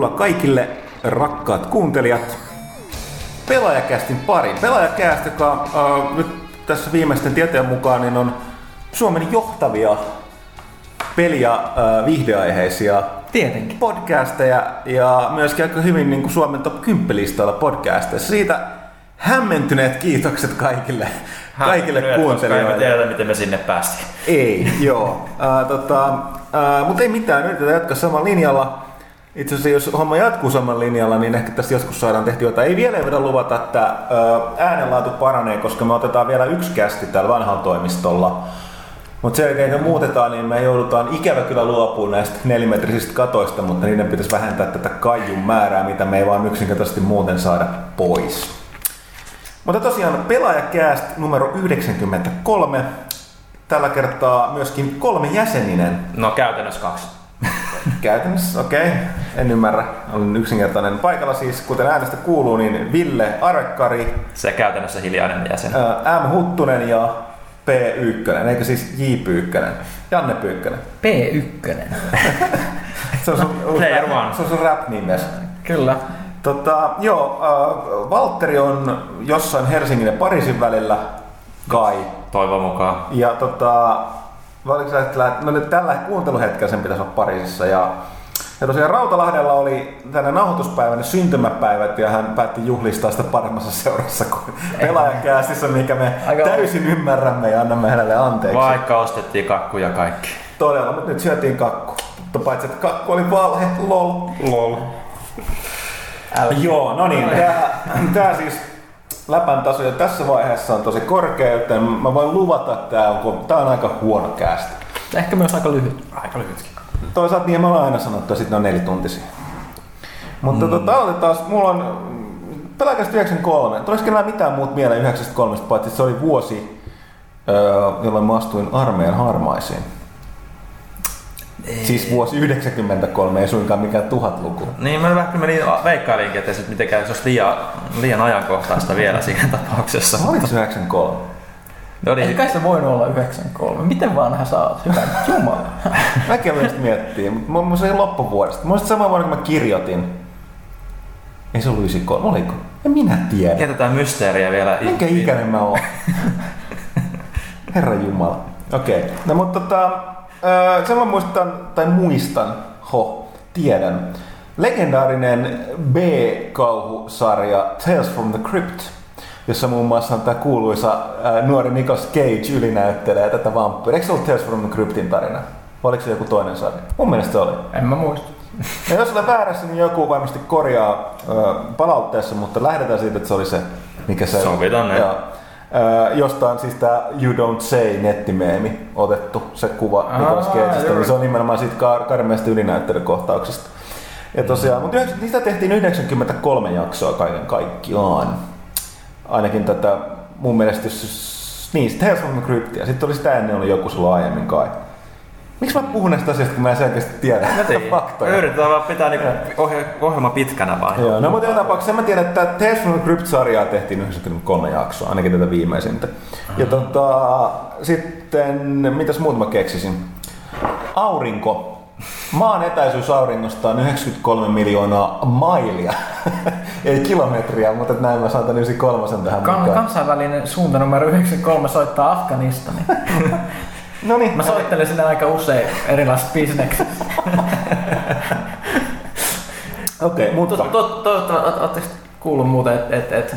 tervetuloa kaikille rakkaat kuuntelijat Pelaajakästin pariin. Pelaajakäst, joka äh, nyt tässä viimeisten tietojen mukaan niin on Suomen johtavia peli- ja äh, viihdeaiheisia Tietenkin. podcasteja ja myöskin aika hyvin niin kuin Suomen top 10 listalla podcasteissa. Siitä hämmentyneet kiitokset kaikille, kaikille Koska kuuntelijoille. emme tiedä, miten me sinne päästiin. Ei, joo. Uh, tota, uh, mutta ei mitään, yritetään jatkaa samalla linjalla. Itse asiassa jos homma jatkuu samalla linjalla, niin ehkä tästä joskus saadaan tehty jotain. Ei vielä voida luvata, että äänenlaatu paranee, koska me otetaan vielä yksi kästi täällä vanhalla toimistolla. Mutta sen jälkeen kun muutetaan, niin me joudutaan ikävä kyllä luopumaan näistä nelimetrisistä katoista, mutta niiden pitäisi vähentää tätä kaijun määrää, mitä me ei vaan yksinkertaisesti muuten saada pois. Mutta tosiaan pelaajakääst numero 93. Tällä kertaa myöskin kolme jäseninen. No käytännössä kaksi. Käytännössä, okei. Okay. En ymmärrä. Olen yksinkertainen. Paikalla siis, kuten äänestä kuuluu, niin Ville Arekkari, Se käytännössä hiljainen jäsen. M. Huttunen ja P1, eikö siis J. Pyykkönen? Janne Pyykkönen. P1. Se on sun, Player one. se on sun rap-nimes. Kyllä. Tota, joo, äh, Valtteri on jossain Helsingin ja Pariisin välillä, kai. Toivon mukaan. Ja tota, oliko sä, että no nyt tällä kuunteluhetkellä sen pitäisi olla Pariisissa. Ja, ja tosiaan Rautalahdella oli tänne nauhoituspäivänä syntymäpäivät ja hän päätti juhlistaa sitä paremmassa seurassa kuin pelaajakäästissä, mikä me Aika- täysin ymmärrämme ja annamme hänelle anteeksi. Vaikka ostettiin kakkuja kaikki. Todella, mutta nyt syötiin kakku. Mutta paitsi, että kakku oli valhe, lol. Lol. Älä. Joo, no niin. Tää, tää siis läpän taso jo tässä vaiheessa on tosi korkea, joten mä voin luvata, että tää on, tää on aika huono kästä. Ehkä myös aika lyhyt. Aika lyhytkin. Toisaalta niin me ollaan aina sanottu, että sitten ne on nelituntisia. Mutta mm. tota, aloitetaan, mulla on pelkästään 93. Tulisiko enää mitään muut mieleen 93, paitsi että se oli vuosi, öö, jolloin mä astuin armeijan harmaisiin. Siis vuosi 93, ei suinkaan mikään tuhatluku. Niin mä vähän menin veikkailinkin, että se mitenkään se olisi liian, liian ajankohtaista vielä siinä tapauksessa. Oliko se 93? Ne oli, Ei kai se voinut olla 93. Miten vanha sä oot? Hyvä Jumala. Mäkin aloin sitä miettiä, mutta mun se oli loppuvuodesta. Mä sama vuonna, kun mä kirjoitin. Ei se ollut 93, oliko? En minä tiedä. jätetään mysteeriä vielä. Minkä ikäinen mä oon? Herra Jumala. Okei. Okay. No mutta tota, öö, sen mä muistan, tai muistan, ho, tiedän. Legendaarinen B-kauhusarja Tales from the Crypt, jossa muun muassa on tämä kuuluisa ää, nuori Nicolas Cage ylinäyttelee tätä vampyyriä. Eikö se ollut Tales from the Cryptin tarina? Vai oliko se joku toinen sarja? Mun mielestä se oli. En mä muista. Ja jos olen väärässä, niin joku varmasti korjaa ö, palautteessa, mutta lähdetään siitä, että se oli se, mikä se Sovitaan. Joo. Jostain siis tämä You Don't Say nettimeemi otettu, se kuva Nicolas Cageista, niin se on nimenomaan siitä kar- karmeasta ylinäyttelykohtauksesta. Ja tosiaan, mutta yhdeksän- niistä tehtiin 93 jaksoa kaiken kaikkiaan. Ainakin tätä mun mielestä, jos, niin, Tales from the Crypt, ja sitten oli sitä ennen oli joku sulla aiemmin kai. Miksi mä puhun näistä asioista, kun mä en selkeästi tiedä Mä tein. faktoja? Me yritetään vaan pitää niinku ohje- ohjelma pitkänä vaan. Joo, no mutta joka tapauksessa mä tiedän, että Tales from the Crypt-sarjaa tehtiin 93 jaksoa, ainakin tätä viimeisintä. Ja tota, sitten, mitäs muuta mä keksisin? Aurinko. Maan etäisyys auringosta on 93 miljoonaa mailia. Ei kilometriä, mutta näin mä saatan 93 tähän Kan- mukaan. kansainvälinen suunta numero 93 soittaa Afganistaniin. No niin, Mä soittelen sinne aika usein erilaisissa bisneksissä. Okei, mutta Toivottavasti ootteko kuullut muuten, että et, et,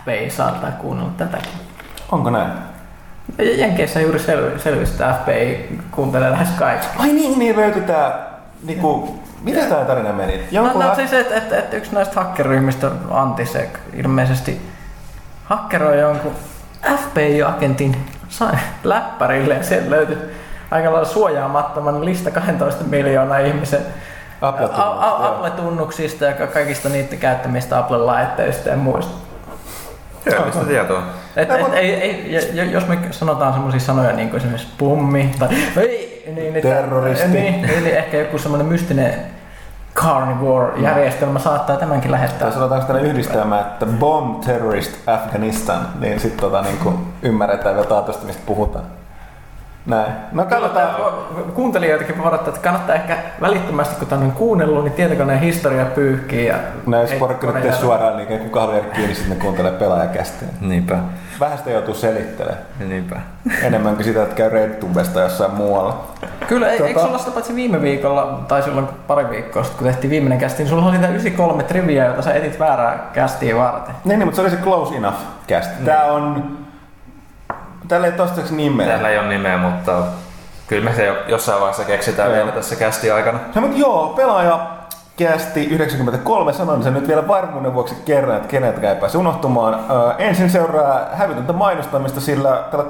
FBI saattaa kuunnella tätäkin. onko näin? Jenkeissä juuri sel- selvisi, että FBI kuuntelee lähes kaikki. Ai niin, niin löytyi tää, niinku, mitä tää tarina meni? No, Jonkun no siis, että et, et yksi näistä hakkeryhmistä, Antisec, ilmeisesti hakkeroi jonkun FBI-agentin sa- läppärille ja sieltä löytyi aika lailla suojaamattoman lista 12 miljoonaa ihmisen Apple-tunnuksista, ja ka- kaikista niiden käyttämistä Apple-laitteista ja muista. Hyödyllistä tietoa. Et, et, ei, ei, jos me sanotaan semmoisia sanoja niin kuin esimerkiksi pummi tai ei, niin, että- Terroristi. Niin, niin, ehkä joku semmoinen mystinen carnivore-järjestelmä saattaa tämänkin lähettää. Tai sanotaanko tänne yhdistelmä, että Bomb Terrorist Afghanistan, niin sitten tota, niinku ymmärretään vielä taatusti, mistä puhutaan. Näin. No katsotaan. Kuuntelijoitakin varoittaa, että kannattaa ehkä välittömästi, kun tämän on kuunnellut, niin tietokoneen historia pyyhkii. Ja Näin tee suoraan, niin kuka haluaa jäädä kiinni, sitten ne kuuntelee pelaajakästeen. Niinpä. Vähän sitä joutuu selittelemään. Niinpä. Enemmänkin sitä, että käy RedTubesta jossain muualla. Kyllä, tota... Tota- eikö sulla sitä paitsi viime viikolla, tai silloin pari viikkoa sitten, kun tehtiin viimeinen kästi, niin sulla oli tämä 93 trivia, jota sä etit väärää kästiä varten. Niin, niin, mutta se oli se Close Enough cast. Tää on... Täällä ei toistaiseksi nimeä. Täällä ei ole nimeä, mutta kyllä me se jo jossain vaiheessa keksitään Joo. vielä tässä kästi aikana. No, mutta joo, pelaaja kästi 93, sanon sen nyt vielä varmuuden vuoksi kerran, että kenetkään ei pääse unohtumaan. Ö, ensin seuraa hävytöntä mainostamista, sillä tällä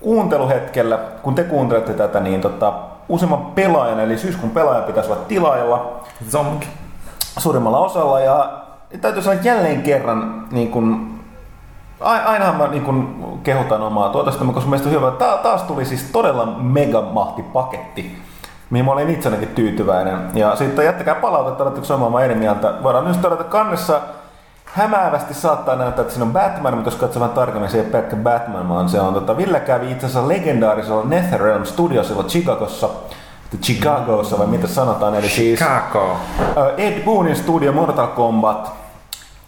kuunteluhetkellä, kun te kuuntelette tätä, niin tota, useamman pelaajan, eli syyskuun pelaaja pitäisi olla tilaajalla Zonk. suurimmalla osalla. Ja täytyy sanoa jälleen kerran, niin kun, a- ainahan mä niin kun kehutan omaa tuotostamme, koska meistä on hyvä. Ta- taas tuli siis todella megamahtipaketti, mihin mä olin itsenäkin tyytyväinen. Ja sitten jättäkää palautetta, oletteko samaa eri mieltä. Voidaan myös todeta kannessa hämäävästi saattaa näyttää, että siinä on Batman, mutta jos katsoo vähän tarkemmin, se ei pelkkä Batman, vaan se on, tota, Ville kävi itse asiassa legendaarisella NetherRealm Studiosilla Chicagossa, Chicagossa vai mitä sanotaan, eli siis Chicago. Ed Boonin studio Mortal Kombat.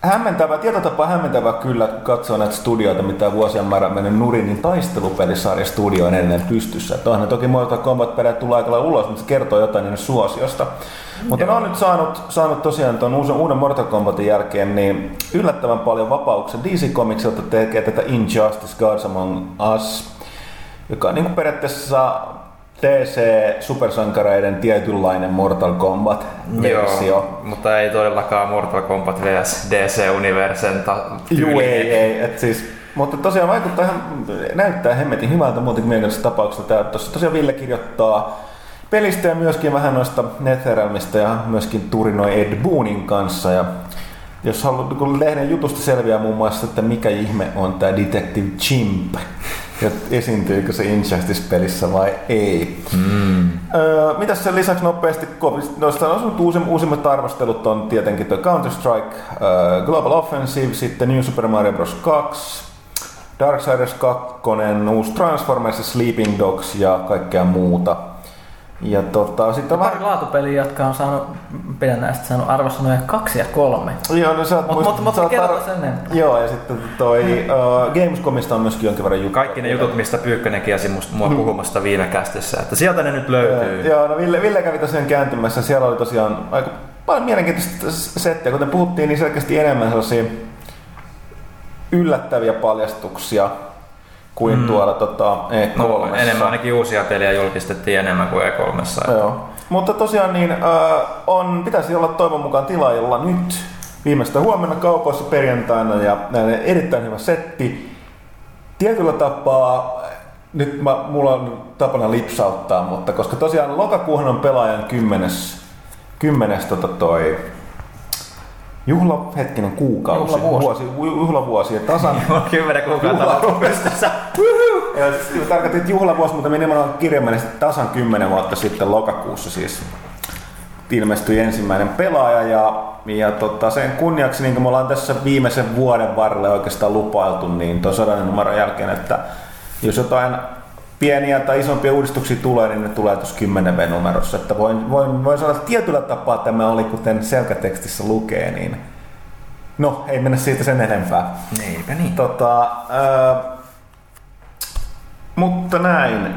Hämmentävä, tietotapa hämmentävä kyllä, kun katsoo näitä studioita, mitä vuosien määrä mennyt nurin, niin taistelupelisarja studio on edelleen pystyssä. Että onhan toki Mortal Kombat perät tulee aika ulos, mutta se kertoo jotain niiden suosiosta. Mutta ne on nyt saanut, saanut tosiaan tuon uuden, uuden Mortal Kombatin jälkeen niin yllättävän paljon vapauksia. DC Comicsilta tekee tätä Injustice Gods Among Us, joka on niin kuin periaatteessa DC-supersankareiden tietynlainen Mortal Kombat-versio. Joo, mutta ei todellakaan Mortal Kombat vs DC-universen ta- Juu, ei, ei. Et siis, mutta tosiaan vaikuttaa ihan, näyttää hemmetin hyvältä muutenkin mielenkiintoisesta tapauksesta. Tää, tossa tosiaan Ville kirjoittaa pelistä ja myöskin vähän noista Netherrealmista ja myöskin turinoi Ed Boonin kanssa. Ja jos haluat, kun lehden jutusta selviää muun muassa, että mikä ihme on tämä Detective Chimp, ja esiintyykö se Injustice-pelissä vai ei. Mm. Öö, mitäs sen lisäksi nopeasti, noista on uusim, uusimmat arvostelut on tietenkin tuo Counter-Strike, öö, Global Offensive, sitten New Super Mario Bros. 2, Darksiders 2, uusi Transformers, Sleeping Dogs ja kaikkea muuta. Ja tota, sitten on Pari vähän... laatupeliä, jotka on saanut, pidän näistä saanut arvosanoja kaksi ja kolme. Joo, no sä oot Mut- muist- mut- mut kerro tar- sen enempää. Joo, ja sitten toi uh, Gamescomista on myöskin jonkin verran juttuja. Kaikki ne jutut, mistä Pyykkönen kiesi musta- mua puhumasta viime kästissä, että sieltä ne nyt löytyy. Joo, no Ville, Ville kävi tosiaan kääntymässä. Siellä oli tosiaan aika paljon mielenkiintoista settiä. Kuten puhuttiin, niin selkeästi enemmän sellaisia yllättäviä paljastuksia kuin Mm. tuolla tota, E3. No, enemmän ainakin uusia pelejä julkistettiin enemmän kuin E3. Joo. Mutta tosiaan niin, äh, on, pitäisi olla toivon mukaan tilaajilla nyt viimeistä huomenna kaupoissa perjantaina ja näin erittäin hyvä setti. Tietyllä tapaa, nyt mä, mulla on tapana lipsauttaa, mutta koska tosiaan lokakuuhan on pelaajan kymmenes, kymmenes tota toi juhla, hetkinen kuukausi, Juhlavuosi. vuosi, juhlavuosi ja tasan Kymmenen kuukautta Juhla- loppuun pystyssä. ja siis tarkoitin, että juhlavuosi, mutta me nimenomaan kirjaimellisesti tasan 10 vuotta sitten lokakuussa siis ilmestyi ensimmäinen pelaaja ja, ja tota, sen kunniaksi, niin kuin me ollaan tässä viimeisen vuoden varrelle oikeastaan lupailtu, niin tuon sodan numeron jälkeen, että jos jotain pieniä tai isompia uudistuksia tulee, niin ne tulee tuossa 10 V-numerossa. Että voin, voin, voin sanoa, että tietyllä tapaa tämä oli, kuten selkätekstissä lukee, niin no, ei mennä siitä sen enempää. Niinpä niin. Tota, ää, mutta näin.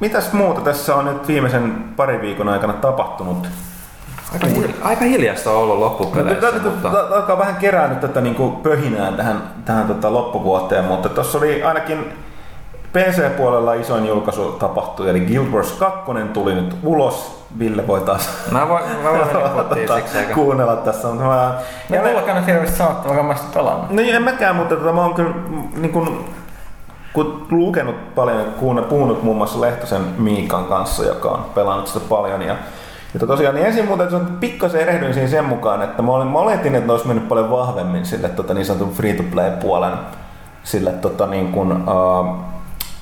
Mitäs muuta tässä on nyt viimeisen parin viikon aikana tapahtunut? Aika, hil- aika hiljasta on ollut loppupeleissä, Nyt mutta... alkaa vähän kerää nyt tätä niin pöhinää tähän, tähän tota loppuvuoteen, mutta tuossa oli ainakin PC-puolella isoin julkaisu tapahtui, eli Guild Wars 2 tuli nyt ulos. Ville voi taas Mä voin, mä voin mennä kotiin siksi, eikä... kuunnella tässä. Mutta mä, mulla on käynyt hirveästi sanottavaa, kun mä sitä pelannut. No en mäkään, mutta tota, mä oon kyllä niin kun, kun lukenut paljon kuunnellut, puhunut muun muassa Lehtosen Miikan kanssa, joka on pelannut sitä paljon. Ja, ja tosiaan niin ensin muuten että pikkasen erehdyin siinä sen mukaan, että mä, olin, mä oletin, että ne olisi mennyt paljon vahvemmin sille tota, niin sanotun free-to-play-puolen sille tota, niin kuin, uh,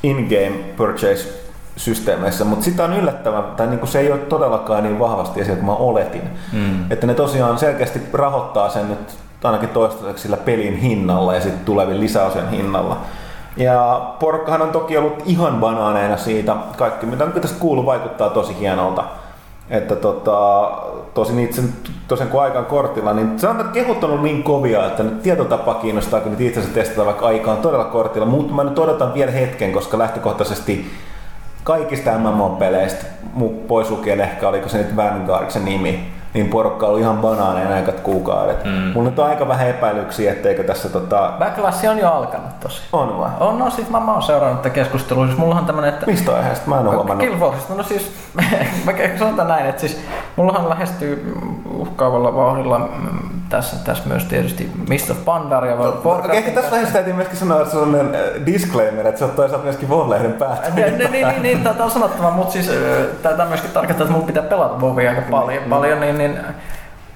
in-game purchase systeemeissä, mutta sitä on yllättävän, tai niin kuin se ei ole todellakaan niin vahvasti esillä kuin mä oletin. Mm. Että ne tosiaan selkeästi rahoittaa sen nyt ainakin toistaiseksi sillä pelin hinnalla ja sitten tulevin lisäosien hinnalla. Ja porukkahan on toki ollut ihan banaaneina siitä. Kaikki mitä nyt tästä kuuluu vaikuttaa tosi hienolta. Että tota, tosin itse tosin kun aikaan kortilla, niin kehut on ollut niin kovia, että nyt tietotapa kiinnostaa, kun nyt itse asiassa testata vaikka aikaan todella kortilla. Mutta mä nyt odotan vielä hetken, koska lähtökohtaisesti kaikista MMO-peleistä, pois lukien ehkä oliko se nyt Vanguard se nimi, niin porukka oli ihan banaaneja aikat kuukaudet. Mm. Mulla nyt on aika vähän epäilyksiä, etteikö tässä tota... Backlash on jo alkanut tosi. On vai? On, no siis mä, mä oon seurannut tätä keskustelua. Siis mullahan tämmönen, että... Mistä aiheesta? Mä en ole huomannut. Killforceista, no siis, mä sanotaan näin, että siis mullahan lähestyy uhkaavalla vauhdilla mm, tässä, tässä myös tietysti Mr. Pandar ja no, Warcraft. Ehkä tässä vaiheessa täytyy myöskin sanoa, että se on äh, disclaimer, että se on toisaalta myöskin Vollehden päät. Niin, niin, niin, niin, tämä on sanottava, mutta siis äh, tämä myöskin tarkoittaa, että mun pitää pelata Vovia aika paljon, mm. paljon niin, niin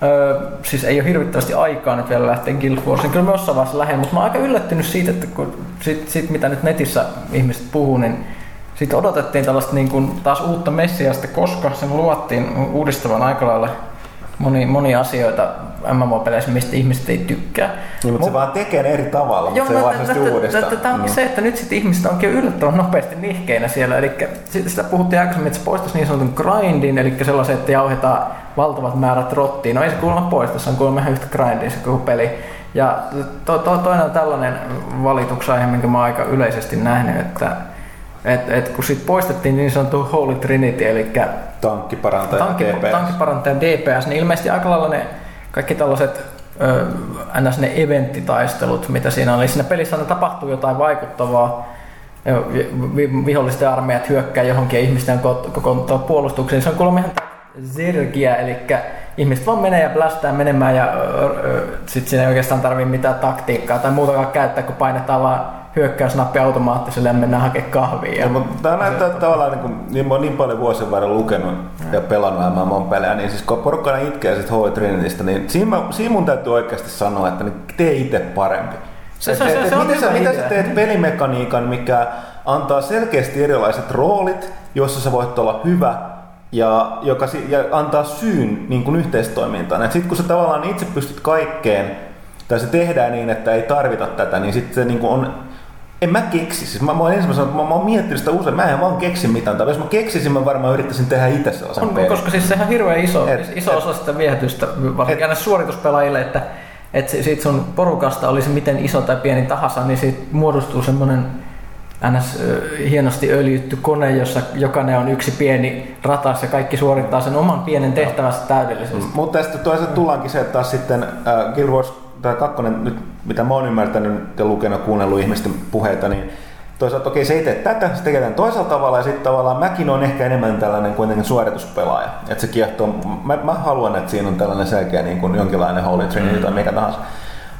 Öö, siis ei ole hirvittävästi aikaa nyt vielä lähteä Guild Warseen. Kyllä mä jossain vaiheessa lähden, mutta mä oon aika yllättynyt siitä, että kun sit, sit, mitä nyt netissä ihmiset puhuu, niin sitten odotettiin tällaista niin kuin taas uutta messiasta, koska sen luottiin uudistavan aika lailla moni, moni asioita MMO-peleissä, mistä ihmiset ei tykkää. Niin, mutta Mut, se vaan tekee ne eri tavalla, mutta se varsinaisesti uudestaan. Tämä onkin se, että nyt sitten ihmiset onkin yllättävän nopeasti nihkeinä siellä. Eli sitä puhuttiin aikaisemmin, että se poistaisi niin sanotun grindin, eli sellaisen, että jauhetaan valtavat määrät rottiin. No ei se kuulemma poista, se on kuulemma ihan yhtä grindin se koko peli. Ja to, to, toinen on tällainen valituksa, minkä mä oon aika yleisesti nähnyt, että et, et kun sit poistettiin niin sanottu Holy Trinity, eli tankkiparantaja tankki, DPS. tankkiparantaja DPS, niin ilmeisesti aika lailla ne kaikki tällaiset ö, ns. ne eventtitaistelut, mitä siinä oli. Siinä pelissä aina tapahtuu jotain vaikuttavaa, vihollisten armeijat hyökkää johonkin ja ihmisten kokoontuu puolustukseen. Se on kuulemma ihan zergiä, eli ihmiset vaan menee ja blastaa menemään ja sitten siinä ei oikeastaan tarvitse mitään taktiikkaa tai muutakaan käyttää, kun painetaan vaan hyökkäysnappi automaattiselle ja mennään hakemaan kahvia. Ja, mutta tämä näyttää että tavallaan, niin, kuin, niin, mä oon niin paljon vuosien varrella lukenut ja pelannut MMOn pelejä, niin siis kun porukka itkee sitten Holy Trinitystä, niin siinä, mä, siinä mun täytyy oikeasti sanoa, että niin tee itse parempi. Se, se, se, se, miten, sä, mitä sä teet pelimekaniikan, mikä antaa selkeästi erilaiset roolit, jossa sä voit olla hyvä ja, joka, ja antaa syyn niin kuin yhteistoimintaan. Sitten kun sä tavallaan itse pystyt kaikkeen, tai se tehdään niin, että ei tarvita tätä, niin sitten se niin kuin on en mä keksi. Siis mä, mä, ensimmäisenä, mä, mä oon miettinyt sitä usein, mä en vaan keksi mitään. Tai jos mä keksisin, mä varmaan yrittäisin tehdä itse sellaisen on, pelin. Koska siis sehän on hirveän iso, et, iso et, osa sitä viehätystä, varsinkin aina suorituspelaajille, että että siitä sun porukasta olisi miten iso tai pieni tahansa, niin siitä muodostuu semmoinen ns. hienosti öljytty kone, jossa jokainen on yksi pieni ratas ja kaikki suorittaa sen oman pienen tehtävänsä täydellisesti. Mutta sitten toisaalta tullaankin se, että taas sitten äh, Guild Wars tämä kakkonen, nyt mitä mä oon ymmärtänyt ja lukenut, kuunnellut ihmisten puheita, niin toisaalta okei, se ei tee tätä, se tekee tämän toisella tavalla ja sitten tavallaan mäkin on ehkä enemmän tällainen kuitenkin suorituspelaaja. Että se kiehtoo, mä, mä, haluan, että siinä on tällainen selkeä niin kuin jonkinlainen Holy Trinity mm. tai mikä tahansa.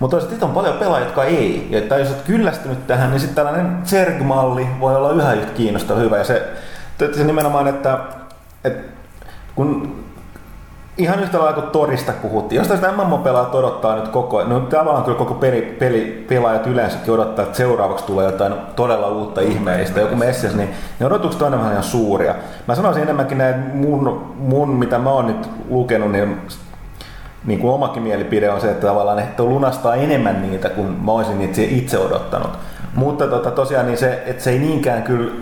Mutta toisaalta on paljon pelaajia, jotka ei. Ja että jos olet kyllästynyt tähän, niin sitten tällainen Zerg-malli voi olla yhä yhtä kiinnostava hyvä. Ja se, se nimenomaan, että, että kun ihan yhtä lailla kuin Torista puhuttiin. Jos tästä MMO-pelaajat odottaa nyt koko ajan, no tavallaan kyllä koko peli, peli, pelaajat yleensäkin odottaa, että seuraavaksi tulee jotain todella uutta ihmeellistä, joku messias, niin ne odotukset on vähän ihan suuria. Mä sanoisin enemmänkin näin mun, mun mitä mä oon nyt lukenut, niin niin kuin omakin mielipide on se, että tavallaan että lunastaa enemmän niitä kuin mä olisin itse, itse odottanut. Mutta tota, tosiaan niin se, että se ei niinkään kyllä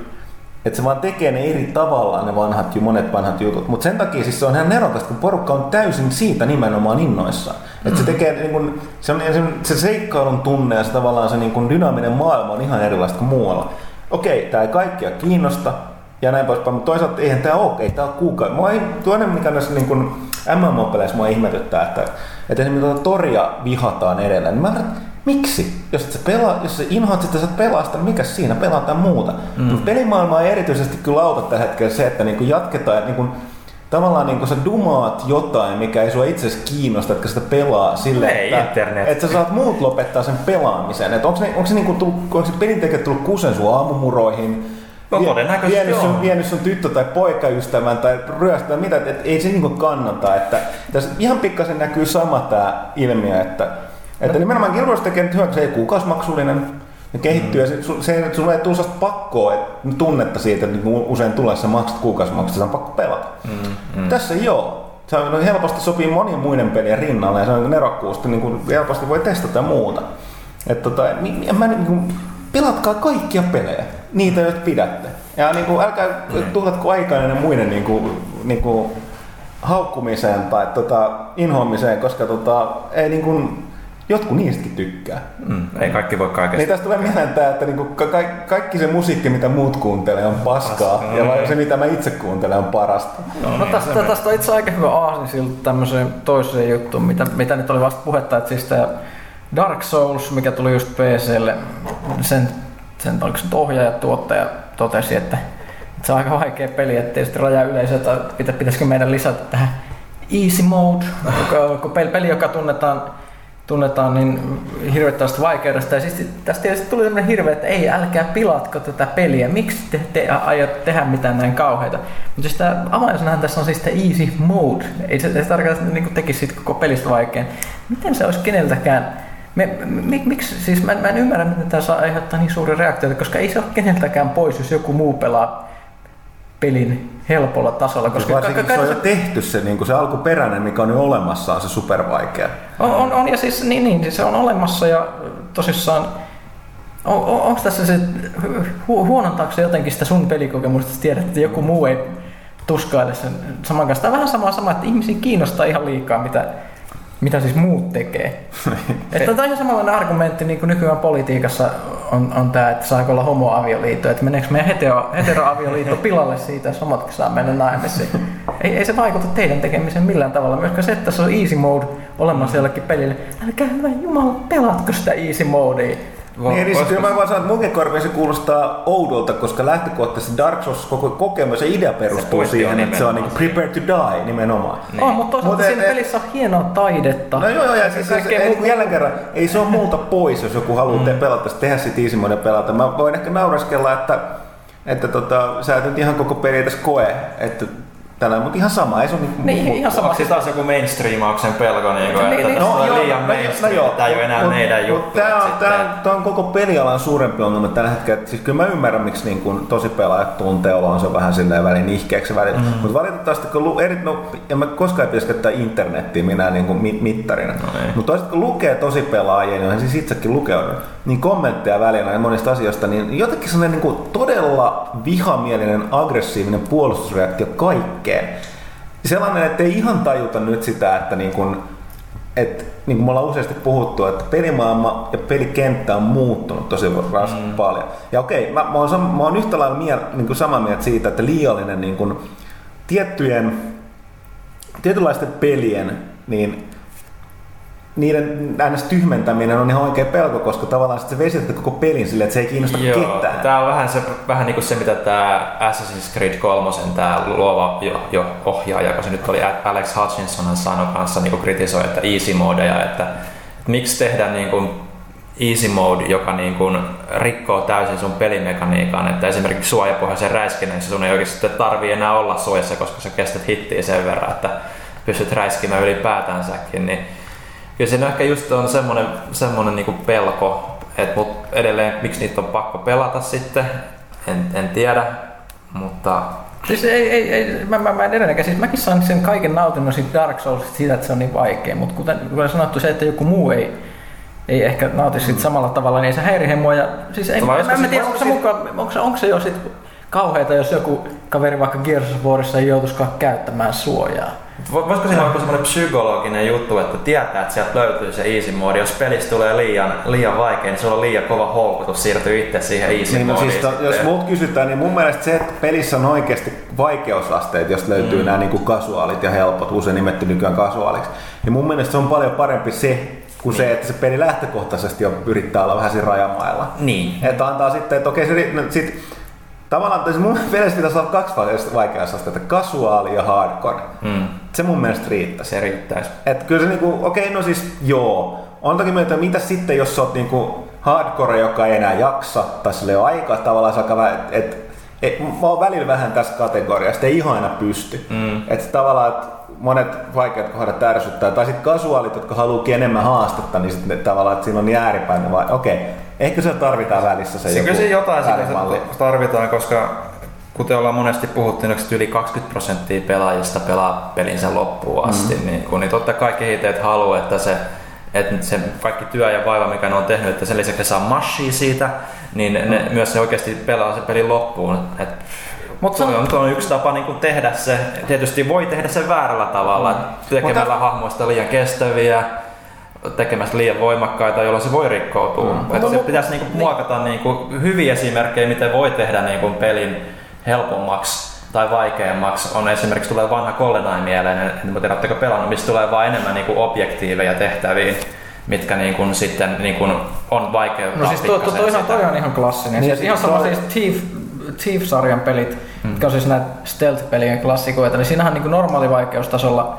että se vaan tekee ne eri tavalla ne vanhat, monet vanhat jutut. Mutta sen takia siis se on ihan nerokasta, kun porukka on täysin siitä nimenomaan innoissaan. Mm. Että se tekee niin kun, se, on, se seikkailun tunne ja se tavallaan se niin kun dynaaminen maailma on ihan erilaista kuin muualla. Okei, tämä ei kaikkia kiinnosta ja näin poispäin, mutta toisaalta eihän tämä ole, ei tämä ole kuukausi. Mua ei, toinen mikä näissä niin kun MMO-peleissä mua ihmetyttää, että, että esimerkiksi tuota toria vihataan edelleen. Mä Miksi? Jos et sä pelaa, jos sä inhoat että sä pelasta, niin mikä siinä pelataan muuta? Mm. Pelimaailma ei erityisesti kyllä auta tällä hetkellä se, että niinku jatketaan, että niinku, tavallaan niinku sä dumaat jotain, mikä ei sua itse kiinnosta, että sitä pelaa sille, ei, että, internet. että sä saat muut lopettaa sen pelaamisen. Että onko, ne, onko, se niinku tullut, onko se pelintekijät tullut kusen sun aamumuroihin, No todennäköisesti vienyt sun, vienyt sun tyttö- tai poikaystävän tai ryöstää mitä, että ei se niinku kannata. Että tässä ihan pikkasen näkyy sama tämä ilmiö, että että nimenomaan Guild tekee nyt hyvä, kun se ei kuukausimaksullinen, ne kehittyy mm. ja se, se, että sulla ei tule sellaista pakkoa, että tunnetta siitä, että niin usein tulee se maksat kuukausimaksusta, se on pakko pelata. Mm. Mm. Tässä ole. Se on helposti sopii monien muiden pelien rinnalle ja se on nerokkuusti, niin kuin helposti voi testata ja muuta. Että tota, en mä, niin kuin, pelatkaa kaikkia pelejä, niitä joita pidätte. Ja niin kuin, älkää mm. tuhlatko aikaa ja muiden niin kuin, niin kuin, haukkumiseen tai tota, inhoamiseen, koska tota, ei niin kuin, jotkut niistäkin tykkää. Mm, ei kaikki voi kaikesta. Niin tästä tulee mieleen tämä, että niinku ka- ka- kaikki se musiikki, mitä muut kuuntelee, on paskaa. Paskaa. Ja vaan se, mitä mä itse kuuntelen, on parasta. No, no tästä, tästä on itse aika hyvä aasin siltä tämmöiseen toiseen juttuun, mitä, mitä nyt oli vasta puhetta, että siis tämä Dark Souls, mikä tuli just PClle, sen, sen oliko se ohjaaja, tuottaja totesi, että, että se on aika vaikea peli, että tietysti raja yleisö, että pitä, pitäisikö meidän lisätä tähän easy mode, joka, peli, joka tunnetaan tunnetaan niin hirvittävästä vaikeudesta. Ja siis tästä tietysti tuli tämmöinen hirveä, että ei, älkää pilatko tätä peliä. Miksi te, te aiot tehdä mitään näin kauheita? Mutta siis tämä tässä on siis tämä easy mode. Ei se, se tarkoita, että niin tekisi siitä koko pelistä vaikean. Miten se olisi keneltäkään me, mi, miksi, siis mä, mä en ymmärrä, miten tämä saa aiheuttaa niin suuri reaktioita, koska ei se ole keneltäkään pois, jos joku muu pelaa pelin helpolla tasolla. Koska Varsinkin ka- ka- se on jo tehty se, niin kuin se alkuperäinen, mikä on jo olemassa, on se supervaikea. On, on, on ja siis niin, niin, se on olemassa ja tosissaan on, on, onko tässä se, hu, huonontaako se jotenkin sitä sun pelikokemusta, että tiedät, että joku muu ei tuskaile sen saman kanssa. Tämä on vähän sama, sama että ihmisiä kiinnostaa ihan liikaa, mitä, mitä siis muut tekee. että tämä on ihan samanlainen argumentti, niin kuin nykyään politiikassa on, on tämä, että saako olla homoavioliitto, että meneekö meidän hetero, heteroavioliitto pilalle siitä, jos homotkin saa mennä naimisiin. Ei, ei se vaikuta teidän tekemiseen millään tavalla. Myöskään se, että se on easy mode olemassa jollekin pelille. Älkää hyvä jumala, pelatko sitä easy modea? Niin, eli sitten mä vaan sanon, että munkin korviin se kuulostaa oudolta, koska lähtökohtaisesti Dark Souls koko kokemus ja idea perustuu Se siihen, että se on niin prepare to die nimenomaan. Niin. On, mutta toisaalta Mutta siinä et- pelissä on hienoa taidetta. No joo, joo, ja siis, siis ei, muuta. niin jälleen kerran, ei se ole muuta pois, jos joku haluaa mm. pelata, tehdä sit easy mode pelata. Mä voin ehkä naureskella, että, että tota, sä et nyt ihan koko peli edes koe, että tällä, mutta ihan sama, ei se ole niinku Niin, ihan sama. Onko taas joku mainstreamauksen pelko, niin kuin, Niin, että niin, tässä no, on joo, liian no, mainstream, no tämä ei ole enää mut- meidän juttu. Tämä on, että tää, tää on koko pelialan suurempi ongelma tällä hetkellä. Siis kyllä mä ymmärrän, miksi niin kun tosi pelaajat tuntee olonsa vähän silleen välin ihkeäksi välillä. Mm. Mutta valitettavasti, kun lu, eri, no, en mä koskaan pitäisi käyttää internettiä minä niin kuin mit, mittarina. No. Mutta toisaalta kun lukee tosi pelaajia, niin siis itsekin lukenut, niin kommentteja välillä ja monista asioista, niin jotenkin sellainen niin kuin todella vihamielinen, aggressiivinen puolustusreaktio kaikkeen. Sellainen, että ei ihan tajuta nyt sitä, että niin kuin, et, niin kuin me ollaan useasti puhuttu, että pelimaailma ja pelikenttä on muuttunut tosi ras- mm. paljon. Ja okei, mä, mä, oon, sam- mä oon yhtä lailla miel, niin kuin samaa mieltä siitä, että liiallinen niin kuin, tiettyjen, tietynlaisten pelien, niin niiden ns. tyhmentäminen on ihan oikea pelko, koska tavallaan sit se vesittää koko pelin silleen, että se ei kiinnosta ketään. Tää on vähän, se, vähän niin kuin se, mitä tämä Assassin's Creed 3, tämä luova jo, jo ohjaaja, joka se nyt oli Alex Hutchinson sanoi kanssa, niin kritisoi, että easy modeja, että, että miksi tehdä niin kuin easy mode, joka niin kuin rikkoo täysin sun pelimekaniikan, että esimerkiksi suojapohjaisen räiskinnässä sun ei oikeasti tarvii enää olla suojassa, koska sä kestät hittiä sen verran, että pystyt räiskimään ylipäätänsäkin, niin kyllä siinä ehkä just on semmoinen, semmoinen niin pelko, että mut edelleen miksi niitä on pakko pelata sitten, en, en tiedä, mutta Siis ei, ei, ei mä, mä, mä en edelleenkään, siis mäkin saan sen kaiken nautinnon siitä Dark Soulsista siitä, että se on niin vaikea, mutta kuten, kuten sanottu, se, että joku muu ei, ei ehkä nauti siitä samalla tavalla, niin ei se häirihe mua. Ja, siis ei, mä, en tiedä, onko se, mukaan, onko, se, onko se jo sit kauheita, jos joku kaveri vaikka Gears of Warissa ei joutuisikaan käyttämään suojaa. Vo- Voisiko siinä olla semmoinen psykologinen juttu, että tietää, että sieltä löytyy se easy mode. Jos pelistä tulee liian, liian vaikea, niin sulla on liian kova houkutus siirtyä itse siihen easy Niin, no siis to, jos muut kysytään, niin mun mielestä se, että pelissä on oikeasti vaikeusasteet, jos löytyy mm. nämä niin kuin kasuaalit ja helpot, usein nimetty nykyään kasuaaliksi, niin mun mielestä se on paljon parempi se, kuin se, että se peli lähtökohtaisesti jo yrittää olla vähän siinä rajamailla. Niin. Että antaa sitten, että okei, se, no, sit, tavallaan siis mun mielestä pitäisi olla kaksi vaikeusastetta, kasuaali ja hardcore. Mm. Se mun mielestä riittäisi. Se riittäisi. Et kyllä se niinku, okei, no siis joo. On toki mieltä, mitä sitten, jos sä oot niinku hardcore, joka ei enää jaksa, tai sillä ei ole aikaa tavallaan, alkaa et, et, et, mä oon välillä vähän tässä kategoriassa, ei ihan aina pysty. Mm. Että tavallaan, että monet vaikeat kohdat ärsyttää, tai sitten kasuaalit, jotka haluukin enemmän haastetta, niin sitten tavallaan, että siinä on niin ääripäin, vai okei, ehkä se tarvitaan välissä se Se joku kyllä se jotain sitä tarvitaan, koska kuten ollaan monesti puhuttu, niin yli 20 prosenttia pelaajista pelaa pelinsä loppuun asti, mm. niin, kun, niin totta kai kehittäjät haluaa, että se että se kaikki työ ja vaiva, mikä ne on tehnyt, että sen lisäksi saa mashia siitä, niin ne, mm. myös se oikeasti pelaa se pelin loppuun. Et mutta se on, on yksi tapa niin tehdä se. Tietysti voi tehdä se väärällä tavalla, mm. tekemällä Mutta... hahmoista liian kestäviä, tekemässä liian voimakkaita, jolloin se voi rikkoutua. Mm. Että se pitäisi niinku niin. muokata niinku hyviä esimerkkejä, miten voi tehdä niinku pelin helpommaksi tai vaikeammaksi. On esimerkiksi tulee vanha GoldenEye mieleen, en tiedä, oletteko pelannut, missä tulee vain enemmän niinku objektiiveja tehtäviin mitkä niin kuin sitten niin kuin on vaikeuttaa No siis toi, toi, toi, toi, on ihan klassinen. Niin, siis ihan sama siis Thief, Thief-sarjan pelit, mm. jotka on siis näitä stealth-pelien klassikoita, niin siinähän niin normaali vaikeustasolla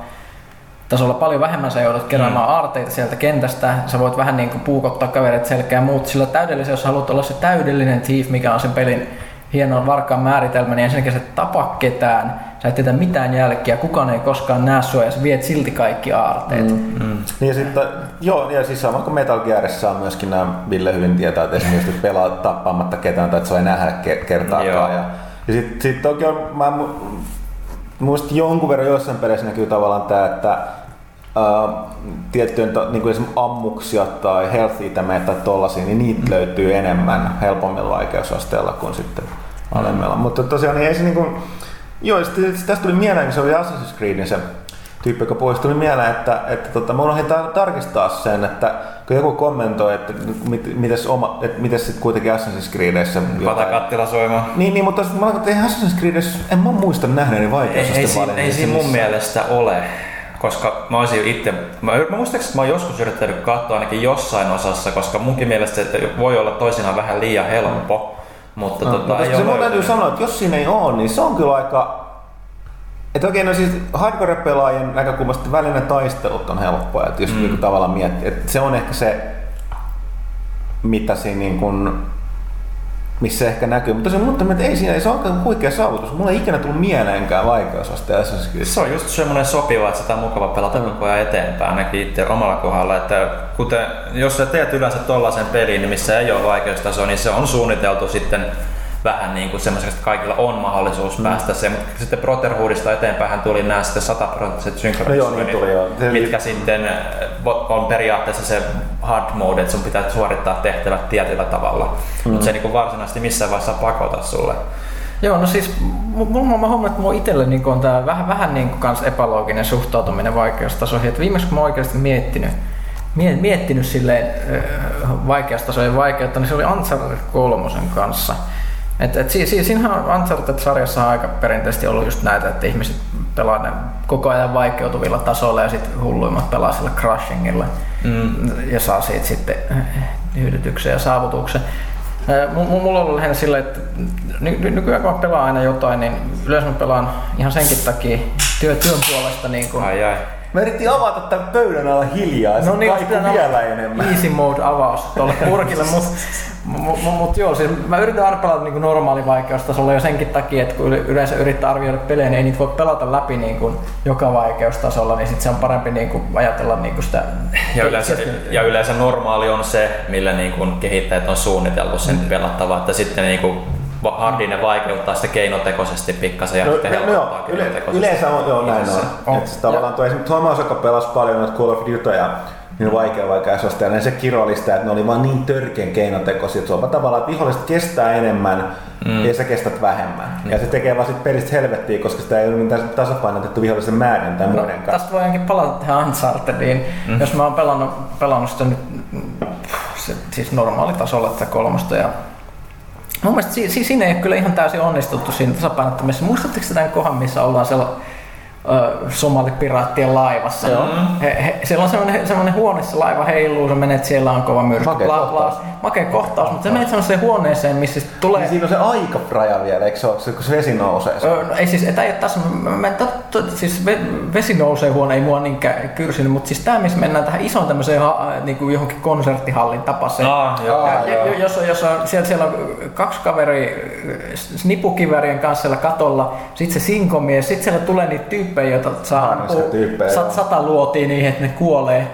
tasolla paljon vähemmän sä joudut keräämään mm. aarteita sieltä kentästä, sä voit vähän niin kuin puukottaa kaverit selkeä muut, sillä täydellisen, jos haluat olla se täydellinen thief, mikä on sen pelin hieno varkaan määritelmä, niin ensinnäkin sä tapa ketään, sä et tiedä mitään jälkiä, kukaan ei koskaan näe sua ja sä viet silti kaikki aarteet. Mm. Mm. Niin ja sitten, joo, ja siis sama kuin Metal Gearissa on myöskin nämä, Ville hyvin tietää, että esimerkiksi pelaa tappaamatta ketään tai että se ei nähdä kertaakaan. Joo. Ja, ja sitten sit toki on, mä muistin jonkun verran jossain peleissä näkyy tavallaan tämä, että Uh, tiettyjen niin kuin esimerkiksi ammuksia tai health itemeitä tai tollasia, niin niitä löytyy enemmän helpommilla vaikeusasteella kuin sitten alemmilla. Mm. Mutta tosiaan niin ei se niin kuin, joo, sitten, tästä tuli mieleen, kun se oli Assassin's Creedin se tyyppi, joka pois tuli mieleen, että, että tota, mä unohdin tar- tarkistaa sen, että kun joku kommentoi, että mit, mites, oma, että mites sitten kuitenkin Assassin's Creedissä... Patakattila soimaan. Niin, niin, mutta mä että ei Assassin's Creedissä, en mä muista nähneeni vaikeusaste ei, ei, ei, ei siinä mun mielestä ole koska mä olisin itse, mä, mä muistaakseni, että mä oon joskus yrittänyt katsoa ainakin jossain osassa, koska munkin mielestä että voi olla toisinaan vähän liian helppo. Mutta no, tota, no, ei se mun täytyy sanoa, että jos siinä ei ole, niin se on kyllä aika... Että oikein, no siis hardcore-pelaajien näkökulmasta välinen taistelut on helppoja, että jos mm. niinku tavallaan miettii, että se on ehkä se, mitä siinä niin kun missä ehkä näkyy. Mutta se mutta että ei siinä, se olekaan huikea saavutus. Mulla ei ikinä tullut mieleenkään vaikeusaste Se on just semmoinen sopiva, että sitä on mukava pelata mm. koko ajan eteenpäin, ainakin itse omalla kohdalla. Että kuten, jos sä teet yleensä tollaisen pelin, missä ei ole vaikeustaso, niin se on suunniteltu sitten vähän niin kuin semmoiseksi, että kaikilla on mahdollisuus mm. päästä se, mutta sitten Brotherhoodista eteenpäin tuli nämä sitten sataprosenttiset synkronisoinnit, no joo, niin mitkä sitten äh, on periaatteessa se hard mode, että sun pitää suorittaa tehtävät tietyllä tavalla, mm. mutta se ei niin kuin varsinaisesti missään vaiheessa pakota sulle. Joo, no siis mulla mä huomannut, että mulla itselle niin on tää vähän, vähän niin kuin kans epälooginen suhtautuminen vaikeustasoihin. Että viimeksi kun mä oikeasti miettinyt, miettinyt silleen vaikeustasojen vaikeutta, niin se oli Uncharted kolmosen kanssa. Et, et si, si, siinähän Uncharted-sarjassa on aika perinteisesti ollut just näitä, että ihmiset pelaa ne koko ajan vaikeutuvilla tasoilla ja sitten hulluimmat pelaa sillä crushingilla mm. ja saa siitä sitten hyödytyksen ja saavutuksen. Mulla on ollut lähinnä sillä, että ny- nykyään kun mä pelaan aina jotain, niin yleensä mä pelaan ihan senkin takia työ, työn puolesta niin kun, ai, ai Mä yritin avata tämän pöydän alla hiljaa, no niin, vielä enemmän. Easy mode avaus tuolle purkille, mutta mut, mut, mut joo, siis mä yritän aina pelata niin normaali vaikeustasolla jo senkin takia, että kun yleensä yrittää arvioida pelejä, niin ei niitä voi pelata läpi niin kuin joka vaikeustasolla, niin sit se on parempi niin kuin ajatella niin kuin sitä... Ja yleensä, ja yleensä normaali on se, millä niin kuin kehittäjät on suunniteltu sen mm. pelattavaa, että sitten niin kuin hardin ne vaikeuttaa sitä keinotekoisesti pikkasen ja no, sitten no, joo, yle, yleensä on, joo, näin on. on. Että tavallaan tuo esimerkiksi Thomas, joka pelasi paljon noita Call of Dutyja, niin vaikea vaikeasusta ja se kirollista, että ne oli vaan niin törkeän keinotekoisia, että se on tavallaan, että viholliset kestää enemmän mm. ja sä kestät vähemmän. Mm. Ja se tekee vaan sit pelistä helvettiä, koska sitä ei ole mitään tasapainotettu vihollisen määrin tai no, muiden kanssa. Tästä voi ainakin palata tähän Unchartediin. Mm. Jos mä oon pelannut, pelannut sitä nyt se, siis normaalitasolla tätä kolmosta ja Mun mielestä si- si- siinä ei ole kyllä ihan täysin onnistuttu siinä tasapainottamisessa. Muistatteko tämän kohan, missä ollaan sellainen somalipiraattien laivassa. Joo. He, he, siellä on semmoinen, semmoinen huone, se laiva heiluu, sä menet, siellä on kova myrsky. Makea bla, kohtaus. Makea kohtaus, mutta sä menet semmoiseen huoneeseen, missä tulee... Niin siinä on se aikafraja vielä, eikö se ole, kun se vesi nousee? Öö, no, ei siis, tämä ei ole tässä, mä, mä, t, t, siis vesi nousee huone ei mua niinkään kyrsinyt, mutta siis tämä, missä mennään tähän isoon tämmöiseen niin kuin johonkin konserttihallin tapaseen. Ah, joo, ja, joo. Jos, jos on, siellä, siellä on kaksi kaveri snipukivärien kanssa siellä katolla, sitten se sinkomies, sitten siellä tulee niitä tyyppejä, joita saa, saa sata luotiin niin, että ne kuolee.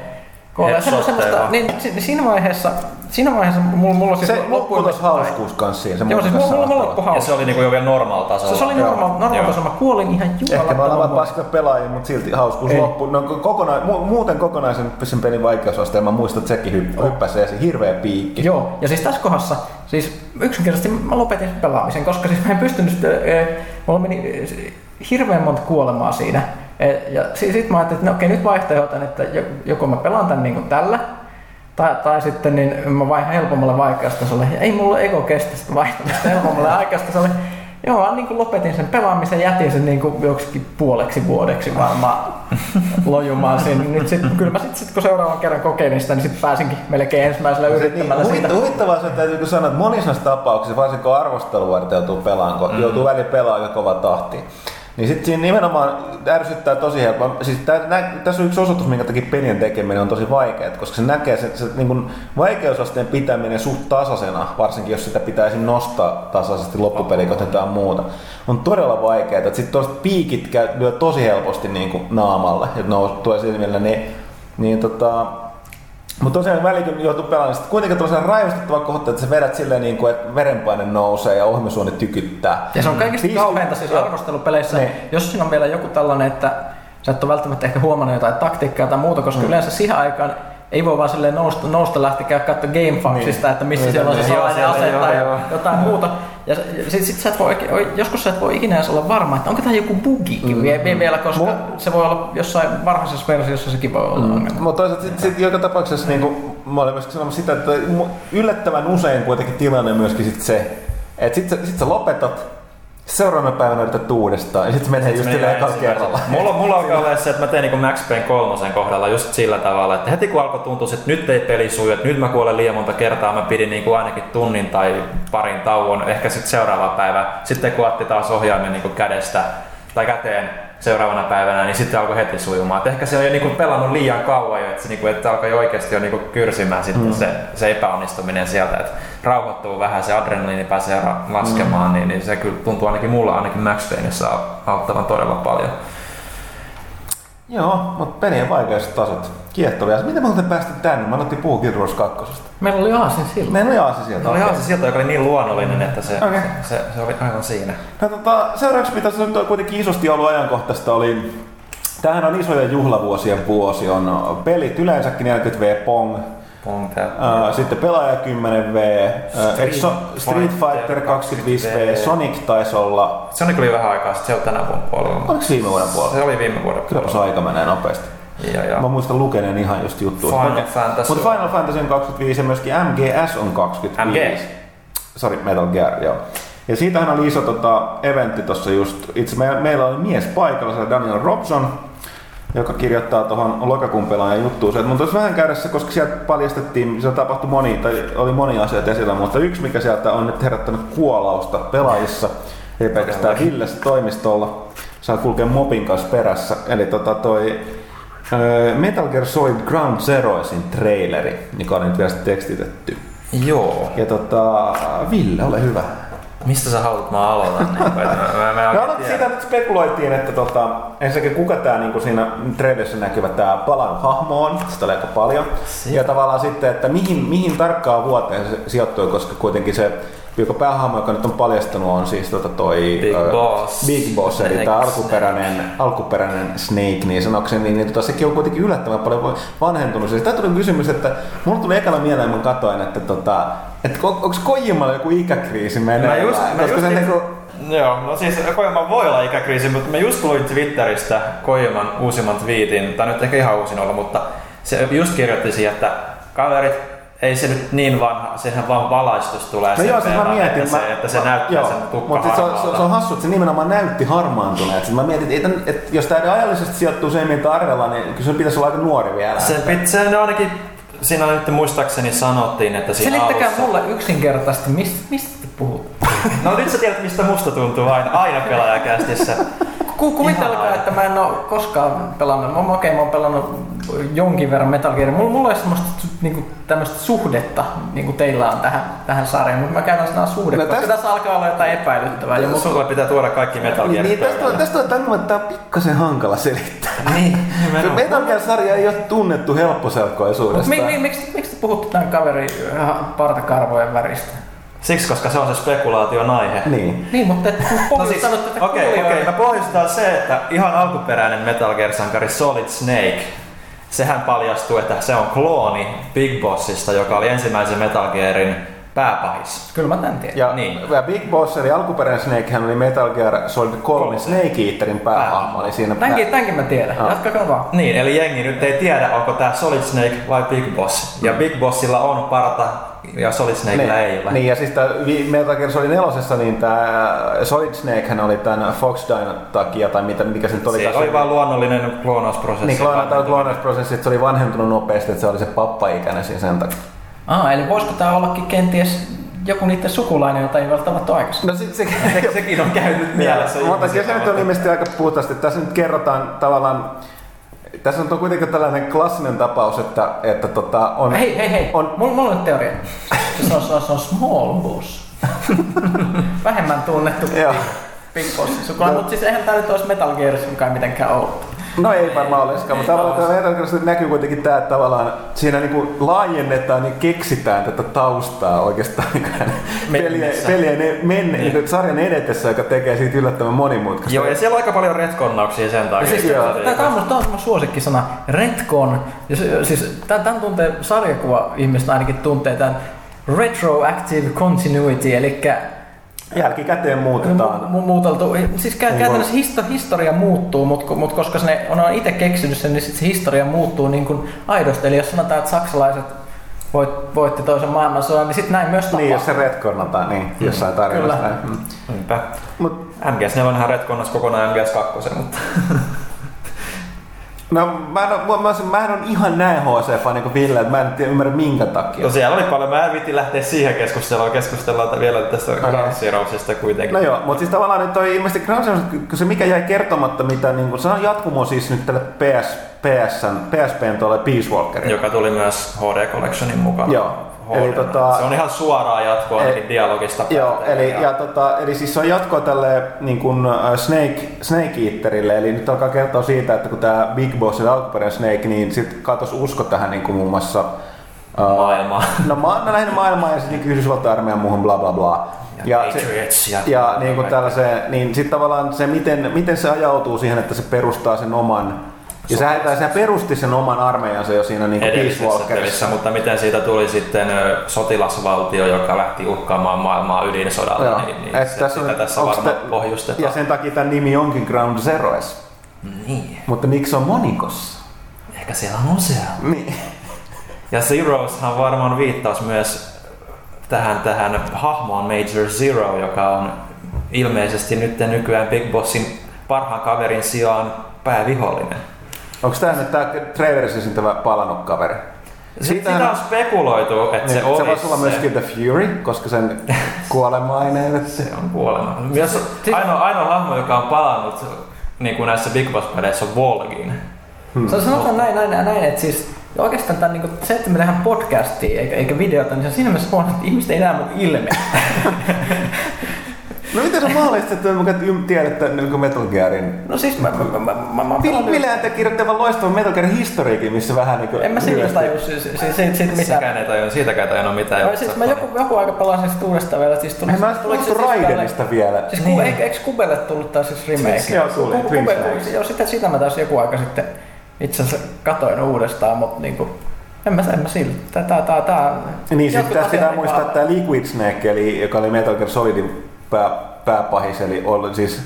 Kuolee Et semmo- semmoista, niin, si- siinä vaiheessa, siinä vaiheessa mulla, mulla siis Se loppui tuossa hauskuus kanssa siinä. Se Joo, siis mulla, mulla, kanssa mulla loppu Ja se oli niinku jo vielä normaal tasolla. Se, se oli normaal, normaal tasolla. Mä kuolin ihan Ehkä jumalattoman vaan monta. paska pelaajia, mutta silti hauskuus Ei. loppu. No, kokona, mu, muuten kokonaisen sen pelin vaikeusaste, ja mä muistan, että sekin hypp, hyppäsi ja se hirveä piikki. Joo, ja siis tässä kohdassa, siis yksinkertaisesti mä lopetin sen pelaamisen, koska siis mä en pystynyt eh, mulla meni eh, hirveän monta kuolemaa siinä. Eh, Ja sitten mä ajattelin, että no okei, nyt vaihtoehto on, että jo- joko mä pelaan tän niin tällä, tai, tai sitten niin mä vaihan helpommalle vaikeustasolle. Ja ei mulla ego kestä sitä vaihtamista helpommalle vaikeustasolle. Joo, mä niin lopetin sen pelaamisen, jätin sen niin kuin joksikin puoleksi vuodeksi varmaan lojumaan siinä. Nyt sit, kyllä mä sitten sit, kun seuraavan kerran kokeilin sitä, niin sitten pääsinkin melkein ensimmäisellä Se, niin, yrittämällä siitä. huvitt- huvittavaa se täytyy sanoa, että monissa tapauksissa, varsinkin kun arvosteluvuodet joutuu pelaamaan, kun mm. joutuu välillä pelaamaan aika kova tahti. Niin sitten siinä nimenomaan ärsyttää tosi helppo. Siis tässä on yksi osoitus, minkä takia pelien tekeminen on tosi vaikeaa, koska se näkee se, se niin kun vaikeusasteen pitäminen suht tasaisena, varsinkin jos sitä pitää esim. nostaa tasaisesti loppupeliin, kun jotain muuta, on todella vaikeaa. Sitten tuollaiset piikit käy, lyö tosi helposti niin kuin naamalle, että tulee silmillä, niin, niin tota, mutta tosiaan väliin kun joutuu pelaamaan, niin kuitenkin tällaisen raivostuttava kohta, että sä vedät silleen, niin kuin, että verenpaine nousee ja ohjelmisuoni tykyttää. Ja se on kaikista Viisi- kauheinta siis arvostelupeleissä, Niin. jos siinä on vielä joku tällainen, että sä et ole välttämättä ehkä huomannut jotain taktiikkaa tai muuta, koska mm. yleensä siihen aikaan ei voi vaan silleen nousta, nousta lähteä katsoa Gamefaxista, Niin. että missä Niin, siellä on se niin, salainen ase tai joo. jotain muuta. Ja sit, sit sä et voi, joskus sä et voi ikinä edes olla varma, että onko tämä joku bugikin mm. vie- vielä, koska Mu- se voi olla jossain varhaisessa versiossa sekin voi olla mm. ongelma. Mutta toisaalta sitten sit joka tapauksessa niin kuin, mä olin myöskin sanomassa sitä, että yllättävän usein kuitenkin tilanne on myöskin sit se, että sit, sä- sit sä lopetat, seuraavana päivänä yrität uudestaan ja sitten menee just silleen ensimmäisenä. kerralla. Mulla, mulla alkaa olla se, että mä teen niin Max Payne kolmosen kohdalla just sillä tavalla, että heti kun alkoi tuntua, että nyt ei peli suju, että nyt mä kuolen liian monta kertaa, mä pidin niin kuin ainakin tunnin tai parin tauon, ehkä sitten seuraava päivä. Sitten kun otti taas ohjaimen niin kuin kädestä tai käteen seuraavana päivänä, niin sitten alkoi heti sujumaan. Et ehkä se on jo niin kuin pelannut liian kauan jo, että, se, niin kuin, että alkoi jo oikeasti jo niin kuin kyrsimään sitten mm. se, se epäonnistuminen sieltä, että rauhoittuu vähän, se adrenaliini pääsee laskemaan, mm. niin, niin, se kyllä tuntuu ainakin mulla ainakin Max Payneissa auttavan todella paljon. Joo, mutta pelien vaikeustasot kiehtovia. Miten me oltiin päästy tänne? Mä puhua Guild Wars 2. Meillä oli Aasin silloin. Meillä oli aasi sieltä. Se oli se silta, joka oli niin luonnollinen, että se, Okei. se, se oli aivan siinä. No, tota, seuraavaksi, mitä se nyt on kuitenkin isosti ollut ajankohtaista, oli Tämähän on isojen juhlavuosien vuosi, on pelit yleensäkin 40V Pong, Pong. Ää, sitten pelaaja 10V, ää, eikö so- Street Fighter 25V, Sonic taisi olla, Sonic oli vähän aikaa sitten, se on tänä vuonna puolella. oliko se viime vuoden puolella? Se oli viime vuoden puolella. aika menee nopeasti. Ja, ja. Mä muistan lukeneen ihan just juttuja. Final Mutta- Fantasy Mutta Final Fantasy on 25 ja myöskin MGS on 25. MG. Sorry, Metal Gear, joo. Ja siitähän oli iso tota, eventti tuossa just. Itse me, meillä oli mies paikalla, se Daniel Robson, joka kirjoittaa tuohon lokakuun pelaajan juttuun. Mutta olisi vähän käydä se, koska sieltä paljastettiin, se tapahtui moni, tai oli moni asioita esillä, mutta yksi mikä sieltä on nyt herättänyt kuolausta pelaajissa, ei pelkästään Villessä toimistolla, saa kulkea mopin kanssa perässä. Eli tota toi Metal Gear Solid Ground Zeroisin traileri, joka oli nyt vielä tekstitetty. Joo. Ja tota, Ville, ole hyvä. Mistä sä haluat mä aloitan? Niin, että mä, mä, aloitin tiedä. siitä nyt spekuloitiin, että tota, ensinnäkin kuka tää niinku siinä trailerissä näkyvä tää palan hahmo on, sitä oli aika paljon. Si- Ja tavallaan sitten, että mihin, mihin tarkkaan vuoteen se sijoittui, koska kuitenkin se joka päähahmo, joka nyt on paljastunut, on siis tota toi Big ö, Boss. Big Boss, eli tämä alkuperäinen, alkuperäinen Snake, niin sanokseni, niin, niin tota, sekin on kuitenkin yllättävän paljon vanhentunut. Siis tää tuli kysymys, että mulla tuli ekana mieleen, kun katoin, että, tota, että onko Kojimalla joku ikäkriisi menee? Mä just, mä just se niinku, Joo, no siis Koiman voi olla ikäkriisi, mutta mä just luin Twitteristä Koiman uusimman twiitin, tai nyt ehkä ihan uusin ollut, mutta se just kirjoitti siihen, että kaverit, ei se nyt niin vanha, sehän vaan valaistus tulee No sen joo, siis mä verran, mietin. että, mä, se, että se mä, näyttää joo, sen tukka Mutta se, on- se, on- se on hassu, että se nimenomaan näytti harmaantuneet. Sitten mä mietin, että, että, että jos tämä ajallisesti sijoittuu Semmin tarrella, niin kyllä se pitäisi olla aika nuori vielä. Se, pit- se ainakin, siinä nyt muistaakseni sanottiin, että siinä Selittäkää alussa... mulle yksinkertaisesti, mistä, mistä te puhut? No nyt sä tiedät, mistä musta tuntuu aina, aina pelaajakästissä. Ku, kuvitelkaa, Ihan. että mä en oo koskaan pelannut. Mä, okei, mä oon pelannut jonkin verran Metal Gear. Mulla, mulla ei semmoista niinku, tämmöistä suhdetta, niin kuin teillä on tähän, tähän sarjaan, mutta mä käytän sanaa suhde, No koska tästä- tässä alkaa olla jotain epäilyttävää. Ja musta, Sulle pitää tuoda kaikki Metal Niin, Gear niin tästä, on, tästä on tämä, että tämä on pikkasen hankala selittää. Niin, nimenomaan. Metal Gear-sarja ei ole tunnettu Mut helpposelkoisuudesta. mi, mi, miksi, miksi te puhutte tämän kaverin äh, partakarvojen väristä? Siksi, koska se on se spekulaation aihe. Niin. Niin, mutta et No siis, tätä okei, kuulijoille. okei, mä pohjustan se, että ihan alkuperäinen Metal Gear-sankari Solid Snake, sehän paljastui, että se on klooni Big Bossista, joka oli ensimmäisen Metal Gearin pääpahis. Kyllä mä tän tiedän. Ja, Niin. ja Big Boss eli alkuperäinen Snake, hän oli Metal Gear Solid 3 Snake Eaterin päähahmo. Oli siinä Tämänkin, tämänkin mä tiedän. Ah. Jatkakaa vaan. Niin, eli jengi nyt ei tiedä, onko tämä Solid Snake vai Big Boss. Ja Big Bossilla on parta ja Solid Snakella ei ole. Niin, ja siis tää Metal Gear Solid 4, niin tää Solid Snake hän oli tämän Fox Dino takia, tai mitä, mikä se nyt oli. Se oli vaan luonnollinen kloonausprosessi. Niin, kloonata kloonausprosessi, että se oli vanhentunut nopeasti, että se oli se pappa-ikäinen siinä sen takia. Ah, eli voisiko tää ollakin kenties joku niiden sukulainen, jota ei ole tavattu aikaisemmin? No se, se, Se, sekin on käynyt mielessä. Mutta se nyt on ilmeisesti aika puhtaasti. Tässä nyt kerrotaan tavallaan, tässä on kuitenkin tällainen klassinen tapaus, että, että tota, on... Hei, hei, hei. On, Mulla, mulla on teoria. Se on, se on, se on small boss. Vähemmän tunnettu kuin. Big Boss. Mutta siis eihän tää nyt olisi Metal Gear kai mitenkään outo. No ei varmaan olisikaan, mutta tavallaan tämä näkyy kuitenkin tämä, että tavallaan siinä niinku laajennetaan ja keksitään tätä taustaa oikeastaan niin pelien, pelien menne, niin. sarjan edetessä, joka tekee siitä yllättävän monimutkaista. Joo, ja siellä on aika paljon retkonnauksia sen takia. Siis, Joo. tää, tää on tää on mun suosikkisana, se, siis tän tuntee sarjakuva ihmiset ainakin tuntee tämän retroactive continuity, eli Jälkikäteen muutetaan. mu- muuteltu, siis kä- Niin käytännössä histo, historia muuttuu, mutta mut koska ne on itse keksinyt sen, niin sit se historia muuttuu niin kuin aidosti. Eli jos sanotaan, että saksalaiset voit, voitti toisen maailmansodan, niin sitten näin myös tapahtuu. Niin, jos se retkonnataan, niin jossain tarinassa. Kyllä. Mm. Niinpä. Mut, MGS4 on ihan retkonnas kokonaan MGS2, mutta no, mä en, oo- mä, mä, mä en ole ihan näin HC-fani kuin Ville, että mä en tiedä, ymmärrä minkä takia. no siellä oli paljon. Mä en viitti lähteä siihen keskusteluun. Keskustellaan vielä tästä Okei. Ground Zeroesista kuitenkin. No joo, mutta siis tavallaan nyt toi ilmeisesti Ground Zeroes, kun se mikä jäi kertomatta, mitä niin se on jatkumo siis nyt tälle PS, PSN, PSPn tuolle Peace Walkerille. Joka tuli myös HD Collectionin mukaan. Joo. Eli tota- Se on ihan suoraa jatkoa ainakin dialogista. Joo, eli, ja, tota, eli siis se on jatkoa tälle niin kuin äh, Snake, Snake Eaterille, eli nyt alkaa kertoa siitä, että kun tämä Big Boss ja alkuperäinen Snake, niin sitten katos usko tähän niin kuin muun muassa äh, Maailmaa. No, ma- no lähinnä maailmaa ja sitten niin Yhdysvaltain armeijan muuhun bla bla bla. Ja se, Patriots ja- ja niin kuin tällaiseen, niin sitten tavallaan se, miten, miten se ajautuu siihen, että se perustaa sen oman, ja sehän, tai sehän perusti sen oman armeijansa jo siinä niin Peace mutta miten siitä tuli sitten sotilasvaltio, joka lähti uhkaamaan maailmaa ydinsodalla, Joo. niin, niin Et se, tässä on- tässä varmaan te- pohjustetaan. Ja sen takia tämän nimi onkin Ground Zeroes. Niin, Mutta miksi on monikossa? ehkä siellä on useampi. Niin. Ja Zeroeshan varmaan viittaus myös tähän, tähän hahmoon Major Zero, joka on ilmeisesti nyt nykyään Big Bossin parhaan kaverin sijaan päävihollinen. Onko tämä nyt tämä trailerissa esiintyvä palannut kaveri? Siitä sitä on spekuloitu, että niin, se se olisi voisi olla myöskin The Fury, koska sen kuolemainen. Se on kuolema. Myös ainoa, ainoa hahmo, joka on palannut niin kuin näissä Big Boss-peleissä on Volgin. Hmm. Se sanotaan näin, näin, näin, näin, että siis oikeastaan tämän, niin kuin, se, että me tehdään podcastia eikä, eikä videota, niin se on siinä mielessä huono, että ihmiset ei näe mun ilme. No miten se mahdollista, että ym- tiedätte niin Metal Gearin? No siis mä, mä, mä, mä, mä, mä te kirjoitti aivan loistavan Metal Gearin historiikin, missä vähän niin kuin... En mä siitä tajua siis, siis, siis, siis mitään. Sekään ei tajua, siitäkään tajunnut mitään. No, siis mä joku, joku aika pelasin sitä uudestaan vielä. Siis tuli, mä tuliko puhuttu siis Raidenista vielä. Siis Niin. eikö, eikö Kubelle tullut taas siis remake? Siis, joo, tuli, Kube-. Joo, sitä, sitä mä taas joku aika sitten itse asiassa katoin uudestaan, mutta niinku, en mä, en mä silti. Tää, tää, tää, tää, Niin, siis jotkut tässä pitää muistaa, tämä Liquid Snake, eli, joka oli Metal Gear Solidin pää, pääpahis, eli oli siis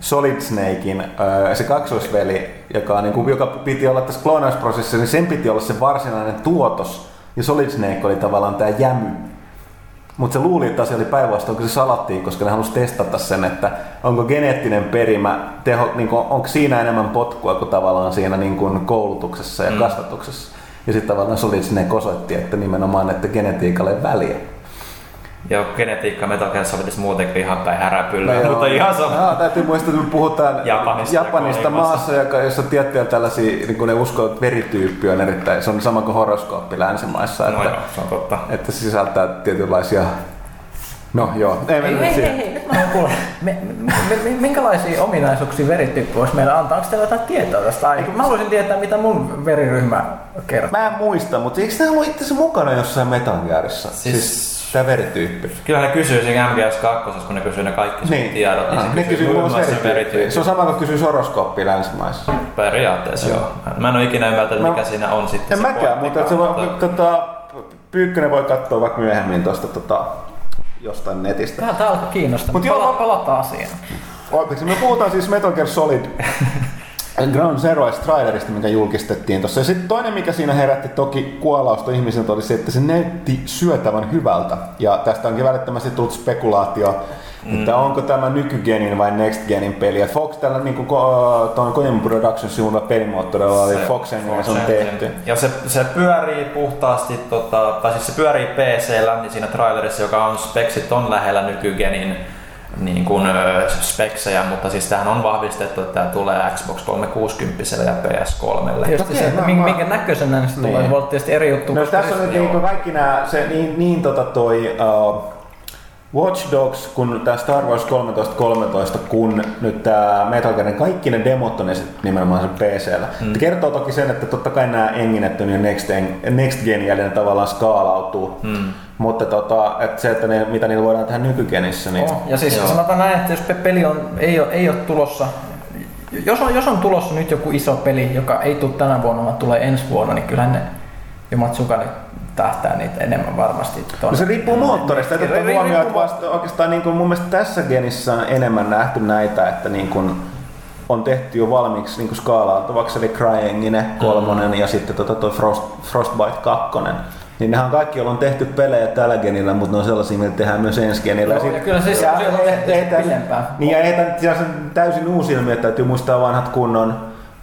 Solid Snakein öö, se kaksoisveli, joka, niin kuin, joka piti olla tässä kloonausprosessissa, niin sen piti olla se varsinainen tuotos. Ja Solid Snake oli tavallaan tämä jämy. Mutta se luuli, että asia oli päinvastoin, kun se salattiin, koska ne halusi testata sen, että onko geneettinen perimä, teho, niin kuin, onko siinä enemmän potkua kuin tavallaan siinä niin kuin koulutuksessa ja Mm. kasvatuksessa. Ja sitten tavallaan Solid Snake osoitti, että nimenomaan, että genetiikalle ei väliä. Ja genetiikka Metal Gear Solidissa muutenkin ihan päin häräpyllä, No joo. mutta ihan sama. No, täytyy muistaa, että me puhutaan Japanista Japanista ja maassa, joka, jossa tiettyjä tällaisia, niin kuin ne uskoo, että verityyppi on erittäin, se on sama kuin horoskooppi länsimaissa, No että, joo, se on totta. että se sisältää tietynlaisia, no joo, ei Hei, mennä hei, siihen. hei, hei, nyt mä kuulla. Me, me, me, minkälaisia ominaisuuksia verityyppi voisi meillä antaa? Onko teillä jotain tietoa tästä? Ai, Mä haluaisin tietää, mitä mun veriryhmä kertoo. Mä en muista, mutta eikö tämä ollut itse asiassa mukana jossain Metal Gearissa? Siis, Siis- siis tämä verityyppi. Kyllä ne kysyy siinä MGS2, kun ne kysyy ne kaikki sun Niin, tiedot, niin Ah, se ne kysyy kysyy muun muun muassa muassa verityyppiä. verityyppi. Se on sama kuin kysyy horoskooppia länsimaissa. Periaatteessa joo. Mä en ole ikinä ymmärtänyt, Mä- mikä siinä on sitten En se mäkään, mutta se voi, tota, Pyykkönen voi katsoa vaikka myöhemmin tuosta tota, jostain netistä. Tää, tää alkoi kiinnostaa. Mut Mut joo, Pala, mä- palataan siihen. Oikeasti me puhutaan siis Metal Gear Solid Ground Zero trailerista, mikä julkistettiin tuossa. Ja sitten toinen, mikä siinä herätti toki kuolausta ihmisiltä, oli se, että se näytti syötävän hyvältä. Ja tästä onkin välittömästi tullut spekulaatio, mm. että onko tämä nykygenin vai next genin peli. Ja Fox tällä niin kuin, tuon Kojima Productions sivulla pelimoottorilla oli Fox Engine, se on tehty. Ja se, se pyörii puhtaasti, tota, tai siis se pyörii PCllä, niin siinä trailerissa, joka on speksit on lähellä nykygenin niin kuin, ö, speksejä, mutta siis tähän on vahvistettu, että tämä tulee Xbox 360 ja PS3. Tietysti Okei, se, että mä- minkä, mä- minkä näköisenä se tulee, Niin. niin. voi olla tietysti eri juttu. No tässä on nyt niin kaikki nämä, se niin, niin tota toi uh, Watch Dogs, kun tämä Star Wars 1313, kun nyt tämä Metal Gearin kaikki ne demot on esitetty nimenomaan sen PCllä. Mm. Kertoo toki sen, että totta kai nämä Enginet on jo Next, next Gen jälleen tavallaan skaalautuu. Mm. Mutta tota, että se, että ne, mitä niillä voidaan tehdä nykygenissä, niin... Oh, ja siis Joo. sanotaan näin, että jos pe- peli on, ei, ole, ei ole tulossa, jos on, jos on tulossa nyt joku iso peli, joka ei tule tänä vuonna, vaan tulee ensi vuonna, niin kyllähän ne Jomatsuka nyt tähtää niitä enemmän varmasti. No se riippuu moottorista. Ri- Että ri- huomioon, että vasta oikeastaan niin kuin mun mielestä tässä genissä on enemmän nähty näitä, että niin kuin on tehty jo valmiiksi niin kuin skaalautuvaksi, eli CryEngine kolmonen ja sitten tota toi Frost, Frostbite 2. Niin nehän on kaikki, joilla on tehty pelejä tällä genillä, mutta ne on sellaisia, mitä tehdään myös ensi genillä. Joo, ja kyllä siis se on ei- tehty pidempään. Niin ja ei tämä nyt sellaisen täysin uusi ilmiö, että täytyy muistaa vanhat kunnon,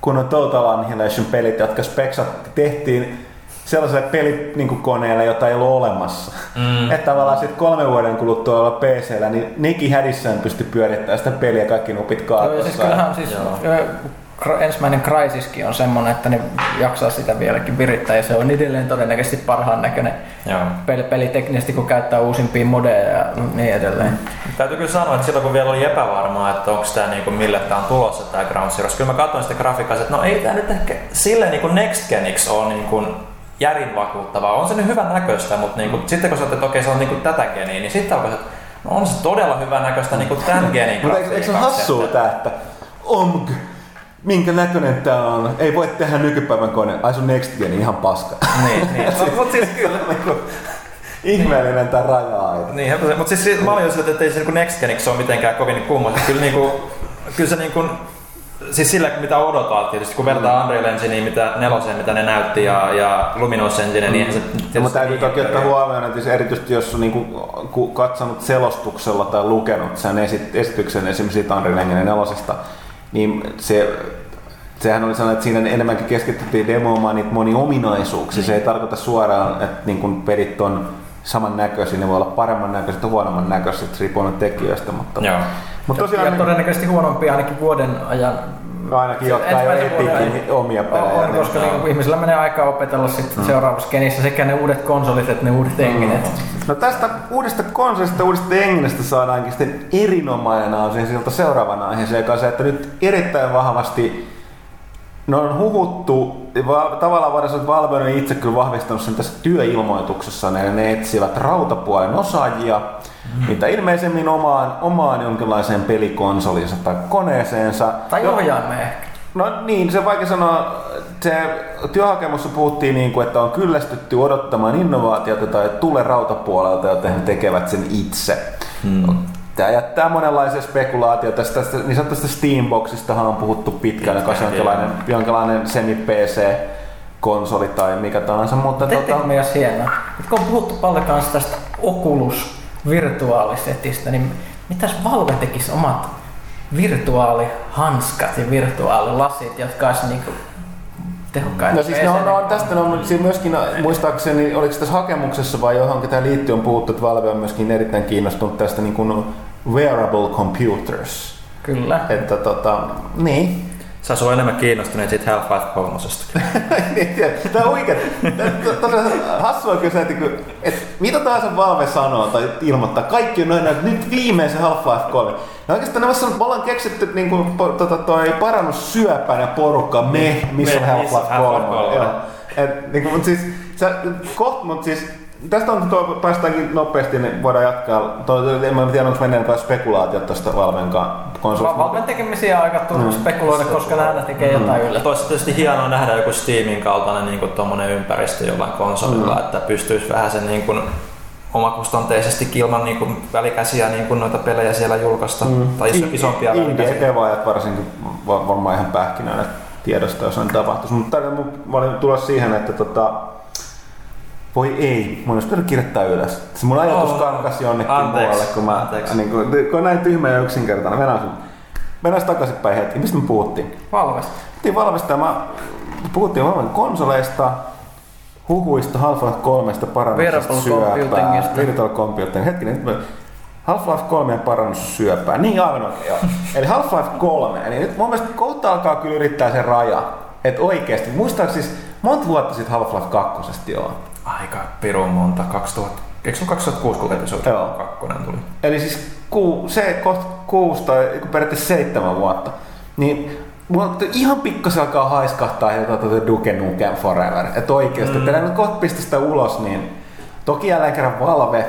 kunnon Total Annihilation pelit, jotka speksat tehtiin sellaiselle pelikoneelle, jota ei ollut olemassa. Mm. Että tavallaan sitten kolmen vuoden kuluttua olla PCllä, niin nekin hädissään pysty pyörittämään sitä peliä kaikki nupit Joo, kaatossa. siis kyllähän siis Joo. ensimmäinen Crysiskin on semmonen, että ne jaksaa sitä vieläkin virittää ja se on edelleen todennäköisesti parhaan näköinen Joo. peli, peli teknisesti, kun käyttää uusimpia modeja ja niin edelleen. Täytyy kyllä sanoa, että silloin kun vielä oli epävarmaa, että onko tämä niinku, mille tämä on tulossa tämä Ground Zero, kyllä mä katsoin sitä grafiikkaa, että no ei tämä nyt ehkä sille niinku Next Geniksi ole niinku järin vakuuttavaa. On se nyt hyvän näköistä, mutta niinku, sitten kun sä että okei se on niinku tätä geniä, niin sitten alkoi se, että no on se todella hyvän näköistä niinku tämän genin Mutta eikö, se ole grafiikaksi, hassua tää, että OMG, minkä näköinen tää on? Ei voi tehdä nykypäivän kone. Ai sun Next Gen ihan paska. Niin, niin. Mutta siis kyllä. Niinku, Ihmeellinen tää raja-aita. Niin, mutta siis si- mä olin jo sillä, että ei se niinku Next Geniksi ole mitenkään kovin kummoista. Kyllä, niinku, kyllä se niinku, siis sillä mitä odotaa tietysti, kun vertaa Unreal Engineen, mitä neloseen, mitä ne näytti ja, ja Luminous Engine, niin se tietysti No, mutta täytyy toki ottaa niin huomioon, että jos erityisesti jos on niinku, ku- katsonut selostuksella tai lukenut sen esit- esityksen esimerkiksi siitä Unreal Engine 4, niin se, sehän oli sellainen, että siinä enemmänkin keskityttiin demoamaan niitä monia ominaisuuksia. Se ei tarkoita suoraan, että niin kun pelit on samannäköisiä, ne voi olla paremman näköiset ja huonomman näköiset, riippuen tekijöistä. Mutta, Joo. Mutta ja tosiaan niin, todennäköisesti huonompia ainakin vuoden ajan. ainakin, jotka ei ole omia pelejä. On, koska niin, ihmisillä menee aikaa opetella sit seuraavassa genissä sekä ne uudet konsolit että ne uudet enginet. No tästä uudesta konsolista, uudesta enginestä saadaankin sitten erinomainen asia siltä seuraavan aiheeseen, joka on se, että nyt erittäin vahvasti no on huhuttu, va- tavallaan sanoa, että Valve on itse kyllä vahvistanut sen tässä työilmoituksessa, eli ne etsivät rautapuolen osaajia, mm. Mitä ilmeisemmin omaan, omaan jonkinlaiseen pelikonsolinsa tai koneeseensa. Tai ohjaimme ehkä. No niin, se on vaikea sanoa. Se työhakemussa puhuttiin niin kuin, että on kyllästytty odottamaan innovaatiota tai tulee rautapuolelta, joten he tekevät sen itse. Hmm. Tämä jättää monenlaisia spekulaatioita. Tästä, tästä niin sanotusta Steamboxistahan on puhuttu pitkään, joka on jonkinlainen, jonkinlainen semi-PC-konsoli tai mikä tahansa. Mutta Teettekö tota, myös hienoa? Nyt kun on puhuttu paljon kanssa tästä Oculus virtuaalisetistä, niin mitäs Valve tekisi omat virtuaalihanskat ja virtuaalilasit, jotka olisi niinku tehokkain. No siis no, no, tästä no, siinä myöskin muistaakseni, oliko tässä hakemuksessa vai johonkin tämä liitti on puhuttu, että Valve on myöskin erittäin kiinnostunut tästä niin kuin wearable computers. Kyllä. Että tota, niin. Sä sun enemmän kiinnostuneet siitä Half-Life 3. Tämä on oikein. Hassua kyllä se, että, että mitä tahansa Valve sanoo tai ilmoittaa, kaikki on aina, että nyt viimeisen Half-Life 3. No oikeastaan ne me ollaan keksitty niin kuin, tota, toi parannus syöpään ja porukka, me, missä on Half-Life 3. Joo. Et, niin kuin, mutta siis, sä, koht, mutta siis Tästä on, tuo, päästäänkin nopeasti, niin voidaan jatkaa. Tuo, en mä tiedä, onko mennään spekulaatiot tästä Valven konsolista. Valven tekemisiä aika turha mm. spekuloida, koska nämä tekee mm. jotain yllä. Toisaalta tietysti hienoa nähdä joku Steamin kaltainen niin kuin, ympäristö jollain konsolilla, mm. että pystyisi vähän sen niin kuin, omakustanteisesti ilman niin kuin, välikäsiä niin kuin, noita pelejä siellä julkaista. Mm. Tai iso, isompia välikäsiä. Indie-devaajat varsinkin varmaan ihan pähkinöinä tiedosta, jos on tapahtuisi. Mutta mä olin tulossa siihen, että tota, voi ei, mun olisi pitänyt kirjoittaa ylös. Se mun ajatus oh, kankasi jonnekin anteeksi, muualle, kun mä, niin kun, kun näin tyhmä ja yksinkertainen. Mennään, mennään takaisinpäin hetki. Mistä me puhuttiin? Valvesta. Puhuttiin Valvesta. Mä, puhuttiin Valven konsoleista, huhuista, Half-Life 3 parannus syöpää. Virtual Computing. Hetkinen, nyt Half-Life 3 parannus syöpää. Niin aivan oikein, joo. Eli Half-Life 3. Eli nyt mun mielestä kohta alkaa kyllä yrittää se raja. Että oikeasti, muistaaks siis monta vuotta sitten Half-Life 2 joo? Aika pirun monta. 2000, eikö 2006, kun episodi Joo. kakkonen tuli? Eli siis ku, se kohta kuusi tai periaatteessa seitsemän vuotta. Niin Mulla ihan pikkasen alkaa haiskahtaa jotain tuota Duke Nukem Forever. Että oikeasti, mm. että nyt kohta pistä sitä ulos, niin toki jälleen kerran Valve,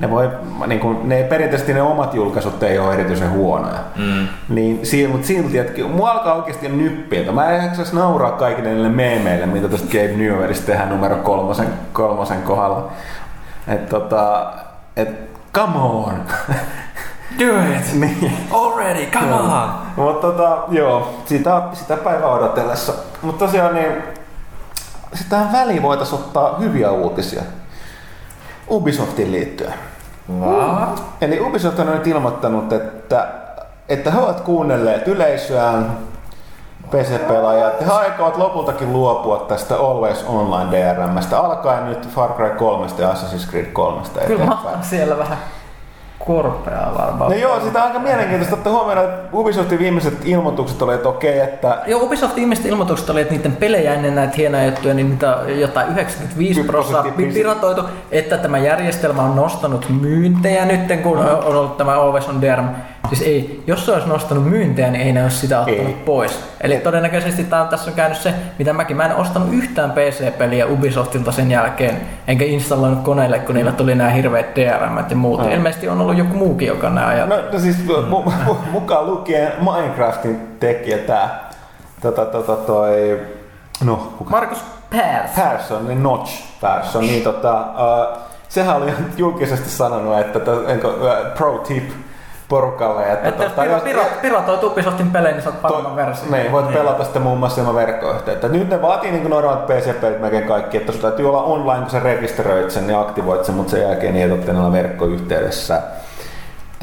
ne, voi, niin kuin, ne perinteisesti ne omat julkaisut ei ole erityisen huonoja. Mm. Niin, mutta silti, että mua alkaa oikeasti nyppiä. Mä en jaksaisi nauraa kaikille niille meemeille, mitä tästä Gabe Newellista tehdään numero kolmosen, kolmosen kohdalla. Että tota, et, come on. Do it! niin. Already, come on! Mutta tota, joo, sitä, sitä päivää odotellessa. Mutta tosiaan niin, sitä väliin voitaisiin ottaa hyviä uutisia. Ubisoftin liittyen. What? Eli Ubisoft on nyt ilmoittanut, että, että he ovat kuunnelleet yleisöään, PC-pelaajat, he aikovat lopultakin luopua tästä Always Online DRMstä, alkaen nyt Far Cry 3 ja Assassin's Creed 3 Kyllä siellä vähän korpea varmaan. No joo, sitä on aika mielenkiintoista ottaa huomioon, että Ubisoftin viimeiset ilmoitukset oli, että okei, että... Joo, Ubisoftin viimeiset ilmoitukut oli, että niiden pelejä ennen näitä hienoja juttuja, niin niitä jotain 95 prosenttia piratoitu, että tämä järjestelmä on nostanut myyntejä nyt, kun on ollut tämä Always on DRM Siis ei, jos se olisi nostanut myyntejä, niin ei ne olisi sitä ottanut ei. pois. Eli todennäköisesti tää on, tässä on käynyt se, mitä mäkin. Mä en ostanut yhtään PC-peliä Ubisoftilta sen jälkeen, enkä installoinut koneelle, kun niillä tuli nämä hirveät DRM ja muut. Mm. Ilmeisesti on ollut joku muukin, joka nämä ajat. No, no siis mu- mu- mukaan lukien Minecraftin tekijä tää. Tota, tota, toi, no, kuka? Markus Persson. Persson, niin Notch Persson, niin tota, uh, sehän oli julkisesti sanonut, että, että uh, pro tip, porukalle. Että, että tota, jos piro, piratoit Ubisoftin pelejä, niin saat paremman version. Niin, voit niin. pelata sitten muun muassa ilman verkkoyhteyttä. Nyt ne vaatii niin normaalit PC-pelit melkein kaikki, että sulla täytyy olla online, kun sä rekisteröit sen ja aktivoit sen, mutta sen jälkeen niin et ole verkkoyhteydessä.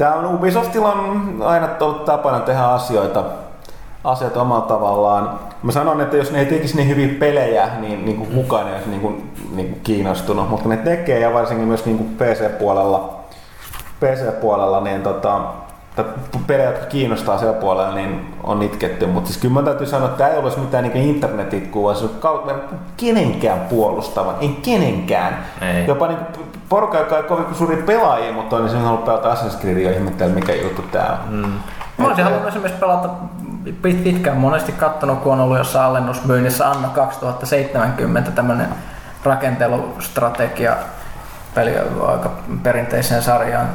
Tämä on Ubisoftilla on aina ollut tapana tehdä asioita, asioita omalla tavallaan. Mä sanon, että jos ne ei tekisi niin hyviä pelejä, niin, niin kuin kukaan ei olisi niin kuin, niin kuin kiinnostunut, mutta ne tekee ja varsinkin myös niin kuin PC-puolella PC-puolella, niin tota, pelejä, jotka kiinnostaa siellä puolella, niin on itketty. Mutta siis kyllä mä täytyy sanoa, että tämä ei olisi mitään niin internetitkua, vaan se on kenenkään puolustava, ei kenenkään. Ei. Jopa niin porukka, joka on kovin suuri pelaajia, mutta on niin sen halunnut pelata Assassin's Creedia ja ihmettellä, mikä juttu tämä on. Mm. Mä olisin halunnut esimerkiksi pelata pitkään monesti kattonut, kun on ollut jossain alennusmyynnissä Anna 2070 tämmöinen rakentelustrategia peli aika perinteiseen sarjaan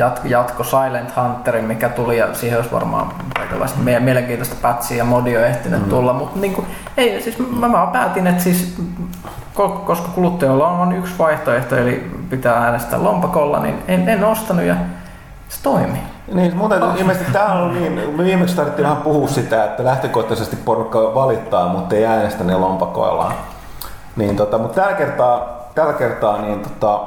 jatko, jatko Silent Hunterin, mikä tuli ja siihen olisi varmaan kaikenlaista mielenkiintoista patsia ja modio ehtinyt mm. tulla, mutta niin kuin, ei, siis mä, mä päätin, että siis koska kuluttajalla on yksi vaihtoehto, eli pitää äänestää lompakolla, niin en, en ostanut ja se toimii. Niin, muuten oh. ilmeisesti tämä on niin, me viimeksi tarvittiin vähän puhua sitä, että lähtökohtaisesti porukka valittaa, mutta ei äänestä ne lompakoillaan. Niin, tota, mutta tällä kertaa, tällä kertaa niin, tota,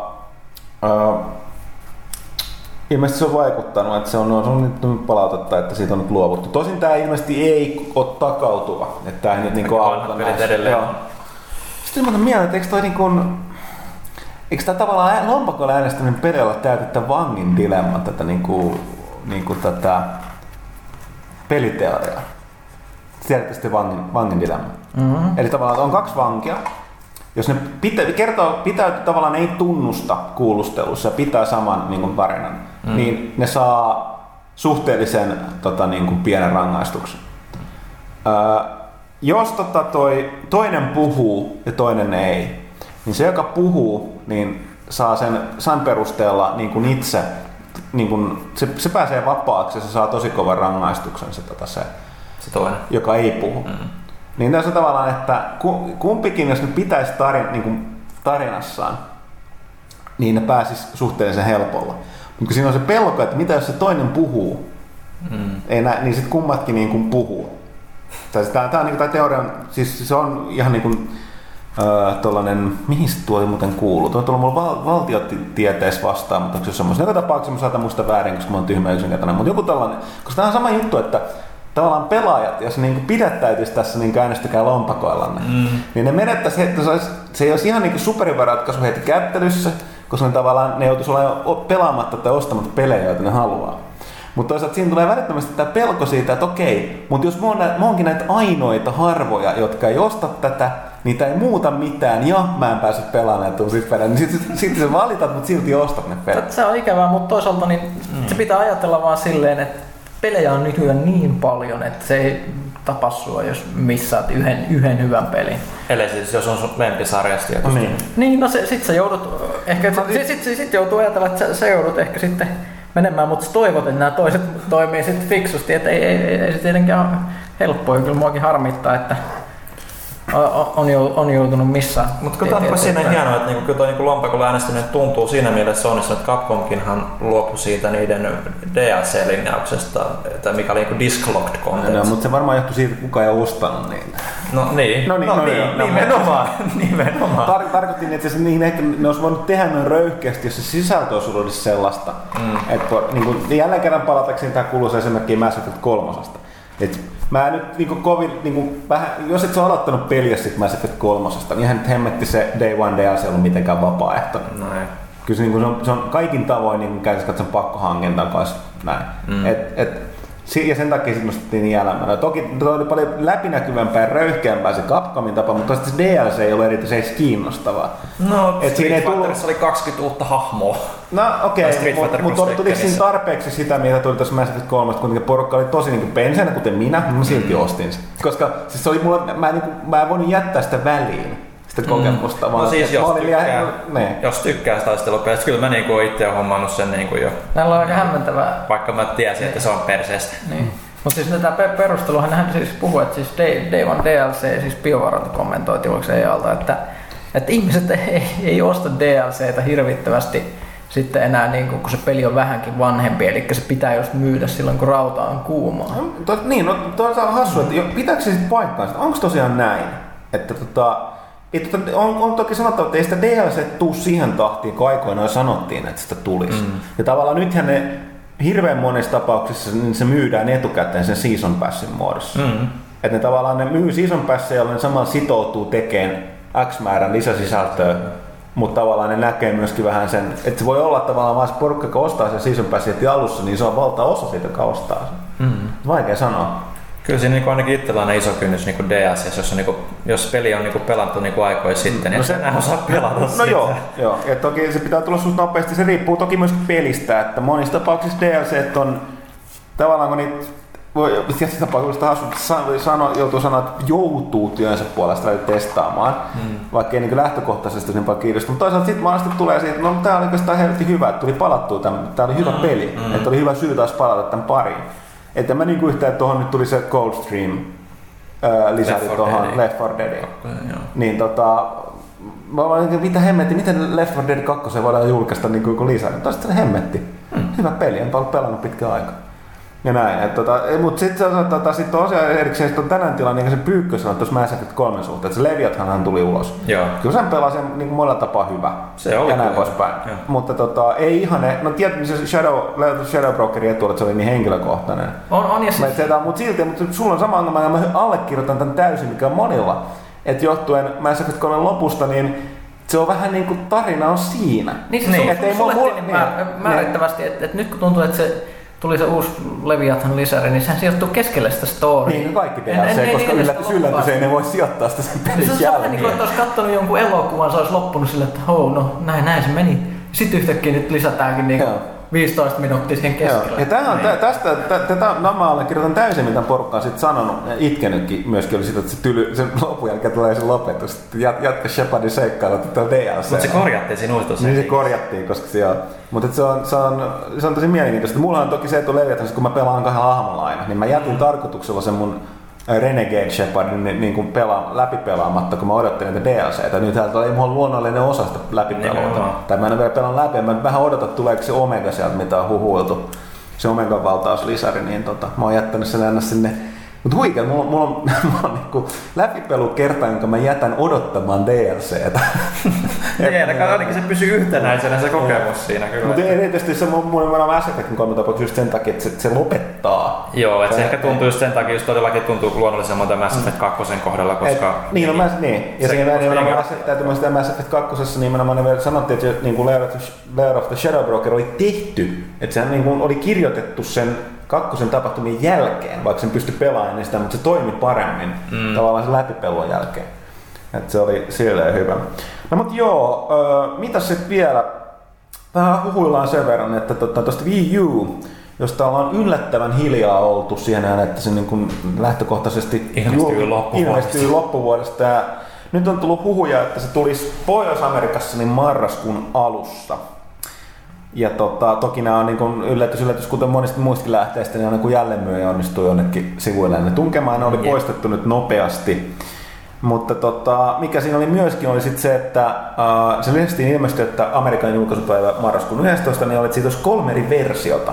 ilmeisesti se on vaikuttanut, että se on, on nyt palautetta, että siitä on nyt luovuttu. Tosin tämä ilmeisesti ei ole takautuva, että tämä ei nyt niin auta näissä. edelleen Joo. Sitten mä mieleen, että eikö toi niin kuin, eikö tämä tavallaan lompakolla äänestäminen perillä täytettä vangin dilemma tätä, niin kuin, niin kuin tätä peliteoriaa? Tiedätte sitten vangin, vangin dilemma. Mm-hmm. Eli tavallaan on kaksi vankia, jos ne pitä, kertoo, pitää tavallaan ei tunnusta kuulustelussa ja pitää saman niin kuin tarinan, mm. niin ne saa suhteellisen tota, niin kuin pienen rangaistuksen. Öö, jos tota, toi, toinen puhuu ja toinen ei, niin se, joka puhuu, niin saa sen, sen perusteella niin kuin itse, niin kuin, se, se pääsee vapaaksi ja se saa tosi kovan rangaistuksen se, tota, se, se toinen. joka ei puhu. Mm. Niin tässä on tavallaan, että kumpikin, jos ne pitäisi tarin, niin kuin tarinassaan, niin ne pääsis suhteellisen helpolla. Mutta siinä on se pelko, että mitä jos se toinen puhuu, mm. ei nä, niin sitten kummatkin niin kuin puhuu. Tämä, tämä, on, niin, tämä teoria, siis se on ihan niin kuin, äh, tuollainen, mihin se tuo muuten kuuluu? Tuo on tullut mulla val, valtiotieteessä vastaan, mutta onko se semmoista? Joka tapauksessa mä saatan muista väärin, koska mä oon tyhmä yksinkertainen, mutta joku tällainen, koska tämä on sama juttu, että tavallaan pelaajat, jos ne niin pidättäytyisi tässä niin äänestäkää lompakoillanne, mm. niin ne menettäisi, että se, olisi, se ei olisi ihan niin superhyvä ratkaisu heti kättelyssä, koska ne tavallaan ne joutuisi olemaan pelaamatta tai ostamatta pelejä, joita ne haluaa. Mutta toisaalta siinä tulee välittömästi tämä pelko siitä, että okei, mutta jos mä, oon, mä oonkin näitä ainoita harvoja, jotka ei osta tätä, niitä ei muuta mitään ja mä en pääse pelaamaan näitä pelejä, niin sitten sit sä valitat, mutta silti ostat ne pelit. Se on ikävää, mutta toisaalta niin mm. se pitää ajatella vaan silleen, että pelejä on nykyään niin paljon, että se ei tapa sua, jos missaat yhden, yhden hyvän pelin. Eli siis jos on sun lempisarjasta tietysti. Niin. niin, no se, sit sä joudut, ehkä, no, sit, sit, sit, sit joutuu ajatella, että sä, sä joudut ehkä sitten menemään, mutta toivot, että nämä toiset toimii sitten fiksusti, että ei, ei, ei, ei se tietenkään ole helppoa, kyllä muakin harmittaa, että on, on joutunut missään. Mutta kun tämä on siinä hienoa, että niinku, kyllä tuo niinku lompakolla äänestäminen tuntuu siinä mielessä onnistunut, että Capcomkinhan luopui siitä niiden DLC-linjauksesta, että mikä oli niinku disclocked content. No, mutta se varmaan johtui siitä, että kukaan ei ostanut niitä. No niin, no, niin, no, no, niin, no, nimenomaan. nimenomaan. Tar- tarkoitin, että se, niin ehkä ne olisi voinut tehdä noin röyhkeästi, jos se sisältö olisi ollut sellaista. Mm. Että niin kuin, jälleen kerran palatakseni tämä kuuluisa esimerkki Mass Effect 3. Et mä nyt niinku kovin, niinku, vähän, jos et sä aloittanut peliä sit Mass Effect 3, niin ihan nyt hemmetti se Day One DLC ollut mitenkään vapaaehtoinen. No ei. Kyllä se, niinku, se, on, se on kaikin tavoin niin käytössä katson pakkohankinta kanssa näin. Mm. Et, et, ja sen takia sitten nostettiin niin elämänä. Toki toi oli paljon läpinäkyvämpää ja röyhkeämpää se Capcomin tapa, mutta se DLC ei ole erityisen kiinnostavaa. No, Et siinä ei tullut... oli 20 uutta hahmoa. No okei, okay, mutta mut, mut tuliko siinä tarpeeksi sitä, mitä tuli tuossa Mass Effect 3, kun porukka oli tosi niin pensenä, kuten minä, mä silti ostin sen. Koska siis se oli mulla, mä, en, niin kuin, mä en voinut jättää sitä väliin sitä kokemusta. Mm. Vaan, no siis jos tykkää, liian, ne. jos tykkää taistelupelistä, kyllä mä niinku itse olen hommannut sen niinku jo. Näillä on aika hämmentävää. Vaikka mä tiesin, että se on perseestä. Niin. Mutta siis tätä perusteluhan hän siis puhuu, että siis Day, Day One DLC, siis BioWare kommentoi se alta, että, että ihmiset ei, ei osta DLCtä hirvittävästi sitten enää niin kun se peli on vähänkin vanhempi, eli se pitää just myydä silloin kun rauta on kuumaa. No, to, niin, no toisaalta hassu, että pitääkö se sitten paikkaansa? Onko tosiaan näin? Että tota, on, on toki sanottava, että ei sitä DLC tuu siihen tahtiin, kun aikoinaan sanottiin, että sitä tulisi. Mm. Ja tavallaan nythän ne hirveän monessa tapauksessa niin se myydään etukäteen sen season passin muodossa. Mm. Että ne tavallaan ne myy season passia, jolloin samalla sitoutuu tekemään X määrän lisäsisältöä, mutta tavallaan ne näkee myöskin vähän sen, että se voi olla tavallaan vaan se porukka, joka ostaa sen season passin heti alussa, niin se on valtaosa siitä, joka ostaa sen. Mm. Vaikea sanoa. Kyllä siinä niin ainakin itsellä on iso kynnys niin DS, jos, on, niin kuin, jos peli on niin kuin pelattu niin kuin aikoja sitten, niin no se, enää osaa pelata No sitä. joo, joo. Ja toki se pitää tulla susta nopeasti, se riippuu toki myös pelistä, että monissa tapauksissa DLC on tavallaan kun niitä voi tietysti tapauksessa sano, joutuu sanoa, että joutuu työnsä puolesta testaamaan, hmm. vaikka ei niin lähtökohtaisesti niin paljon kiinnosta. Mutta toisaalta sitten monesti tulee siitä, että no tämä oli oikeastaan helvetin hyvä, että tuli palattua, tämä oli hyvä hmm. peli, hmm. että oli hyvä syy taas palata tämän pariin. Että mä niinku yhtään, että tuohon nyt tuli se Coldstream ää, lisäri tuohon Left 4 Dead. Niin tota, mä olin, mitä hemmetti, miten Left 4 Dead 2 voidaan julkaista niin kuin lisäri. Toista se hemmetti. Hmm. Hyvä peli, en ollut pelannut pitkään aikaa. Ja näin. Et, tota, mutta sitten tota, sit tosiaan erikseen sit on tänään tilanne, niin kuin se Pyykkä sanoi tuossa Mass Effect 3 suhteen, että se Leviathan hän tuli ulos. Joo. Kyllä sen pelaa sen niin monella tapaa hyvä. Se oli ja näin poispäin. Mutta tota, ei ihan ne, no tiedät, se Shadow, Shadow Brokerin etu, että se oli niin henkilökohtainen. On, on ja siis, mutta silti, mutta sulla on sama ongelma, ja mä allekirjoitan tämän täysin, mikä on monilla. Että johtuen Mass Effect 3 lopusta, niin se on vähän niin kuin tarina on siinä. niin se Niin. niin. Et ei sulle mulla- niin, niin. määr, määrittävästi, että, että nyt kun tuntuu, että se tuli se uusi Leviathan lisäri, niin sehän sijoittuu keskelle sitä storya. Niin, no kaikki en- DLC, en- koska en- yllätys, yllätys, ei ne voi sijoittaa sitä sen Se pelin on sama niin kuin, jälkeen. että olisi katsonut jonkun elokuvan, se olisi loppunut sille, että hou, no näin, näin se meni. Sitten yhtäkkiä nyt lisätäänkin niin. 15 minuuttia siihen Joo. keskelle. Ja tämä on, tä, tästä, tä, tätä no, mä allekirjoitan täysin, mitä porukka on sit sanonut, ja itkenytkin myöskin oli sitä, että se, tyly, sen lopun jälkeen tulee se lopetus, että jat, jatka Shepardin seikkailut tällä DLC. Mutta se korjattiin siinä uudistussa. Niin se korjattiin, koska se on, mutta se on, se, on, se on tosi mielenkiintoista. Mulla on toki se etu Leviathan, kun mä pelaan kahden hahmolla aina, niin mä jätin tarkoituksella sen mun Renegade Shepardin niin, niin kuin pelaa, läpipelaamatta, kun mä odottelin niitä DLCtä. Nyt täältä ei mulla luonnollinen osa sitä. Nimenomaan. Tai mä en ole vielä pelannut läpi, mä vähän odotan, tuleeko se Omega sieltä, mitä on huhuiltu. Se Omegan valtauslisäri, niin tota, mä oon jättänyt sen aina sinne mutta huikea, mulla, mulla on, mulla on niinku läpipelu kerta, jonka mä jätän odottamaan DLCtä. Niin, ainakaan ainakin se pysyy yhtenäisenä se kokemus siinä kyllä. Mutta erityisesti se mun, mun on Mass Effectin kolme tapauksessa just sen takia, että se, se lopettaa. Joo, että se Se- ehkä tuntuu just sen takia, just todellakin tuntuu luonnollisemmalta Mass Effect 2 kohdalla, koska... Et, niin, no, mä, niin. Ja Se- siinä nimenomaan niin- muistaa, että Mass Effect 2 nimenomaan ne vielä sanottiin, että niin kuin Lair of the- Lair of the Shadow Broker oli tehty. Että sehän niin kuin oli kirjoitettu sen kakkosen tapahtumien jälkeen, vaikka sen pystyi pelaamaan ennen sitä, mutta se toimi paremmin mm. tavallaan sen läpipelun jälkeen. Että se oli silleen hyvä. No mutta joo, äh, mitä sitten vielä? Vähän huhuillaan sen verran, että tuosta tota, Wii U, josta ollaan yllättävän hiljaa oltu siihen, että se niin kuin lähtökohtaisesti Ilmestyy jul- loppuvuodesta. ilmestyy loppuvuodesta. Ja nyt on tullut huhuja, että se tulisi Pohjois-Amerikassa niin marraskuun alussa. Ja tota, toki nämä on niin kuin yllätys, yllätys, kuten monista muistakin lähteistä, niin on niin kuin jälleenmyyjä onnistuu jonnekin sivuille ne tunkemaan. Ne oli Jep. poistettu nyt nopeasti. Mutta tota, mikä siinä oli myöskin oli sit se, että uh, se lisäksi ilmestyi, että Amerikan julkaisupäivä marraskuun 11, niin oli, että siitä olisi kolme eri versiota.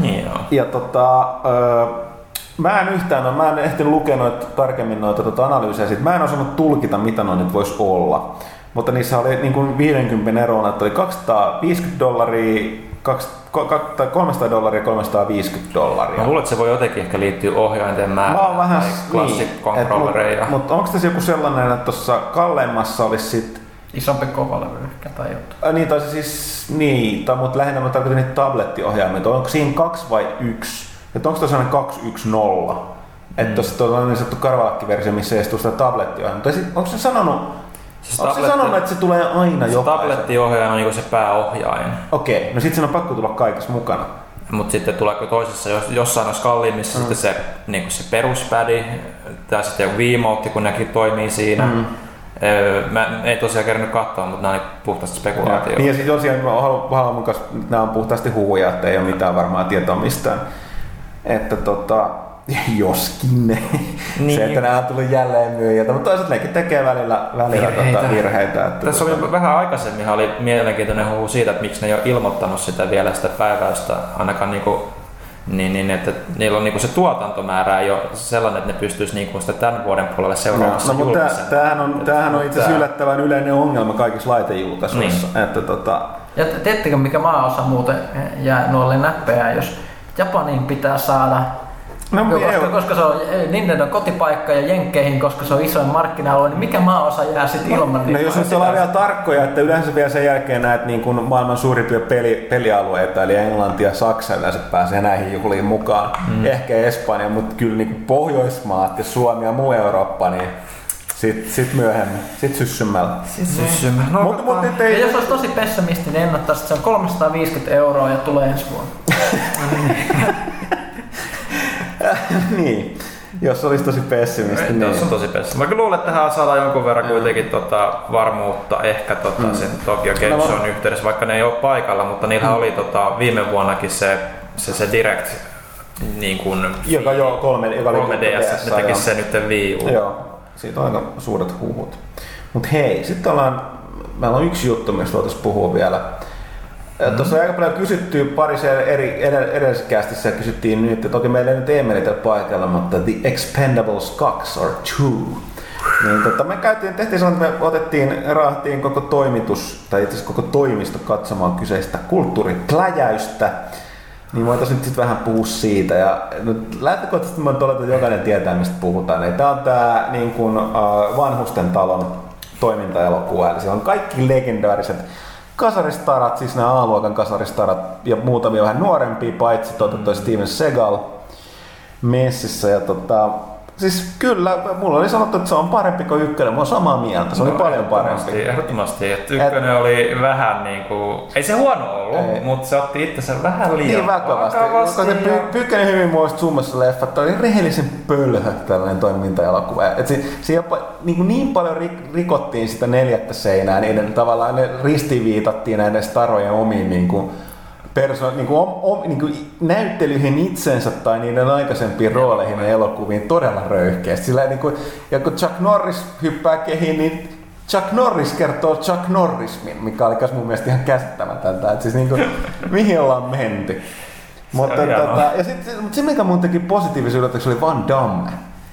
Niin joo. Ja tota, uh, mä en yhtään mä en ehtinyt lukea noita, tarkemmin noita tota analyysejä. Mä en osannut tulkita, mitä noin nyt voisi olla. Mutta niissä oli niin kuin 50 eroa, että oli 250 dollaria, kaksi- ko- ka- tai 300 dollaria ja 350 dollaria. Mä luulen, että se voi jotenkin ehkä liittyä ohjainten määrään Mä oon vähän controllereja. Mutta mut onko tässä joku sellainen, että tuossa kalleimmassa olisi sit Isompi kovalevy ehkä tai jotain. Äh, niin, tai siis, niin, tai, mutta lähinnä mä tarkoitan niitä tablettiohjaimia. Onko siinä kaksi vai yksi? Että onko tuossa 210? Että Mm. tuossa on niin sanottu karvalakkiversio, missä ei istu sitä tablettiohjaimia. Tai sit, onko se sanonut, Siis onko se tabletti- sanonut, että se tulee aina Se jokaisen? tablettiohjaaja on niinku se pääohjain. Okei, no sit sen on pakko tulla kaikessa mukana. Mutta sitten tuleeko toisessa, jos, jossain olisi kalliimmissa mm. sitten se, niin se peruspädi tai sitten joku Wiimote, kun nekin toimii siinä. Mm. Mä en tosiaan kerännyt katsoa, mutta nämä on puhtaasti spekulaatio. Niin ja sitten tosiaan mä haluan, haluan mukaan, nämä on puhtaasti huhuja, että ei ole mitään varmaa tietoa mistään. Että tota, joskin ne. Niin. Se, että nämä on tullut jälleen myyjiltä, mutta toisaalta nekin tekee välillä, välillä Virheitä. Tota, virheitä että Tässä tota, oli vähän aikaisemmin oli mielenkiintoinen huhu siitä, että miksi ne ei ole ilmoittanut sitä vielä sitä päiväystä, ainakaan niinku, niin, niin, että niillä on niinku se tuotantomäärä ei ole sellainen, että ne pystyisi niinku sitä tämän vuoden puolelle No, seuraavassa no, mutta tää- julkaisemaan. tämähän on, tämähän on itse asiassa yllättävän yleinen ongelma kaikissa laitejulkaisuissa. Niin. Että tota, Ja te- tiedättekö mikä maaosa muuten jää nuolle näppejä, jos Japaniin pitää saada No, koska, joo. koska se on Nintendo kotipaikka ja Jenkkeihin, koska se on isoin markkina-alue, niin mikä maaosa jää sitten ilman No niitä jos nyt ollaan vielä tarkkoja, että yleensä vielä sen jälkeen näet niin kuin maailman suurimpia peli, pelialueita, eli Englanti ja Saksa yleensä pääsee näihin juhliin mukaan. Mm. Ehkä Espanja, mutta kyllä niin kuin Pohjoismaat ja Suomi ja muu Eurooppa, niin sitten sit myöhemmin, sit syssymällä. Syssymä. No, Mutta mut nyt Ja ei... jos olisi tosi pessimistinen, niin ennottaa, että se on 350 euroa ja tulee ensi vuonna. niin. Jos olisi tosi pessimisti, niin. Tässä on tosi pessi. Mä kyllä luulen, että tähän saadaan jonkun verran kuitenkin tota varmuutta ehkä tota Mm. sen Tokyo Game No, Shown yhteydessä, vaikka ne ei ole paikalla, mutta niillä Mm. oli tota viime vuonnakin se, se, se Direct niin kuin Joka jo kolme, joka oli 3DS, että ne joo. tekis sen nyt Wii U. Joo, siitä on aika suuret huhut. Mutta hei, sitten ollaan, meillä on yksi juttu, mistä voitaisiin puhua vielä. Mm-hmm. Tuossa aika paljon kysytty parissa eri edellisessä kysyttiin nyt, että toki meillä ei nyt Emelitä paikalla, mutta The Expendables 2 or 2. Niin, tota, me käytiin, tehtiin sellainen, että me otettiin, raahtiin koko toimitus, tai itse koko toimisto katsomaan kyseistä kulttuuripläjäystä. Niin voitaisiin nyt sitten vähän puhua siitä. Ja nyt lähtökohtaisesti mä todetaan, että jokainen tietää, mistä puhutaan. Eli tämä on tämä niin kuin, uh, vanhusten talon toimintaelokuva. Eli siellä on kaikki legendaariset kasaristarat, siis nämä A-luokan kasaristarat ja muutamia vähän nuorempia, paitsi tuota, Steven Segal messissä. Ja tota, Siis kyllä, mulla oli sanottu, että se on parempi kuin ykkönen. Mä oon samaa mieltä, se no, oli paljon parempi. Ehdottomasti, että ykkönen Et, oli vähän niin kuin, ei se huono ollut, ei. mutta se otti itsensä vähän liian niin vakavasti. vakavasti ja... py, Pyykkänen hyvin muista summassa leffa, että oli rehellisen pölhö tällainen toimintaelokuva. Et se, se jopa, niin, kuin niin paljon rikottiin sitä neljättä seinää, niin tavallaan ne ristiviitattiin näiden starojen omiin niin kuin, perso- niin kuin, om, om, niin kuin näyttelyihin itsensä tai niiden aikaisempiin rooleihin ja elokuviin todella röyhkeästi. Sillä niin kuin, ja kun Chuck Norris hyppää kehiin, niin Chuck Norris kertoo Chuck Norrismin, mikä oli mun mielestä ihan käsittämätöntä. Että siis niin kuin, mihin ollaan menty. Mutta, tota, ja sit, mutta se, mikä mun teki positiivisen yllätyksen, oli Van Damme.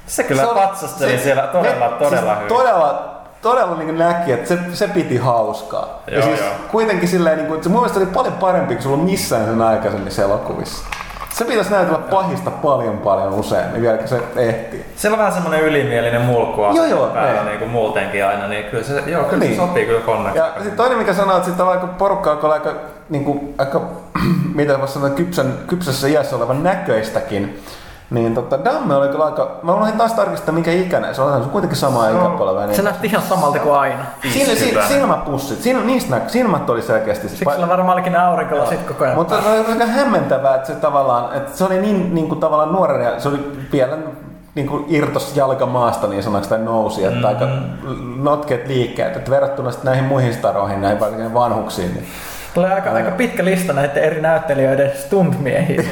Se kyllä se patsasteli se, siellä todella, todella siis hyvin. Todella, todella niin näki, että se, se piti hauskaa. Joo, ja siis joo. kuitenkin silleen, niin kuin, se mun mielestä oli paljon parempi kuin sulla on missään sen aikaisemmissa elokuvissa. Se pitäisi näytellä pahista paljon paljon useammin, vielä se ehtii. Se on vähän semmoinen ylimielinen mulkku joo, joo, päällä niin kuin muutenkin aina, niin kyllä se, joo, kyllä niin. se sopii kyllä konneksi. Ja sitten toinen mikä sanoo, että sitten vaikka porukka on aika, niin kuin, aika mitä sanoa, kypsän, kypsässä iässä olevan näköistäkin, niin tota, Damme oli kyllä aika... Mä unohdin taas tarkistaa mikä ikäinen se on. Se on kuitenkin sama no, ikäpolve. Niin... Se näytti ihan samalta kuin aina. Siinä, siinä, silmäpussit. Siinä, niistä näkö, silmät oli selkeästi. Siksi sillä varmaan olikin ne aurinkolasit koko ajan. Mutta se oli aika hämmentävää, että se tavallaan, että se oli niin, niin kuin tavallaan nuoren ja se oli vielä niin kuin irtos jalka maasta niin sanaksi tai nousi, että mm. aika notkeet liikkeet, että verrattuna näihin muihin staroihin, näihin vanhuksiin, niin Tulee aika, aika pitkä lista näiden eri näyttelijöiden stuntmiehiä.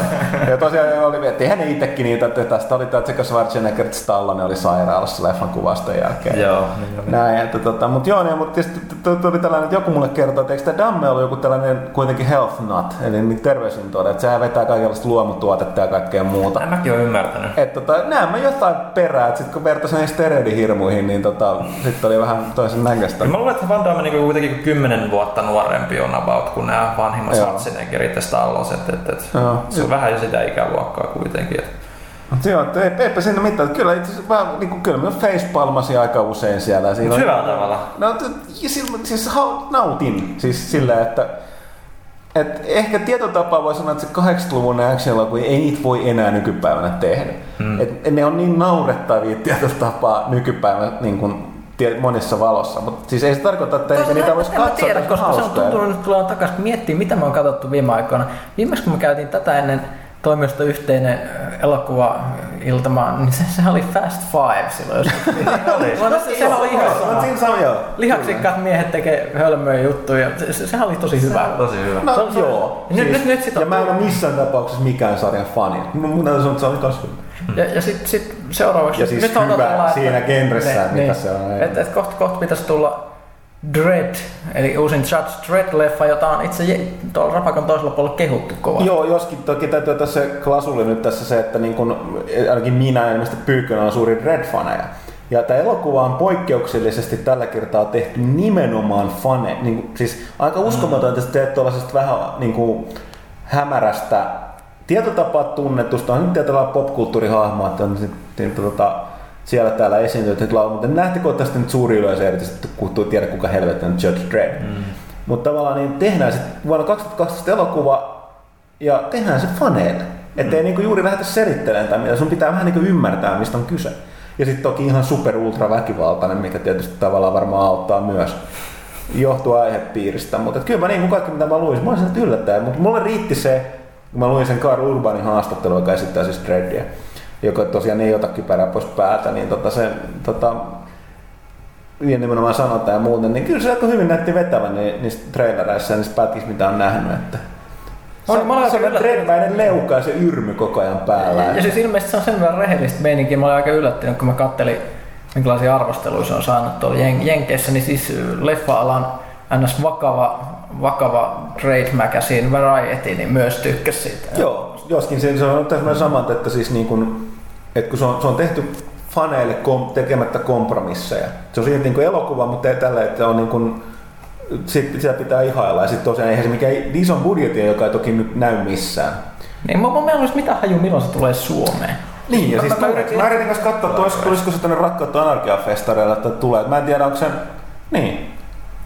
ja tosiaan oli, eihän ne itsekin niitä, että tästä oli tämä Tseka Schwarzenegger, että Stallone oli sairaalassa leffan kuvasten jälkeen. Joo. Niin Näin, että tota, mutta joo, niin, mutta tuli tällainen, että joku mulle kertoo, että eikö tämä Damme ollut joku tällainen kuitenkin health nut, eli niin terveysintoida, että sehän vetää kaikenlaista luomutuotetta ja kaikkea muuta. En mäkin ole ymmärtänyt. Että tota, näen mä jotain perää, että sitten kun vertaisin näihin steroidihirmuihin, niin tota, sitten oli vähän toisen näköistä. Mä luulen, että Van Damme niin kuitenkin 10 vuotta nuorempi on about kuin nämä vanhimmat Schwarzeneggerit ja Stalloset. Et, et, se on vähän jo sitä ikäluokkaa kuitenkin. Et. Mutta joo, ei, eipä siinä mitään. Kyllä itse asiassa niin kuin, kyllä mä facepalmasin aika usein siellä. Siinä Hyvällä tavalla. No, siis, siis nautin siis sillä, että et ehkä tietotapaa voi sanoa, että se 80-luvun action ei niitä voi enää nykypäivänä tehdä. Hmm. Et, ne on niin naurettavia tietotapaa nykypäivänä niin kuin monissa valossa, mutta siis ei se tarkoita, että ei niitä voisi katsoa. Tiedä, koska se on tuntunut nyt tulee takaisin, kun miettii mitä me on katsottu viime aikoina. Viimeksi kun me käytiin tätä ennen toimistosta yhteinen elokuva iltama, niin se, se oli Fast Five silloin. oli. no, se, se oli ihan sama. Lihaksikkaat miehet tekee hölmöjä juttuja. Se, se, sehän oli tosi hyvä. Tosi hyvä. No, se, joo. Nyt, siis, nyt, nyt sit ja mä en ole missään tapauksessa mikään sarjan fani. Mun täytyy sanoa, että se oli tosi hyvä. Ja, ja sitten sit seuraavaksi... Ja siis nyt hyvä on siinä genressä, ne, mitä niin, se on. Että et kohta koht pitäisi tulla Dread, eli uusin Judge Dredd-leffa, jota on itse tuolla Rapakon toisella puolella kehuttu kovasti. Joo, joskin toki täytyy tässä klasuli nyt tässä se, että niin kun, ainakin minä ilmeisesti Pyykkönä on suuri Dread-faneja. Ja tämä elokuva on poikkeuksellisesti tällä kertaa tehty nimenomaan fane. Niin siis aika uskomatonta, että teet tuollaisesta vähän niin kuin, hämärästä tietotapaa tunnetusta, on nyt tietyllä popkulttuurihahmoa, että on sitten, tota, siellä täällä esiintynyt laulu, mutta nähtäkohtaisesti nyt suuri yleisö erityisesti kun tiedä kuka helvetti on Judge Dredd. Mm. Mutta tavallaan niin tehdään sitten vuonna 2012 elokuva ja tehdään se faneille. Että mm. niinku juuri lähdetä selittelemään tai mitä, sun pitää vähän niinku ymmärtää mistä on kyse. Ja sitten toki ihan super ultra väkivaltainen, mikä tietysti tavallaan varmaan auttaa myös johtua aihepiiristä. Mutta kyllä mä niin kuin kaikki mitä mä luin, mä olisin yllättäen, mutta mulle riitti se, kun mä luin sen Karl Urbanin haastattelun, joka esittää siis Dreddia, joka tosiaan ei ota kypärää pois päältä, niin tota se, tota, ja nimenomaan sanotaan ja muuten, niin kyllä se aika hyvin näytti vetävän niin, niistä trailereissa ja niistä pätkissä, mitä on nähnyt. Että on, se, mä se on trendmäinen leuka ja se yrmy koko ajan päällä. Ja, ja siis ilmeisesti se on sen verran rehellistä meininkiä. Mä olin aika yllättynyt, kun mä kattelin, minkälaisia arvosteluja se on saanut tuolla Jen- Jenkeissä, niin siis leffa-alan ns. vakava, vakava trade magazine Variety, niin myös tykkäsi siitä. Joo, joskin se, se on täsmälleen samat, että siis niin kuin, että kun se on, se on tehty faneille kom, tekemättä kompromisseja. Se on siitä niin kuin elokuva, mutta tällä, että on niin kuin, sit, sitä pitää ihailla. Ja sitten tosiaan eihän se mikään ison budjetin, joka ei toki nyt näy missään. Niin, mä, mä olisi mitä haju, milloin se tulee Suomeen. Niin, ja siis mä yritin- mä yritin kanssa katsoa, että olis- tulisiko se tänne Rakkautta Anarkia-festareilla, että tulee. Mä en tiedä, onko se... Niin.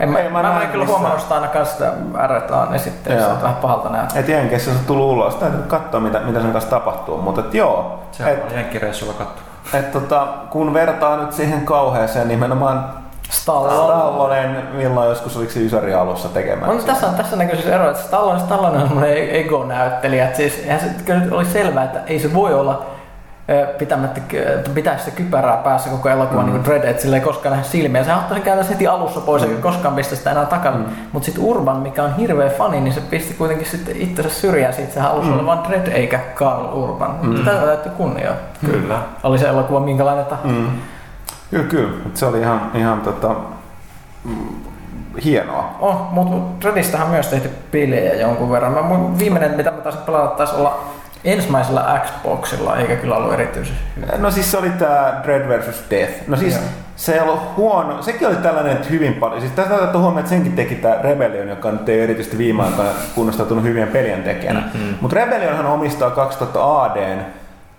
En mä, Ei, mä, mä mä, en kyllä huomannut sitä ainakaan sitä R-taan esittelyssä, Joo. että vähän pahalta näyttää. Et Jenkeissä se tullut ulos. Täytyy katsoa, mitä, mitä sen kanssa tapahtuu. Mutta et joo, Se et, on jenkkireissulla katsoa. et, tota, kun vertaa nyt siihen kauheeseen nimenomaan Stallone. Stallonen, milloin joskus oliko se Ysäri alussa tekemään. On, tässä, on, tässä näkyy siis ero, että Stallone, Stallone on semmoinen ego-näyttelijä. Että siis, eihän se kyllä oli selvää, että ei se voi olla pitämättä, pitää sitä kypärää päässä koko elokuvan mm. niin Dread, että sillä ei koskaan nähdä silmiä. Se ottaisi käytännössä heti alussa pois, mm. eikä koskaan pistä sitä enää takaisin. Mm. Mutta sitten Urban, mikä on hirveä fani, niin se pisti kuitenkin sitten itsensä syrjään siitä. Sehän alussa mm. oli vain Dread eikä Carl Urban. Mm. Tätä täytyy kunnioa. Kyllä. Oli se elokuva minkälainen tahansa. Mm. Kyllä, kyllä. Se oli ihan, ihan tota, mm, hienoa. Oh, mutta Dreadistähän on myös tehty pelejä jonkun verran. Mä, viimeinen, mitä mä taisin pelata, taisi olla ensimmäisellä Xboxilla, eikä kyllä ollut erityisen hyvä. No siis se oli tää Dread vs. Death. No siis Joo. se ei ollut huono. Sekin oli tällainen että hyvin paljon. Siis tästä täytyy huomioon, että senkin teki tää Rebellion, joka nyt ei erityisesti viime aikoina kunnostautunut hyvien pelien tekijänä. Mm-hmm. Mutta Rebellionhan omistaa 2000 ADn,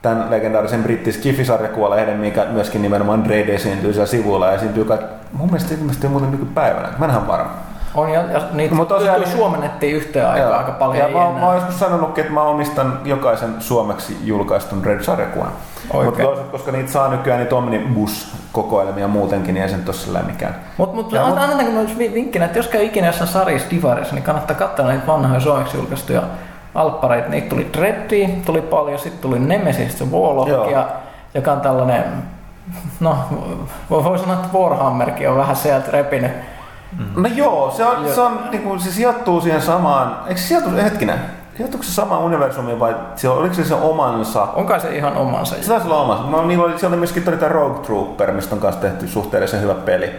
tämän legendaarisen brittis Kifi-sarjakuolehden, mikä myöskin nimenomaan Dread esiintyy siellä sivuilla ja esiintyy kai, mun mielestä ilmeisesti muuten nykypäivänä. Mä en ihan varma. On, ja, ja niitä Mut Mut tosiaan- suomennettiin yhteen aikaan Joo. aika paljon. Ja mä, enää. mä oon joskus sanonutkin, että mä omistan jokaisen suomeksi julkaistun Red-sarjakuvan. Mutta koska niitä saa nykyään niitä Omnibus-kokoelmia muutenkin, niin ei se nyt ole mikään. Mut, mut, mut- annetaanko myös vi- vinkkinä, että jos käy ikinä jossain sarjassa Divarissa, niin kannattaa katsoa niitä vanhoja suomeksi julkaistuja alppareita. Niitä tuli Dreadia, tuli paljon, sitten tuli Nemesis, se Warlock, ja, joka on tällainen, no voi sanoa, että Warhammerkin on vähän sieltä repinyt. No joo, se, on, se, on, niin kuin, se sijoittuu siihen samaan, eikö se sijoitu, hetkinen, sijoittuuko se samaan universumiin vai se, oliko se se omansa? On kai se ihan omansa. Se taisi olla omansa. No, niillä oli, siellä oli myöskin tämä Rogue Trooper, mistä on kanssa tehty suhteellisen hyvä peli.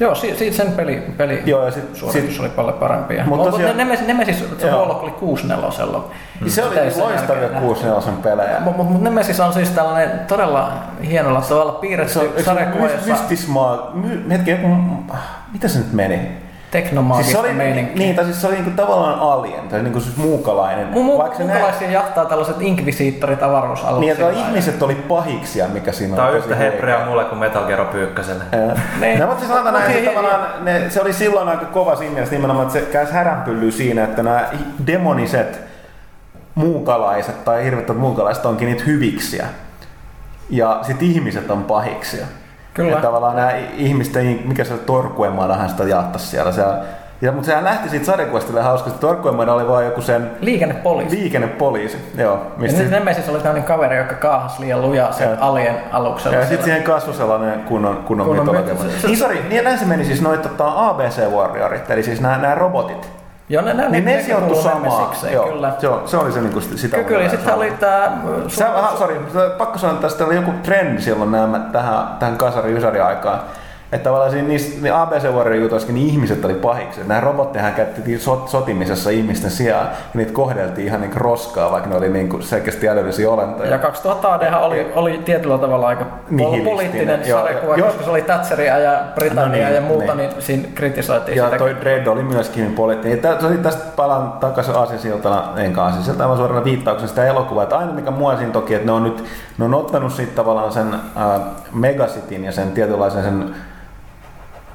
Joo, si- siitä sen peli, peli Joo, ja sit, suoritus sit, oli paljon parempi. Mut Mutta tosiaan- Nemesis, Nemesis se Joo. Warlock oli 6-4. se oli loistavia 6 pelejä. Mutta mut Nemesis on siis tällainen todella hienolla tavalla Se piirretty se sarjakuva, jossa mystismaa, my, hetki, mitä se nyt meni? Teknomaagista Siis se oli, meininkiä. niin, tai siis se oli niinku tavallaan alien, tai niinku siis muukalainen. Mu- mu- Vaikka Muukalaisia jahtaa tällaiset inkvisiittorit avaruusaluksilla. Niin, että ihmiset oli pahiksia, mikä siinä Tää on oli yhtä huikea. mulle kuin Metal Gear Pyykköselle. Ää. Niin. No, mutta siis sanotaan näin, se, tavallaan, ne, se oli silloin aika kova siinä mielessä nimenomaan, että se käy häränpyllyä siinä, että nämä demoniset muukalaiset tai hirvettävät muukalaiset onkin niitä hyviksiä. Ja sitten ihmiset on pahiksia. Kyllä. Ja tavallaan nämä ihmisten, mikä se Torkuemaadahan sitä jahtas siellä. siellä ja, mutta sehän lähti siitä sarjakuvasta silleen hauska, että Torkuemaada oli vaan joku sen Liikennepoliisi. liikennepoliisi. Joo, Ja mistä nyt Nemesis oli tämmöinen kaveri, joka kaahasi liian lujaa sen Joo. alien aluksella. Ja sitten siihen kasvoi sellainen kunnon, kunnon, Kunnon mytologia. se- Niin sori, niin näin se meni siis noit tota, ABC Warriorit, eli siis nämä, nämä robotit. Joo, ne, ne, Niin ne nekin sijoittu kuuluu samaa. Nemesikseen, Joo, kyllä. Joo, se oli se niinku sitä. Kyllä. Ja sitten oli tää... Sä, aha, sori, pakko sanoa, että tästä oli joku trendi silloin nämä, tähän, tähän kasari ysäri aikaan. Että tavallaan siinä niissä niin ABC Warrior jutuissakin niin ihmiset oli pahiksi. Nämä robottehan käytettiin sot, sotimisessa ihmisten sijaan ja niitä kohdeltiin ihan niin roskaa, vaikka ne oli niin kuin selkeästi älyllisiä olentoja. Ja 2000 AD oli, oli tietyllä tavalla aika pol- poliittinen Joo, sarjakuva, joo. koska se oli Thatcheria ja Britannia No niin, ja muuta, niin. niin, siinä kritisoitiin Ja sitä. toi Dread oli myöskin poliittinen. Oli tästä palaan takaisin Aasisiltana, enkä Aasisilta, vaan suoraan viittauksen sitä elokuvaa. Että aina mikä mua siinä toki, että ne on nyt ne on ottanut siitä tavallaan sen äh, Megacityn ja sen tietynlaisen sen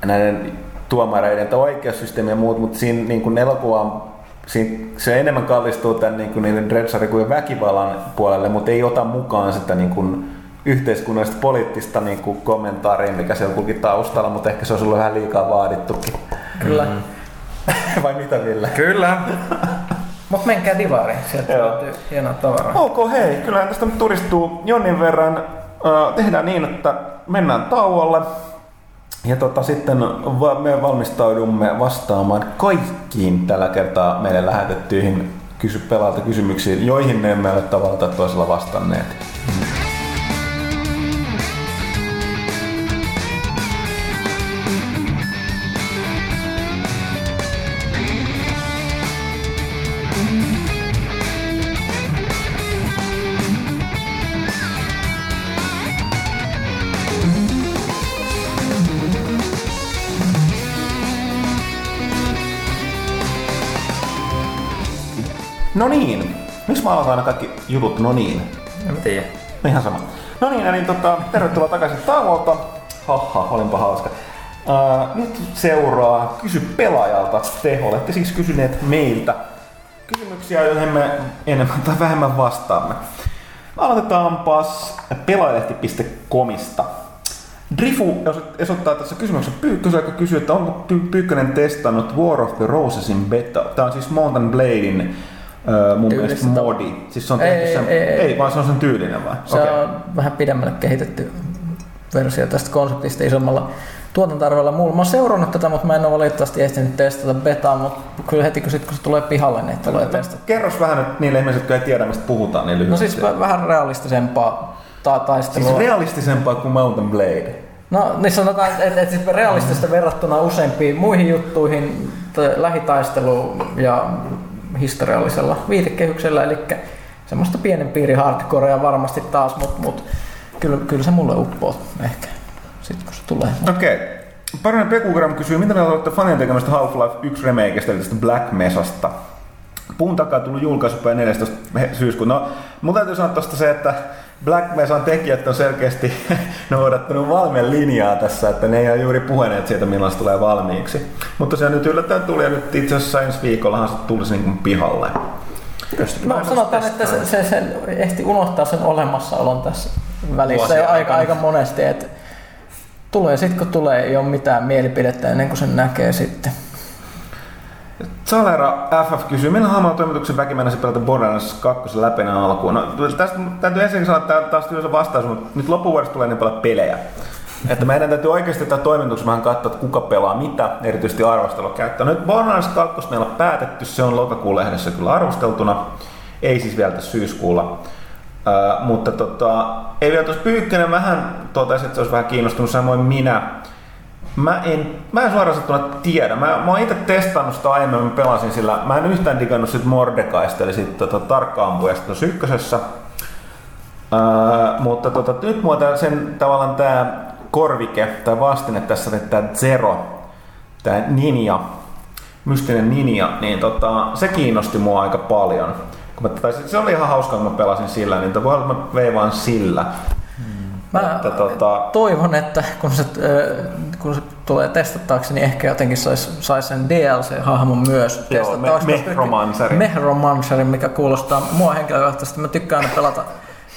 näiden tuomareiden tai oikeussysteemi ja muut, mutta siinä niin kuin elokuva siinä, se enemmän kallistuu tämän niin kuin niiden dreadsarikujen väkivallan puolelle, mutta ei ota mukaan sitä niin kuin yhteiskunnallista poliittista niin kuin kommentaaria, mikä siellä kulki taustalla, mutta ehkä se olisi ollut vähän liikaa vaadittukin. Kyllä. Mm. Vai mitä Ville? Kyllä. Mutta menkää divariin, sieltä Joo. löytyy hienoa tavaraa. Ok, hei, kyllähän tästä nyt turistuu jonnin verran. Äh, tehdään niin, että mennään tauolle. Ja tota, sitten me valmistaudumme vastaamaan kaikkiin tällä kertaa meille lähetettyihin kysy pelaalta kysymyksiin, joihin me emme ole tavalla tai toisella vastanneet. No niin. Miksi mä aloitan aina kaikki jutut no niin? En mä tiedä. Ihan sama. No niin, niin tota, tervetuloa takaisin tauolta. Haha, olinpa hauska. Uh, nyt seuraa Kysy pelaajalta. Te olette siis kysyneet meiltä kysymyksiä, joihin me enemmän tai vähemmän vastaamme. Aloitetaanpas pelaajalehti.comista. Drifu osoittaa tässä kysymyksessä Pyykkösen, joka kysyy, että onko Pyykkönen testannut War of the Rosesin beta. Tämä on siis Mountain Bladein uh, mun mielestä modi. Siis se on ei, tehty sen, ei, ei, ei, vaan se on sen tyylinen vai? Se okay. on vähän pidemmälle kehitetty versio tästä konseptista isommalla tuotantarvella. Mulla mä oon seurannut tätä, mutta mä en ole valitettavasti ehtinyt testata betaa, mutta kyllä heti kun, sit, kun se tulee pihalle, niin tulee no, testata. Kerros vähän nyt niille ihmisille, jotka ei tiedä, mistä puhutaan, niin lyhyesti. No siis vähän realistisempaa ta- taistelua. Siis realistisempaa kuin Mountain Blade. No niin sanotaan, että et, siis realistista verrattuna useimpiin muihin juttuihin lähitaistelu ja historiallisella viitekehyksellä, eli semmoista pienen piiri hardcorea varmasti taas, mutta mut, kyllä, kyllä se mulle uppoo ehkä, sitten kun se tulee. Okei. Okay. Parinen Pekugram kysyy, mitä mieltä olette fanien tekemästä Half-Life 1 remakeista, eli tästä Black Mesasta? Puun takaa tullut julkaisupäivä 14. syyskuuta. No, mun täytyy sanoa tosta se, että Black Mesan tekijät on selkeästi noudattanut valmiin linjaa tässä, että ne ei ole juuri puheneet siitä, milloin se tulee valmiiksi. Mutta se nyt yllättäen tuli ja nyt itse asiassa ensi viikollahan se tulisi niin kuin pihalle. No sanotaan, että se, se, se ehti unohtaa sen olemassaolon tässä välissä jo aika, aika monesti, että tulee sitten kun tulee, ei ole mitään mielipidettä ennen kuin sen näkee sitten. Salera FF kysyy, millä haamalla toimituksen väki mennä pelata Borderlands 2 läpenä alkuun? No, tästä täytyy ensin sanoa, että tämä taas tylsä vastaus, mutta nyt loppuvuodesta tulee niin paljon pelejä. että meidän täytyy oikeasti tätä toimituksen vähän katsoa, että kuka pelaa mitä, erityisesti arvostelua käyttää. Nyt Borderlands 2 meillä on päätetty, se on lokakuun lehdessä kyllä arvosteltuna, ei siis vielä tässä syyskuulla. Uh, mutta tota, ei vielä tuossa Pyykkönen vähän totesi, että se olisi vähän kiinnostunut, samoin minä. Mä en, mä en suoraan sanottuna tiedä. Mä, mä oon itse testannut sitä aiemmin, mä pelasin sillä. Mä en yhtään digannut sit Mordekaista, eli sit tota, tarkka-ampujasta tuossa ykkösessä. Uh, mutta tota, nyt mua tää, sen tavallaan tää korvike tai vastine tässä, että tää Zero, tää Ninja, mystinen Ninja, niin tota, se kiinnosti mua aika paljon. Kun mä, tai se oli ihan hauska, kun mä pelasin sillä, niin voi olla, että mä vein vaan sillä. Mä että, tota... toivon, että kun se, kun se tulee testattavaksi, niin ehkä jotenkin saisi sais sen DLC-hahmon myös testattavaksi. Me, Mehromanseri. Mehromanseri, mikä kuulostaa mua henkilökohtaisesti. Mä tykkään pelata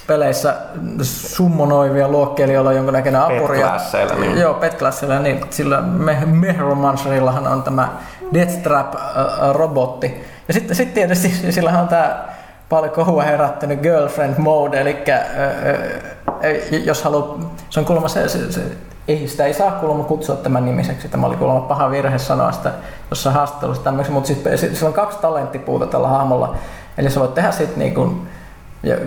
peleissä summonoivia luokkeilijoilla jonkinnäköinen apuri. Niin. Joo, petklassilla, niin sillä Mehromanserillahan on tämä Deathtrap-robotti. Ja sitten sit tietysti sillähän on tämä paljon kohua herättänyt girlfriend mode, eli jos haluaa, se on kuulemma se, se, se ei, sitä ei saa kuulemma kutsua tämän nimiseksi. Tämä oli kuulemma paha virhe sanoa sitä jossain haastattelussa tämmöiseksi, mutta siis sillä on kaksi talenttipuuta tällä hahmolla. Eli sä voit tehdä siitä niin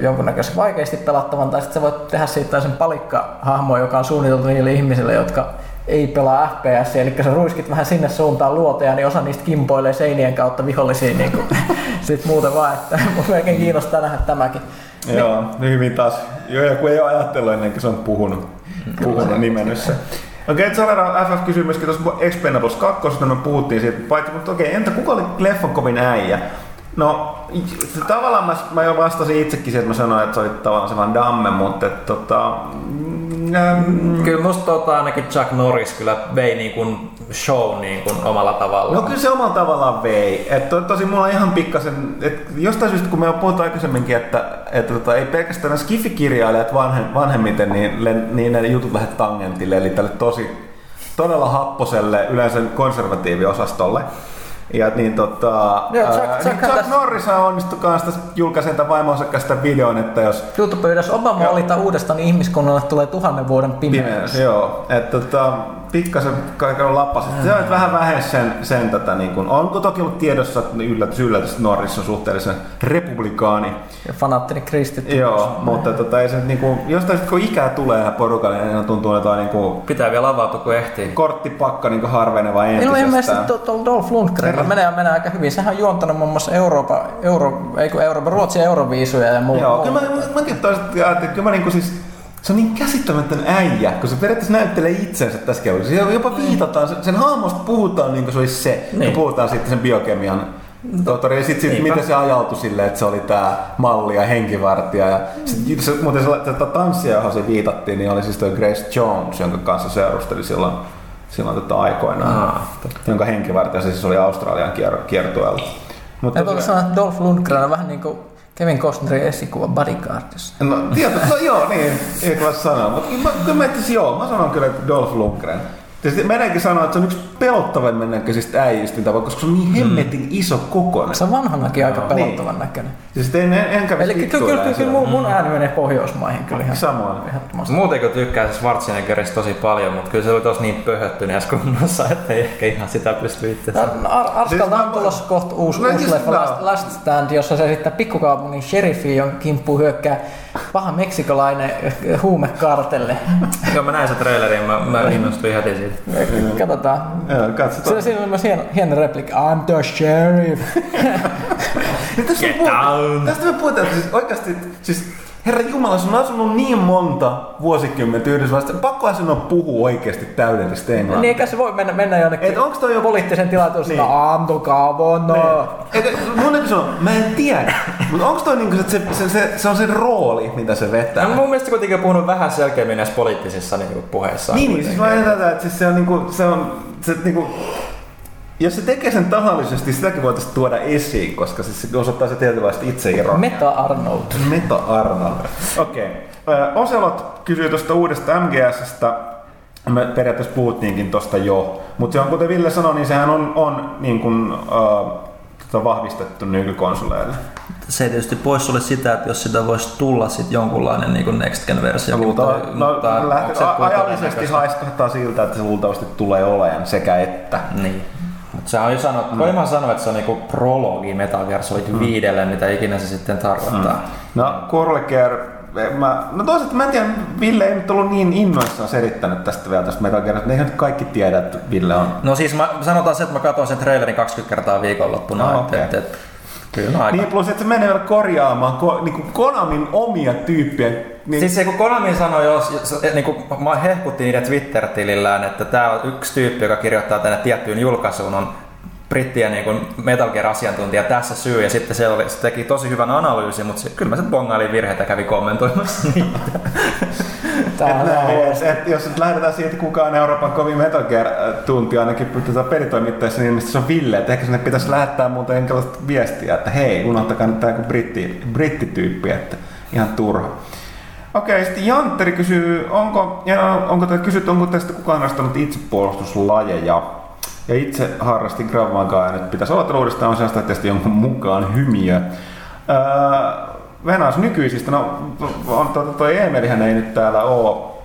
jonkunnäköisen vaikeasti pelattavan, tai sitten sä voit tehdä siitä sen palikka-hahmo, joka on suunniteltu niille ihmisille, jotka ei pelaa FPS, eli sä ruiskit vähän sinne suuntaan luoteja, niin osa niistä kimpoilee seinien kautta vihollisiin niin kuin, sit muuten vaan, että mun melkein kiinnostaa nähdä tämäkin. Joo, niin hyvin taas. Joo, kun ei ole ajatellut ennen kuin se on puhunut, puhunut nimenossa. Okei, okay, Salera FF kysyy myöskin tuossa Expendables 2, me puhuttiin siitä, paitsi, mutta okei, okay, entä kuka oli leffan kovin äijä? No, tavallaan mä, mä jo vastasin itsekin että mä sanoin, että se oli tavallaan sellainen damme, mutta että, tota, Mm. Kyllä musta tota, ainakin Chuck Norris kyllä vei niin kuin show niin kuin omalla tavallaan. No kyllä se omalla tavallaan vei. Et to, tosi mulla on ihan pikkasen, että jostain syystä kun me on puhuttu aikaisemminkin, että, että tota, ei pelkästään skifikirjailijat vanhem, vanhemmiten, niin, niin ne jutut lähdet tangentille, eli tälle tosi todella happoselle, yleensä konservatiiviosastolle. Ja niin tota, Joo, Chuck, ää, Chuck, niin Chuck Norris onnistui kanssa julkaisen tämän vaimonsa kanssa videon, että jos... youtube jos Obama valita uudestaan, niin ihmiskunnalle tulee tuhannen vuoden pimeys. pimeys joo, että tota, pikkasen kaiken lappasit. Mm. Se on vähän vähes sen, sen tätä, niin kuin, onko toki ollut tiedossa, että yllätys, yllätys, että Norris on suhteellisen republikaani. Ja fanaattinen kristitty. Joo, mutta tota, ei se, niin kuin, jostain kun ikää tulee porukalle, niin tuntuu, että niin kuin, Pitää vielä avautua, kun ehtii. Korttipakka niin harveneva entisestään. Minun mielestä tuolla Dolph Lundgrenilla menee, menee aika hyvin. Sehän on juontanut muun muassa Euroopan, Euro, ei kun Euroopan, Ruotsin euroviisuja ja muu. Joo, kyllä mä, mä, mäkin toisaalta ajattelin, kyllä mä niin kuin siis se on niin käsittämätön äijä, kun se periaatteessa näyttelee itsensä tässä keulissa. Jopa viitataan, sen haamosta puhutaan niin kuin se olisi se, niin. ja puhutaan sitten sen biokemian tohtori, ja sitten sit, miten se ajautui silleen, että se oli tämä malli ja henkivartija. Ja sit, se, muuten se, tätä tanssia, johon se viitattiin, niin oli siis toi Grace Jones, jonka kanssa seurusteli silloin, silloin tota aikoinaan. Aa, jonka henkivartija siis oli Australian kier, kiertueella. Mutta Ja voiko sanoa, että Dolph Lundgren on vähän niin kuin Kevin Costnerin esikuva Bodyguardissa. No, tieto, no joo, niin, ei voi sanoa. Mutta mä, kyllä mä asiassa joo, mä sanon kyllä, että Dolph Lundgren. Tietysti meidänkin sanoa, että se on yksi pelottavimman näköisistä äijistä, mitä voi- koska se on niin hemmetin iso kokoinen. Se on vanhanakin aika Joo, pelottavan näköinen. Siis en, en, en kävisi Eli kyllä, kyllä, kyllä, mun, mun ääni menee Pohjoismaihin kyllä ihan Samoin. Muuten kun tykkää siis Schwarzeneggerista tosi paljon, mutta kyllä se oli tosi niin pöhöttyneessä kunnossa, että ei ehkä ihan sitä pysty itse Ar- Ar- Arskalta Siis on tulossa kohta uusi, No uusi siis leffa Last, Last Stand, jossa se esittää pikkukaupungin sheriffi, jonka kimppuun hyökkää paha meksikolainen huumekartelle. Joo, mä näin sen trailerin, mä, mä innostuin heti siitä. Katsotaan. Joo, katsotaan. Siinä, on myös hieno, hieno replikki. I'm the sheriff. Niin tästä, Get me puhutaan, down. tästä me puhutaan, että siis oikeasti, siis Herra Jumala, sun on asunut niin monta vuosikymmentä Yhdysvalloista. Pakko sinun on puhua oikeasti täydellistä englantia. niin eikä se voi mennä, mennä jonnekin Et onks toi joku- poliittisen tilaisuuden Niin. niin. I'm the governor. Eikä, mun täytyy sanoa, mä en tiedä. Mutta onko toi niinku, se, se, se, se, on se rooli, mitä se vetää? No, mun mielestä kuitenkin on puhunut vähän selkeämmin näissä poliittisissa niin puheissa. Niin, niin siis mä ajattelen että siis se on niinku, se on, se niinku, jos se tekee sen tahallisesti, sitäkin voitaisiin tuoda esiin, koska siis se osoittaa se tietynlaista itseironiaa. Meta Arnold. Meta Arnold. Okei. Okay. Oselot kysyy tuosta uudesta MGSstä. Me periaatteessa puhuttiinkin tuosta jo. Mutta se on, kuten Ville sanoi, niin sehän on, on niin kuin, uh, tota vahvistettu nykykonsoleille. Se ei tietysti pois ole sitä, että jos sitä voisi tulla sit jonkunlainen niin Next Gen versio. Luultavasti, mutta, no, mutta lähtee, kuinka ajallisesti haiskahtaa siltä, että se luultavasti tulee olemaan sekä että. Niin. Sehän on jo sanottu, mm. mä sanoa, että se on niinku prologi Metal Gear Solid mm. 5, mitä ikinä se sitten tarkoittaa. No, Kurleker, mä, no toisaalta mä en tiedä, Ville ei nyt ollut niin innoissaan selittänyt tästä vielä tästä Metal Gearista. Eihän nyt kaikki tiedä, että Ville on No siis mä, sanotaan se, että mä katson sen trailerin 20 kertaa viikonloppuna. Ah, et, okei. et, et, kyllä aika. Niin plus, että se menee vielä korjaamaan ko, niin kuin Konamin omia tyyppejä. Niin, Siis se kun Konami sanoi, jos, jos niin kuin mä hehkuttiin niiden Twitter-tilillään, että tämä on yksi tyyppi, joka kirjoittaa tänne tiettyyn julkaisuun, on brittien niin kuin Metal Gear-asiantuntija tässä syy, ja sitten se, oli, se teki tosi hyvän analyysin, mutta se, kyllä mä sen bongailin virheitä kävi kommentoimassa niitä. Tää et on et, et, jos nyt lähdetään siitä, että kuka on Euroopan kovin Metal Gear-tuntija ainakin tota pelitoimittajassa, niin ilmeisesti se on Ville. Et ehkä sinne pitäisi lähettää muuten jonkinlaista viestiä, että hei, unohtakaa nyt tämä joku britti, brittityyppi, että ihan turha. Okei, sitten Jantteri kysyy, onko, ja onko, te kysyt, onko tästä kukaan harrastanut itsepuolustuslajeja? Ja itse harrastin Krav nyt pitäisi aloitella uudestaan on sellaista tietysti jonkun mukaan hymiö. Öö, Venäjäs nykyisistä, no on tuo, tuo Eemelihän ei nyt täällä ole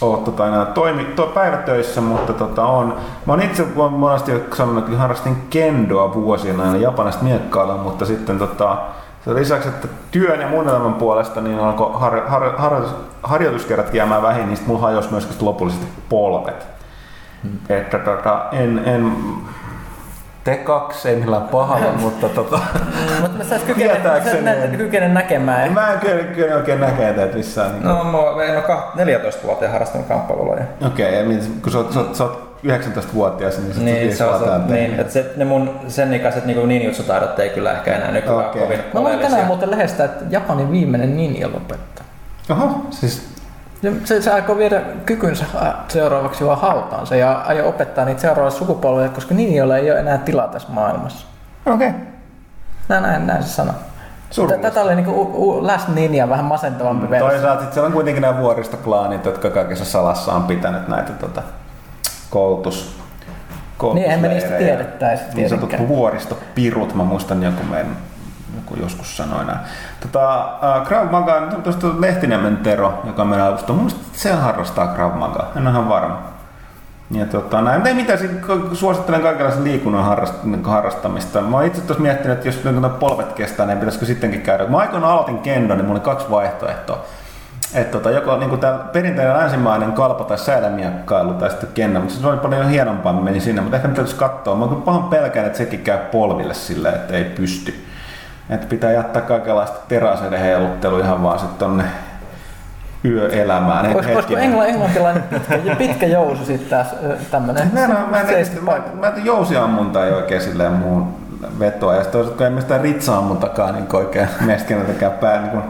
ole tota, enää toimi, to, päivätöissä, mutta tota, on. Mä oon itse oon monesti sanonut, että harrastin kendoa vuosina aina japanista miekkailla, mutta sitten tota, sen lisäksi, että työn ja mun elämän puolesta niin alkoi har, har, har, harjoituskerrat jäämään vähin, niin mulla hajosi myös lopullisesti polvet. Hmm. Että tota, en, en, te kaksi, ei millään pahalla, mutta tota, Mutta mä sais kykene, kykene näkemään. mä en kyllä, kyllä oikein näkee teitä missään. Niin No, mä oon no, kah- 14-vuotiaan harrastanut kamppailulaja. Okei, okay, kun sä oot, sä, oot, sä oot 19-vuotias, niin sä Niin, se on se, niin, että se, ne mun sen ikäiset niinku ninjutsutaidot ei kyllä ehkä enää nykyään Okei. kovin Mä luin tänään muuten lehdestä, että Japanin viimeinen ninja lopettaa. Oho, siis Ja Se, se aikoo viedä kykynsä seuraavaksi vaan hautaansa ja aio opettaa niitä seuraavalle sukupolvelle, koska ninjoilla ei ole enää tilaa tässä maailmassa. okei. Okay. Näin, näin, näin se. Surullista. Tätä oli niinku u, u, Last Ninja vähän masentavampi mm, versio. Toisaalta sit siellä on kuitenkin nämä vuoristoklaanit, jotka kaikessa salassa on pitänyt näitä tota, koulutus, Niin, en mä niistä koulutusleirejä. tiedettäisi Niin sanotut vuoristopirut, mä muistan joku meidän joku joskus sanoi näin. Tota, uh, Krav Maga, tuosta Lehtiniemen Tero, joka on meidän avustaja. Mun mielestä se harrastaa Krav Maga, en ole ihan varma. Ja tota, näin, ei mitään, suosittelen kaikenlaisen liikunnan niin harrastamista. Mä oon itse tuossa miettinyt, että jos niin polvet kestää, niin pitäisikö sittenkin käydä. Mä aikoinaan aloitin kendo, niin mulla oli kaksi vaihtoehtoa. Että tota, joko niin tämä perinteinen länsimainen kalpa tai säilämiekkailu tai sitten kennä, mutta se oli paljon hienompaa, mä menin sinne, mutta ehkä nyt täytyisi katsoa. Mä kyllä pahan pelkään, että sekin käy polville silleen, että ei pysty. Että pitää jättää kaikenlaista teräaseiden heiluttelu ihan vaan sitten tonne yöelämään. Et Olisiko, engla, englantilainen pitkä, pitkä jousu sitten tässä tämmönen Mä en, mä en, mä mä, jousiammunta ei oikein silleen muun vetoa. Ja sitten kun emme sitä ritsaammuntakaan niin oikein meskenätäkään pää, niin kuin,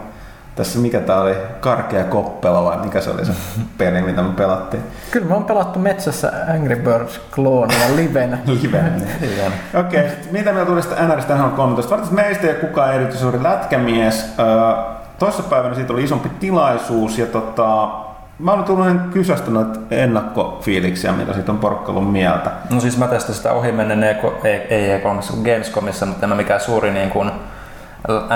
tässä mikä tää oli, Karkea Koppela vai mikä se oli se peli, mitä me pelattiin. Kyllä me on pelattu metsässä Angry Birds kloonia livenä. Livenä. Okei, okay, mitä meillä tuli sitä NRistä NHL 13? Varmasti meistä ei ole kukaan erityisen suuri lätkämies. Öö, Toissapäivänä siitä oli isompi tilaisuus ja tota, Mä olen tullut kysästä noita ennakkofiiliksiä, mitä siitä on porukka ollut mieltä. No siis mä testasin sitä ohi menneen ei, ei E3 kuin Gamescomissa, mutta en ole mikään suuri niin kuin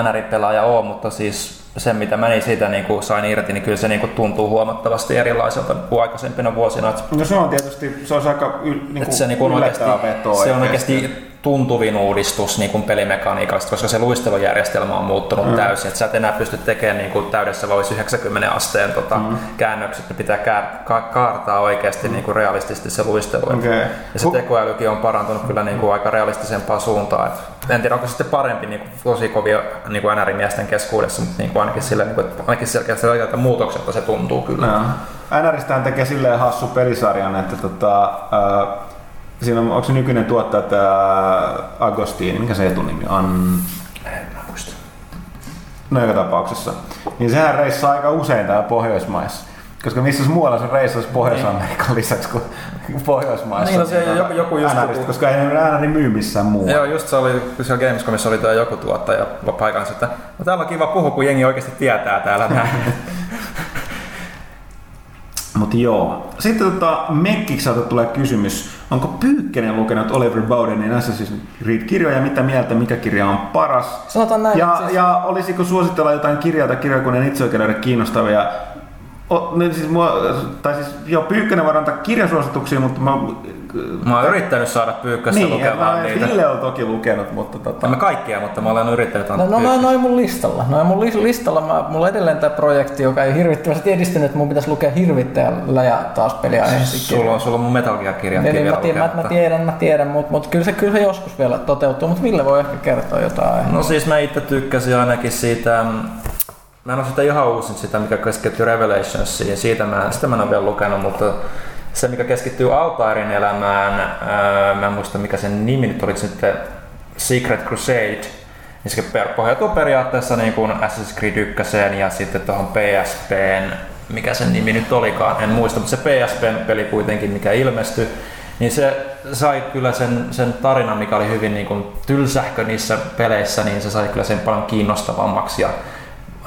NR-pelaaja ole, mutta siis se mitä mä niin siitä niin kuin sain irti, niin kyllä se niin kuin tuntuu huomattavasti erilaiselta kuin aikaisempina vuosina. No se on tietysti, se on aika yl, niin kuin se niin kuin oikeasti, vetoa se on oikeasti tuntuvin uudistus niin kuin pelimekaniikasta, koska se luistelujärjestelmä on muuttunut mm. täysin. Että sä et enää pysty tekemään niin kuin täydessä voisi 90 asteen tota, mm. käännökset, ne pitää ka- kaartaa oikeasti mm. niin kuin realistisesti se luistelu. Okay. Ja se tekoälykin on parantunut kyllä niin kuin aika realistisempaan suuntaan. Et en tiedä, onko se sitten parempi niin kuin, tosi kovia niin kuin NR-miesten keskuudessa, mutta niin kuin ainakin, sille, niin kuin, ainakin selkeästi oikealta muutokselta se tuntuu kyllä. No. NRistähän tekee silleen hassu pelisarjan, että tota, äh, Siinä on, onko se nykyinen tuottaja tämä Agostini, mikä se etunimi on? En mä muista. No joka tapauksessa. Niin sehän reissaa aika usein täällä Pohjoismaissa. Koska missä muualla se reissaisi Pohjois-Amerikan niin. lisäksi kuin Pohjoismaissa. Niin, no se joku, joku just... Äänäristä, koska ei ääni myy missään muualla. Joo, just se oli, siellä Gamescomissa oli tämä joku tuottaja paikansa, että no, täällä on kiva puhua, kun jengi oikeasti tietää täällä näin. Mutta joo. Sitten tota, Mekkikseltä tulee kysymys, onko Pyykkänen lukenut Oliver Bowdenin Assassin's Creed-kirjoja, mitä mieltä, mikä kirja on paras? Sanotaan näin. Ja, siis... ja olisiko suositella jotain kirjaa tai kirjakoneen itseoikeuden kiinnostavia O, niin siis mua, tai siis joo, Pyykkönen voi antaa kirjasuosituksia, mutta mä... Mä oon yrittänyt saada Pyykköstä niin, lukemaan niitä. Ville on toki lukenut, mutta tota... Mä kaikkia, mutta mä olen yrittänyt antaa No, no noin noi mun listalla. Noin mun listalla, mä, mulla on edelleen tämä projekti, joka ei hirvittävästi edistynyt, että mun pitäisi lukea hirvittäjällä ja taas peliaiheisesti. Sulla on, sulla on mun Metal Gear-kirjat niin, mä, tiedän, mä, mä, tiedän, mä tiedän, mutta mut kyllä, se, kyllä se joskus vielä toteutuu, mutta Ville voi ehkä kertoa jotain. No siis mä itse tykkäsin ainakin siitä Mä en ole sitä ihan uusin sitä, mikä keskittyy Revelationsiin, siitä mä, sitä mä en ole vielä lukenut, mutta se, mikä keskittyy Altairin elämään, ää, mä en muista mikä sen nimi nyt oli sitten Secret Crusade, niin se pohjautuu periaatteessa niin kuin Assassin's Creed 1 ja sitten tuohon PSPn, mikä sen nimi nyt olikaan, en muista, mutta se PSPn peli kuitenkin, mikä ilmestyi, niin se sai kyllä sen, sen tarinan, mikä oli hyvin niin kuin tylsähkö niissä peleissä, niin se sai kyllä sen paljon kiinnostavammaksi ja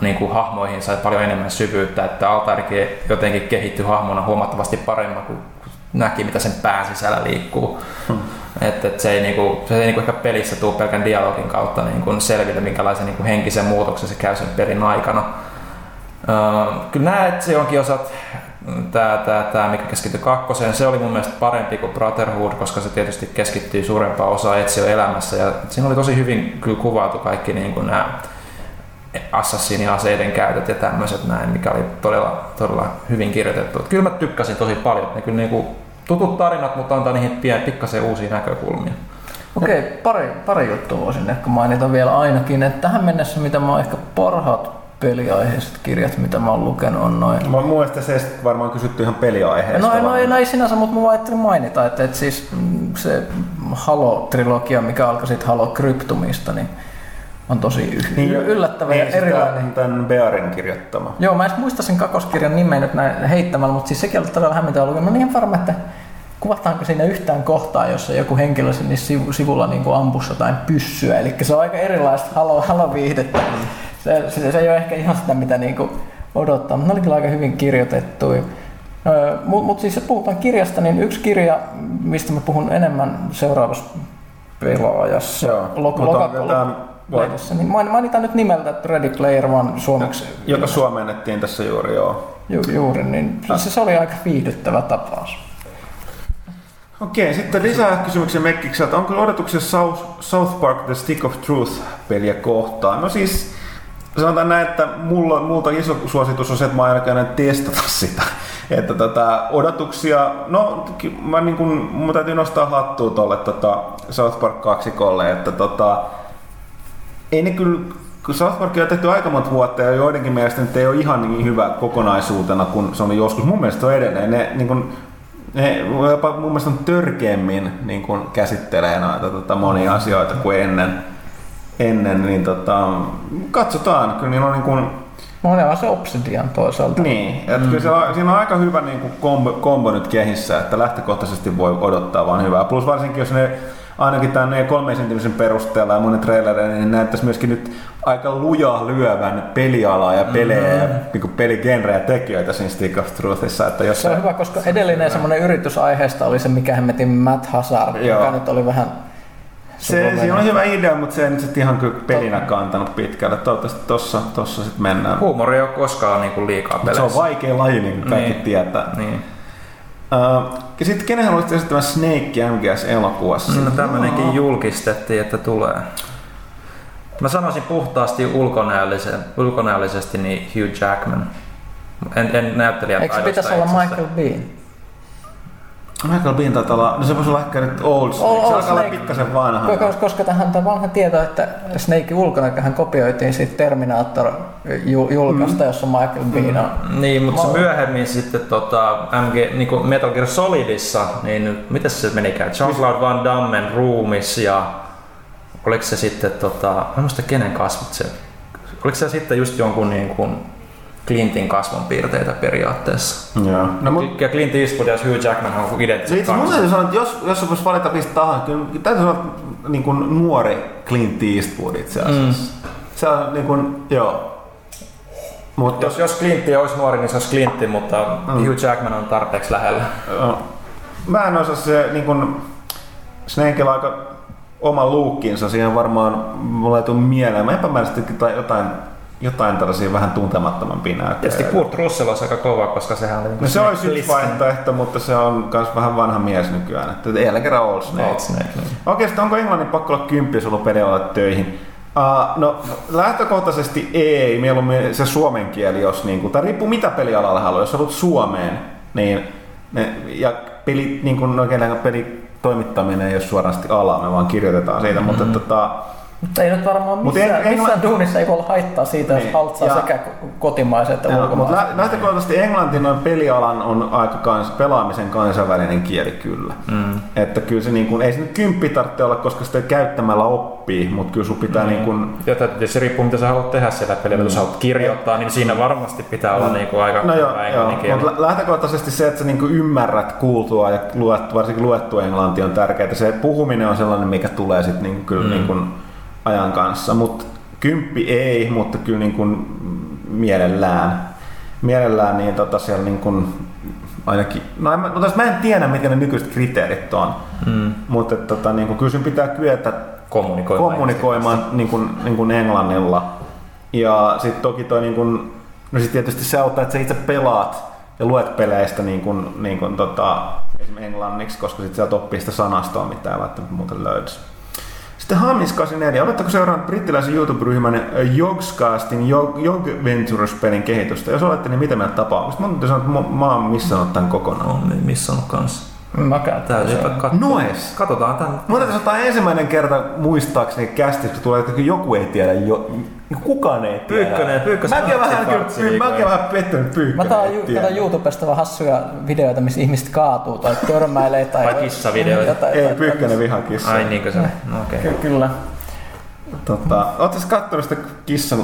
niin kuin hahmoihin sai paljon enemmän syvyyttä, että Altarikin jotenkin kehittyi hahmona huomattavasti paremmin, kun näki, mitä sen pään sisällä liikkuu. Hmm. Että et se ei, niinku, se ei niinku ehkä pelissä tule pelkän dialogin kautta niinku selville, minkälaisen niinku henkisen muutoksen se käy sen pelin aikana. Uh, kyllä näet, se onkin osat, tämä, tämä, tämä, mikä keskittyi kakkoseen, se oli mun mielestä parempi kuin Brotherhood, koska se tietysti keskittyy suurempaan osaan etsiä elämässä. Ja siinä oli tosi hyvin kyllä kuvattu kaikki niin kuin nämä assassinin aseiden käytöt ja tämmöiset näin, mikä oli todella, todella hyvin kirjoitettu. Kyllä mä tykkäsin tosi paljon. Ne kyllä niinku tutut tarinat, mutta antaa niihin pien, pikkasen uusia näkökulmia. Okei, pari, pari juttua voisin ehkä mainita vielä ainakin, että tähän mennessä mitä mä oon ehkä parhaat peliaiheiset kirjat, mitä mä oon lukenut, on noin. Mä muistan se varmaan kysytty ihan peliaiheesta. No, no, no ei sinänsä, mutta mä ajattelin mainita, että, että siis se Halo-trilogia, mikä alkoi sitten Halo Cryptumista, niin on tosi niin, yllättävä niin, ja erilainen. Tämän Bearin kirjoittama. Joo, mä en muista sen kakoskirjan nimeä nyt näin heittämällä, mutta siis sekin oli todella hämmentävä lukenut. No niin varma, että kuvataanko siinä yhtään kohtaa, jossa joku henkilö sinne sivulla niin kuin ampussa jotain pyssyä. Eli se on aika erilaista halo, halo-viihdettä. Se, se, se, ei ole ehkä ihan sitä, mitä niin kuin odottaa, mutta ne oli kyllä aika hyvin kirjoitettu. Mutta mut siis puhutaan kirjasta, niin yksi kirja, mistä mä puhun enemmän seuraavassa pelaajassa. Joo, lok- loka- lehdessä. Niin mainitaan nyt nimeltä Ready Player One suomeksi. Joka suomennettiin tässä juuri, joo. Ju, juuri, niin no. se, se oli aika viihdyttävä tapaus. Okei, sitten lisää kysymyksiä Mekkikseltä. Onko odotuksia South, South Park The Stick of Truth-peliä kohtaan? No siis, sanotaan näin, että mulla, multa iso suositus on se, että mä ainakaan testata sitä. Että tota, odotuksia, no mä niin kun, mun täytyy nostaa hattua tuolle tota South Park 2 että tota, ei ne kyllä, kun South Park on tehty aika monta vuotta ja joidenkin mielestä nyt ei ole ihan niin hyvä kokonaisuutena kuin se oli joskus. Mun mielestä on edelleen. Ne, niin kuin, ne jopa mun mielestä on törkeämmin niin kuin käsittelee noita tota, monia asioita kuin ennen. ennen niin tota, katsotaan, kyllä niillä on niin kuin, on se Obsidian toisaalta. niin, että mm. kyllä se on, siinä on aika hyvä niin kuin kombo, kombo, nyt kehissä, että lähtökohtaisesti voi odottaa vaan hyvää. Plus varsinkin jos ne ainakin tämän 3 sentimisen perusteella ja monen trailereiden, niin näyttäisi myöskin nyt aika lujaa lyövän pelialaa ja pelejä mm. ja niin peligenrejä tekijöitä siinä Stick of Truthissa. Että jos Se on hyvä, koska edellinen semmoinen yritys aiheesta oli se, mikä hemmetin Matt Hazard, Joo. joka nyt oli vähän Se, siinä on hyvä idea, mutta se ei nyt ihan kyllä pelinä kantanut pitkälle. Toivottavasti tossa, tossa sit mennään. Huumori ei ole koskaan niinku liikaa Mut se peleissä. on vaikea laji, niin kuin kaikki Niin. tietää. Niin. Uh, ja sitten kenen haluaisit esittämään Snake MGS-elokuvassa? No tämmönenkin julkistettiin, että tulee. Mä sanoisin puhtaasti ulkonäöllisen, ulkonäöllisesti niin Hugh Jackman. En, en näyttelijän Eikö pitäisi olla. Michael Bean? Michael Bean taitaa olla, no se voisi olla ehkä nyt Old Snake. Old- se Old alkaa olla pikkasen vanha. Koska, koska tähän on vanha tieto, että Snake ulkonäköhän kopioitiin siitä Terminator ju- julkaista, mm. jossa Michael Bean on. Niin, mutta se myöhemmin sitten tota, MG, niin kuin Metal Gear Solidissa, niin miten se menikään? Jean-Claude Van Dammen ruumis ja oliko se sitten, tota, en muista kenen kasvot se, oliko se sitten just jonkun niin kuin Clintin kasvonpiirteitä periaatteessa? Joo. No, mut, Ja Clint Eastwood ja Hugh Jackman on se identtiset itse mun täytyy sanoa, että jos, jos se voisi valita mistä tahansa, kyllä täytyy sanoa, että niin kuin nuori Clint Eastwood itse asiassa. Mm. Se on niin kuin, joo. Mutta Jos, jos Clintti olisi nuori, niin se olisi Clintti, mutta mm. Hugh Jackman on tarpeeksi lähellä. Joo. Mä en osaa se niin kun, Snakella on aika oma luukkinsa, siihen varmaan mulle ei tule mieleen. Mä epämääräisesti tai jotain, jotain tällaisia vähän tuntemattomampia Tietysti näyttelijöitä. Kurt Russell olisi aika kova, koska sehän oli No se olisi yksi vaihtoehto, mutta se on myös vähän vanha mies nykyään. Että jälleen kerran Old Snake. Old Snake, niin. Oikeastaan onko Englannin pakko olla kymppi, jos pelialalla töihin? Uh, no lähtökohtaisesti ei, mieluummin se suomen kieli, jos niinku, tai riippuu mitä pelialalla haluaa, jos haluat Suomeen, niin ne, ja peli, niin kuin oikein peli toimittaminen ei ole suorasti ala, me vaan kirjoitetaan siitä, mm-hmm. mutta tota, Mutta ei nyt varmaan Mut missään, en- en- missään duunissa ei voi olla haittaa siitä, jos Niin, haltsaa ja- sekä kotimaiset että ulkomaiset. lä- lähtökohtaisesti englanti noin pelialan on aika kans, pelaamisen kansainvälinen kieli kyllä. Mm. Että kyllä se niin kuin, ei se nyt kymppi tarvitse olla, koska sitä käyttämällä oppii, mutta kyllä sun pitää mm. niin kuin, Ja tietysti se riippuu mitä sä haluat tehdä siellä pelillä. Jos haluat kirjoittaa, niin siinä varmasti pitää olla niinku aika No joo, hyvä joo. englannin kieli. mutta lähtökohtaisesti se, että sä niinku ymmärrät kuultua ja luet, varsinkin luettu englanti on tärkeää. Se puhuminen on sellainen, mikä tulee sitten niinku kyllä mm. niinku ajan kanssa. Mutta kymppi ei, mutta kyllä niinku mielellään. Mielellään niin tota siellä niinku ainakin, no en, mä, tässä mä en tiedä, mitkä ne nykyiset kriteerit on, Mm. mutta tota, niinku, kyllä sun pitää kyetä Kommunikoimaan. kommunikoimaan niin kuin, niin kuin englannilla. Ja sitten toki toi niin kuin, no sit tietysti se auttaa, että sä itse pelaat ja luet peleistä niin kuin, niin kuin tota, esimerkiksi englanniksi, koska sitten sieltä oppii sitä sanastoa, mitä ei välttämättä muuten löydys. Sitten Hamis84, oletteko seurannut brittiläisen YouTube-ryhmän Jogscastin Jog, Ventures-pelin kehitystä? Jos olette, niin mitä mieltä tapaa? Mun täytyy sanoa, että mä- mä oon missannut tämän kokonaan. On niin missannut kanssa. Mäkään Täytyypä katsoa. Noes! Katsotaan tän. Mun täytyy sanoa, ensimmäinen kerta muistaakseni kästissä, kun tulee, että joku ei tiedä, jo, kukaan ei tiedä. Pyykkönen- Pyykkösen Mäkin vähän, kyllä, mäkin vähän pettynyt Mä Pyykkönen. taan ei ju- YouTubesta vähän hassuja videoita, missä ihmiset kaatuu tai törmäilee tai... Vai kissavideoita. jotain- Ei, jotain Pyykkönen vihakissa. Ai niinkö se? No okei. Ky- Kyllä. Tota, Ootte kattonut sitä kissan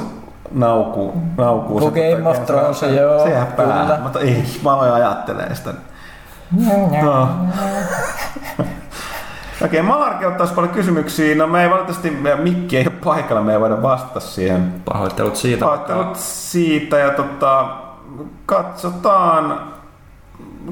nauku, naukuu? Game of Thrones, joo, Se jää päähän. kyllä. Mutta ei, mä aloin ajattelee sitä. No. Okei, okay, Malarki ottaisi paljon kysymyksiä. No me ei valitettavasti, meidän Mikki ei ole paikalla, me ei voida vastata siihen. Pahoittelut siitä. Pahoittelut siitä ja tota, katsotaan,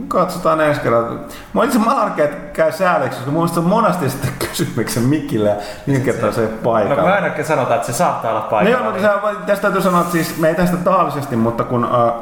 katsotaan ensi kerralla. Mä itse Malarkeet käy sääliksi, koska mun mielestä on monesti sitten kysymyksen Mikille niin kertaa se ei ole No paikalla. mä ainakin sanotaan, että se saattaa olla No paikalla. joo, mutta tästä täytyy sanoa, että siis me ei tästä tahallisesti, mutta kun äh,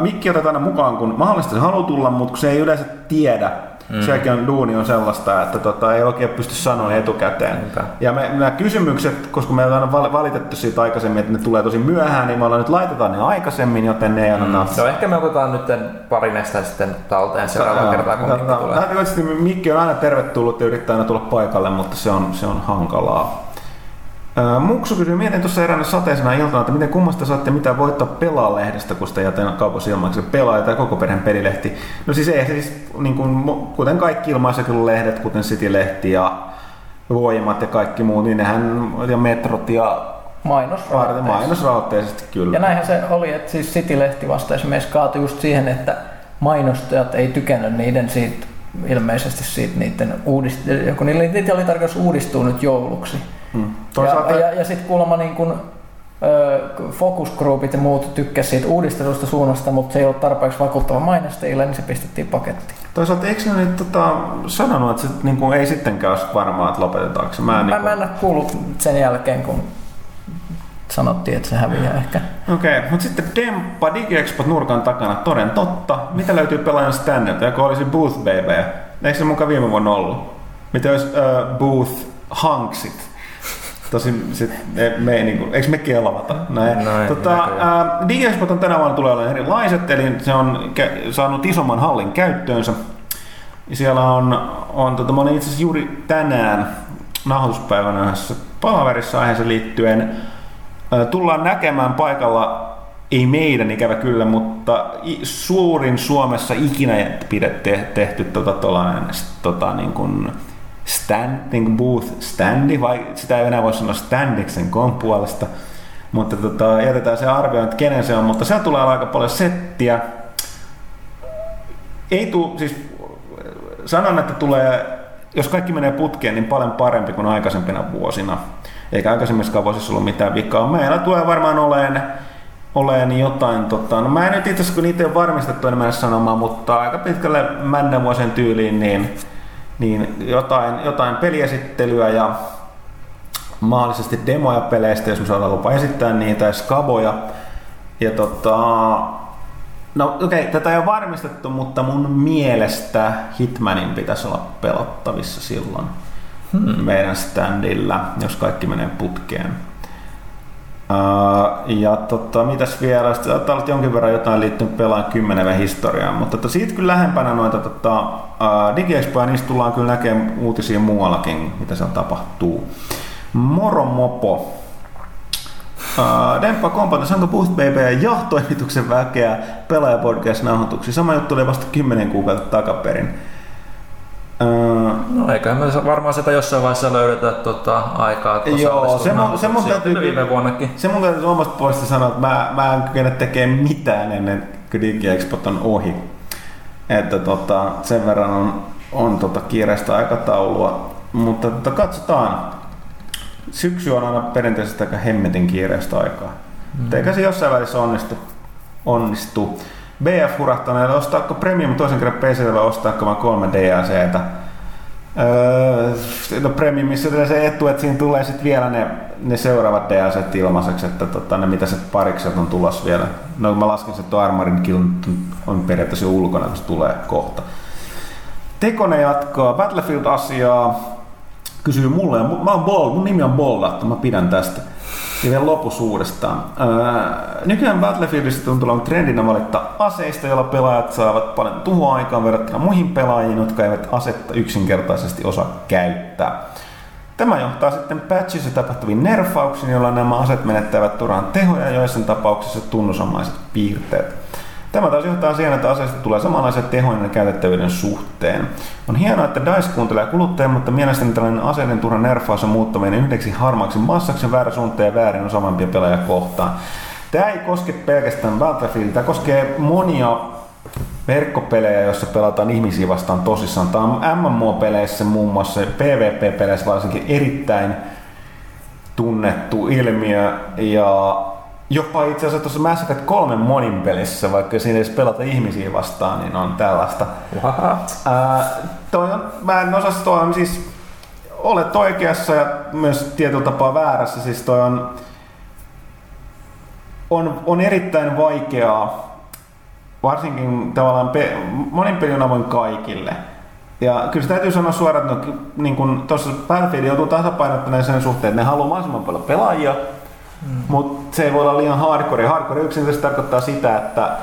Mikki otetaan aina mukaan, kun mahdollisesti se haluaa tulla, mutta kun se ei yleensä tiedä, mm. sekin on duuni on sellaista, että tota, ei oikein pysty sanoa etukäteen. Niinpä. Ja me, nämä kysymykset, koska me val- valitettu siitä aikaisemmin, että ne tulee tosi myöhään, niin me ollaan nyt laitetaan ne aikaisemmin, joten ne ei mm. Se on ehkä me otetaan nyt pari näistä sitten talteen seuraavalla kertaa, kun Mikki tulee. Mikki on aina tervetullut ja yrittää aina tulla paikalle, mutta se on, se on hankalaa. Muksu kysyy, mietin tuossa eräänä sateisena iltana, että miten kummasta saatte mitä voittaa pelaa-lehdestä, kun sitä jätän kaupassa ilmaiseksi pelaaja tai koko perheen pelilehti. No siis ei, siis niin kuin, kuten kaikki ilmaiset lehdet, kuten City-lehti ja Voimat ja kaikki muut, niin nehän ja Metrot ja Mainosrahoitteisesti. mainosrahoitteisesti kyllä. Ja näinhän se oli, että siis City-lehti vasta esimerkiksi kaatui just siihen, että mainostajat ei tykännyt niiden siitä, ilmeisesti siitä niiden uudist- kun niitä oli tarkoitus uudistua nyt jouluksi. Mm. Toisaalta, Ja, ja, ja sitten kuulemma niin kun, focus groupit ja muut tykkäsivät siitä uudistelusta suunnasta, mutta se ei ollut tarpeeksi vakuuttava mainostajille, niin se pistettiin pakettiin. toisaalta eikö ne nyt tota, sanonut, että se niin kuin, ei sittenkään ole varmaa, että lopetetaanko se? Mä, en, Mä, niin mä en ole kuullut sen jälkeen, kun sanottiin, että se häviää ehkä. Okei, okay, mutta sitten Demppa DigiExpot nurkan takana, toden totta. Mitä löytyy pelaajan standilta, joka olisi Booth BB? Eikö se mukaan viime vuonna ollut? Mitä olisi uh, Booth Hanksit? Tosin sit me, me ei niinku, eikö me kelvata? Näin. Näin, tota, DigiExpot on tänä vuonna tulee olemaan erilaiset, eli se on kä- saanut isomman hallin käyttöönsä. Siellä on, on tota, mä olin itse asiassa juuri tänään nauhoituspäivänä yhdessä palaverissa aiheeseen liittyen. Ö, Tullaan näkemään paikalla, ei meidän ikävä kyllä, mutta suurin Suomessa ikinä pidetty tehty tota, tollainen, tota, niin kuin stand, niin kuin booth standi, vai sitä ei enää voi sanoa standiksen kon puolesta. Mutta tota, jätetään se arvioon, että kenen se on, mutta siellä tulee aika paljon settiä. Ei tuu, siis sanon, että tulee, jos kaikki menee putkeen, niin paljon parempi kuin aikaisempina vuosina. Eikä aikaisemmissakaan vuosissa ollut mitään vikaa. Meillä tulee varmaan oleen, oleen jotain, tota, no mä en nyt itse asiassa, kun niitä ei ole varmistettu, en mennä sanomaan, mutta aika pitkälle männän vuosien tyyliin, niin, niin jotain, jotain peliesittelyä ja mahdollisesti demoja peleistä, jos me saadaan lupa esittää niitä, ja skaboja. Ja tota, No okei, okay, tätä ei ole varmistettu, mutta mun mielestä Hitmanin pitäisi olla pelottavissa silloin hmm. meidän standilla, jos kaikki menee putkeen. Uh, ja tota, mitäs vielä, sitten saattaa olla jonkin verran jotain liittynyt pelaan kymmenevän historiaan, mutta tota, siitä kyllä lähempänä noita tota, uh, DigiExpoja, niistä tullaan kyllä näkemään uutisia muuallakin, mitä siellä tapahtuu. Moro mopo. Uh, Demppa Kompata, saanko Booth Baby ja toimituksen väkeä pelaajapodcast nauhoituksi? Sama juttu oli vasta 10 kuukautta takaperin. Uh, No eiköhän me varmaan sitä jossain vaiheessa löydetä tota, aikaa. että Joo, se mun- se mun täytyy- Viime vuonnakin. se mun täytyy omasta puolesta sanoa, että mä, mä en kykene tekemään mitään ennen kuin DigiExpot on ohi. Että tota, sen verran on, on tota kiireistä aikataulua. Mutta tota, katsotaan. Syksy on aina perinteisesti aika hemmetin kiireistä aikaa. Mm. Eikä se jossain välissä onnistu. onnistu. BF hurahtaneelle, ostaako Premium toisen kerran PClle vai ostaako vaan kolme DLCtä? Öö, no Premiumissa se etu, että siinä tulee sitten vielä ne, ne seuraavat DLC ilmaiseksi, että tota, ne mitä se parikset on tulossa vielä. No mä lasken, että tuo Kill on periaatteessa jo ulkona, kun se tulee kohta. Tekone jatkaa Battlefield-asiaa, kysyy mulle, ja mä oon Ball, mun nimi on Bollatto, mä pidän tästä. Vielä lopussa uudestaan. Öö, nykyään Battlefieldistä tuntuu olevan trendinä valittaa aseista, joilla pelaajat saavat paljon tuhoaikaan verrattuna muihin pelaajiin, jotka eivät asetta yksinkertaisesti osaa käyttää. Tämä johtaa sitten patchissa tapahtuviin nerfauksiin, joilla nämä aset menettävät turhaan tehoja ja joissain tapauksissa tunnusomaiset piirteet. Tämä taas johtaa siihen, että aseista tulee samanlaiset tehoinen ja käytettävyyden suhteen. On hienoa, että DICE kuuntelee kuluttajia, mutta mielestäni tällainen aseiden turha nerfaus on muuttaminen yhdeksi harmaaksi massaksi väärä suuntaan ja väärin osaavampia pelaajia kohtaan. Tämä ei koske pelkästään Battlefield, tämä koskee monia verkkopelejä, joissa pelataan ihmisiä vastaan tosissaan. Tämä on MMO-peleissä muun muassa, PvP-peleissä varsinkin erittäin tunnettu ilmiö ja jopa itse asiassa tuossa Mass Effect 3 monin pelissä, vaikka siinä ei edes pelata ihmisiä vastaan, niin on tällaista. What? Ää, toi on, mä en osaa, toi on siis, olet oikeassa ja myös tietyllä tapaa väärässä, siis toi on, on, on erittäin vaikeaa, varsinkin tavallaan pe, monin peli on avoin kaikille. Ja kyllä se täytyy sanoa suoraan, että no, niin tuossa Battlefield joutuu tasapainottamaan sen suhteen, että ne haluaa mahdollisimman paljon pelaajia, mm. mutta se ei voi olla liian hardcore. Hardcore yksinkertaisesti tarkoittaa sitä, että,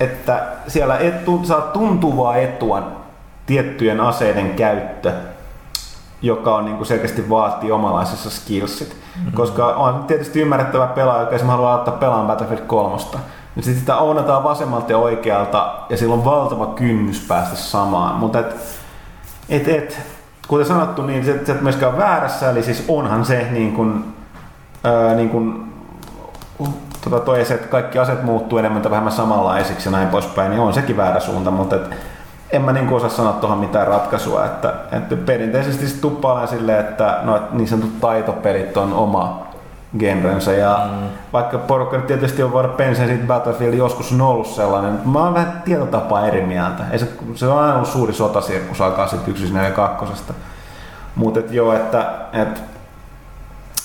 että siellä et, tu, saa tuntuvaa etua tiettyjen aseiden käyttö. joka on niin kuin selkeästi vaatii omanlaisessa skillsit. Mm-hmm. Koska on tietysti ymmärrettävä pelaaja, joka esimerkiksi haluaa ottaa pelaan Battlefield 3. Niin sitten sitä ounataan vasemmalta ja oikealta ja sillä on valtava kynnys päästä samaan. Mutta et, et, et, kuten sanottu, niin se, se myöskään väärässä, eli siis onhan se niin kuin, ää, niin kuin, tota toi se, että kaikki aset muuttuu enemmän tai vähemmän samanlaisiksi ja näin poispäin, niin on sekin väärä suunta, mutta et, en mä niin osaa sanoa tuohon mitään ratkaisua, että, että perinteisesti sit tuppailen silleen, että no, että niin sanotut taitopelit on oma genrensä ja mm. vaikka porukka nyt tietysti on voinut pensää siitä Battlefield joskus on ollut sellainen, mutta mä oon vähän tietotapaa eri mieltä. Ei se, se on aina ollut suuri sotasirkus alkaa sitten 1.4.2. Mutta et joo, että et,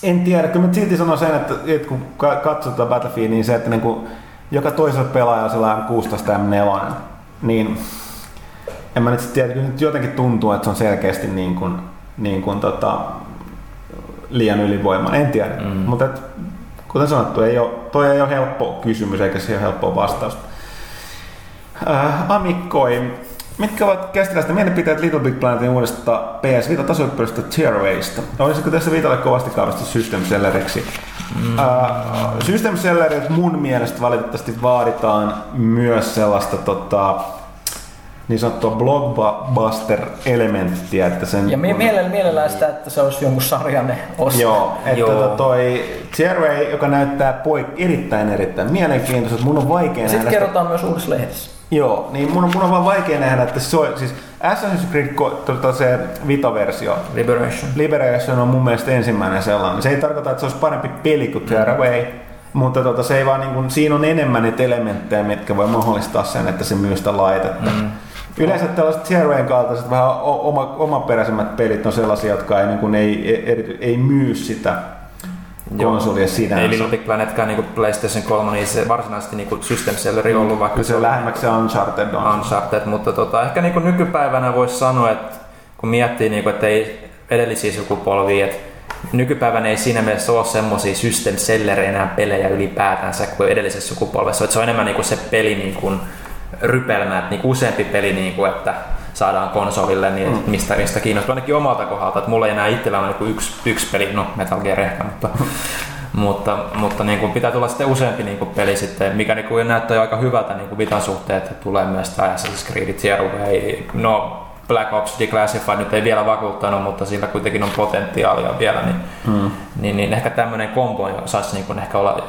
en tiedä, kyllä mä silti sanon sen, että, että kun katsotaan Battlefield, niin se, että niin kuin joka toisella pelaajalla on 16 M4, niin en mä nyt tiedä, nyt jotenkin tuntuu, että se on selkeästi niin kuin, niin kuin tota, liian ylivoimainen, en tiedä. Mm. Mutta et, kuten sanottu, ei ole, toi ei ole helppo kysymys eikä siihen ole helppoa vastausta. Äh, Amikkoi, mitkä ovat käsittelystä mielipiteet Little Big Planetin uudesta PS Vita tasoyppyrisestä Tearawaysta? Olisiko tässä Vitalle kovasti kaavasta System Selleriksi? Mm. Äh, System Sellerit mun mielestä valitettavasti vaaditaan myös sellaista tota, niin sanottua blockbuster-elementtiä. Että sen ja mie- mielellä, mielellään sitä, että se olisi jonkun sarjanne osa. Joo, että Joo. Tota toi Tierway, joka näyttää poik- erittäin erittäin mielenkiintoiselta, mun on vaikea nähdä Sitten kerrotaan sitä. myös uudessa lehdessä. Joo, niin mun on, mun on vaan vaikea nähdä, että se on, siis Assassin's Creed, tota se Vita-versio, Liberation. Liberation on mun mielestä ensimmäinen sellainen. Se ei tarkoita, että se olisi parempi peli kuin Tearaway, mm. mutta tota, se ei vaan niin kuin, siinä on enemmän niitä elementtejä, mitkä voi mahdollistaa sen, että se myy sitä laitetta. Mm. Yleensä tällaiset Zerwayn kaltaiset vähän oma, omaperäisemmät pelit on sellaisia, jotka ei, niin kuin, ei, ei, ei myy sitä konsolia sinänsä. Ei Little Big Planetkaan niin PlayStation 3, niin se varsinaisesti niin kuin system selleri ollut, mm, vaikka se, on lähemmäksi Uncharted on. Uncharted, mutta tota, ehkä niin kuin nykypäivänä voisi sanoa, että kun miettii, niin kuin, että ei edellisiä sukupolvia, että nykypäivänä ei siinä mielessä ole semmoisia system enää pelejä ylipäätänsä kuin edellisessä sukupolvessa. Että se on enemmän niin kuin se peli niin kuin, rypelmä, että niin useampi peli, niin kuin, että saadaan konsolille, niin mm. mistä, mistä kiinnostaa ainakin omalta kohdalta, että mulla ei enää itsellä ole niin yksi, yksi peli, no Metal Gear ehkä, mutta, mutta, mutta niin kuin pitää tulla sitten useampi niin kuin peli sitten, mikä niin kuin näyttää jo aika hyvältä niin kuin Vitan suhteen, että tulee myös tämä Assassin's Creed Zero, no Black Ops Declassified nyt ei vielä vakuuttanut, mutta sillä kuitenkin on potentiaalia vielä, niin, mm. niin, niin ehkä tämmöinen kombo saisi niin kuin ehkä olla,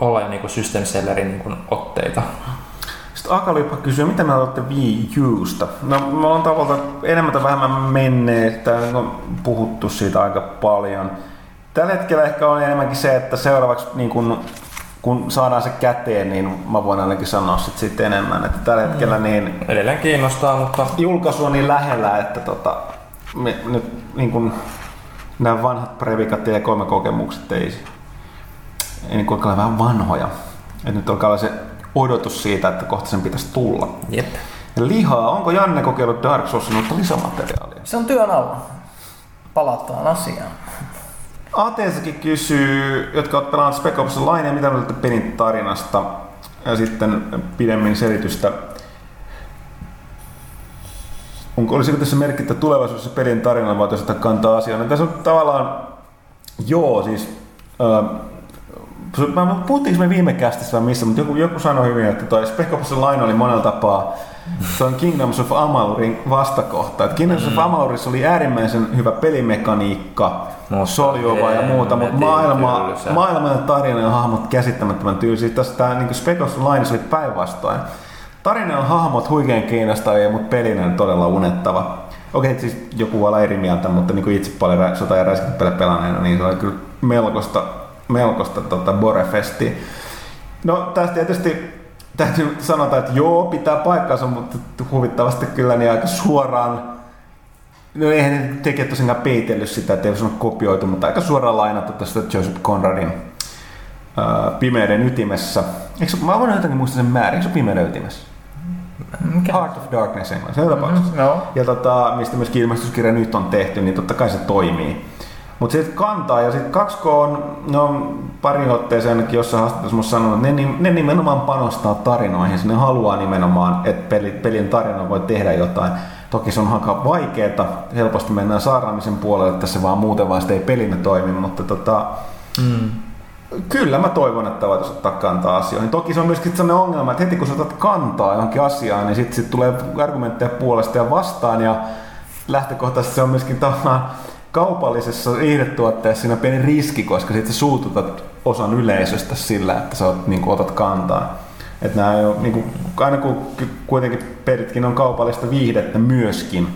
olla jo niin kuin system sellerin niin kuin otteita. Sitten Akalyppa kysyy, mitä me olette Wii Usta? No, me ollaan tavallaan enemmän tai vähemmän menneet, on puhuttu siitä aika paljon. Tällä hetkellä ehkä on enemmänkin se, että seuraavaksi niin kun, kun saadaan se käteen, niin mä voin ainakin sanoa sit siitä enemmän. Että tällä hetkellä mm. niin... Edelleen kiinnostaa, mutta... Julkaisu on niin lähellä, että tota, me, nyt niin kun, nämä vanhat Previkat ja kolme kokemukset ei, ei niin kuin vähän vanhoja. Et nyt alkaa olla se odotus siitä, että kohta sen pitäisi tulla. Jep. Ja lihaa, onko Janne kokeillut Dark Soulsin uutta lisämateriaalia? Se on työn alla. Palataan asiaan. Ateessakin kysyy, jotka ovat pelanneet Spec Ops Line, mitä olette pelin tarinasta ja sitten pidemmin selitystä. Onko, olisiko tässä merkittä tulevaisuudessa pelin tarinalla vai ottaa kantaa asiaan? No, tässä on tavallaan, joo, siis äh, Mä, puhuttiinko me viime kästissä vai missä, mutta joku, joku sanoi hyvin, että toi Spec Ops Line oli monella tapaa se on Kingdoms of Amalurin vastakohta. Et Kingdoms mm. of Amalurissa oli äärimmäisen hyvä pelimekaniikka, soljuva ja muuta, mutta maailma, maailma ja tarina ja hahmot käsittämättömän tyyli. Tässä tämä niin Spec Ops Line oli päinvastoin. Tarina ja hahmot huikean kiinnostavia, mutta pelinen todella unettava. Okei, siis joku voi olla eri mieltä, mutta niin kuin itse paljon sota- ja räiskintäpelejä pelanneena, niin se oli kyllä melkoista melkoista tota, Borefestiä. No tästä tietysti täytyy sanota, että joo, pitää paikkansa, mutta huvittavasti kyllä niin aika suoraan No eihän ne tekijät tosiaan peitellyt sitä, että ei olisi kopioitu, mutta aika suoraan lainattu tästä Joseph Conradin ää, Pimeyden ytimessä. Eikö, mä voin jotenkin muistaa sen määrä, eikö se Pimeyden ytimessä? Mikä? Heart of Darkness englanniksi, mm-hmm, no. Ja tota, mistä myös ilmestyskirja nyt on tehty, niin totta kai se toimii. Mutta sitten kantaa ja sitten 2K on, no pari otteeseen ainakin jossain haastattelussa sanonut, että ne, ne nimenomaan panostaa tarinoihin. Ne haluaa nimenomaan, että peli, pelin tarina voi tehdä jotain. Toki se on aika vaikeeta, helposti mennään saaraamisen puolelle, että se vaan muuten vaan ei pelinä toimi, mutta tota, Mm. Kyllä mä toivon, että voitaisiin ottaa kantaa asioihin. Toki se on myöskin sellainen ongelma, että heti kun sä otat kantaa johonkin asiaan, niin sitten sit tulee argumentteja puolesta ja vastaan. Ja lähtökohtaisesti se on myöskin tavallaan kaupallisessa viihdetuotteessa siinä pieni riski, koska sitten suututat osan yleisöstä sillä, että sä oot, niin otat kantaa. Et ei ole, niin kuin, aina kun kuitenkin pelitkin on kaupallista viihdettä myöskin,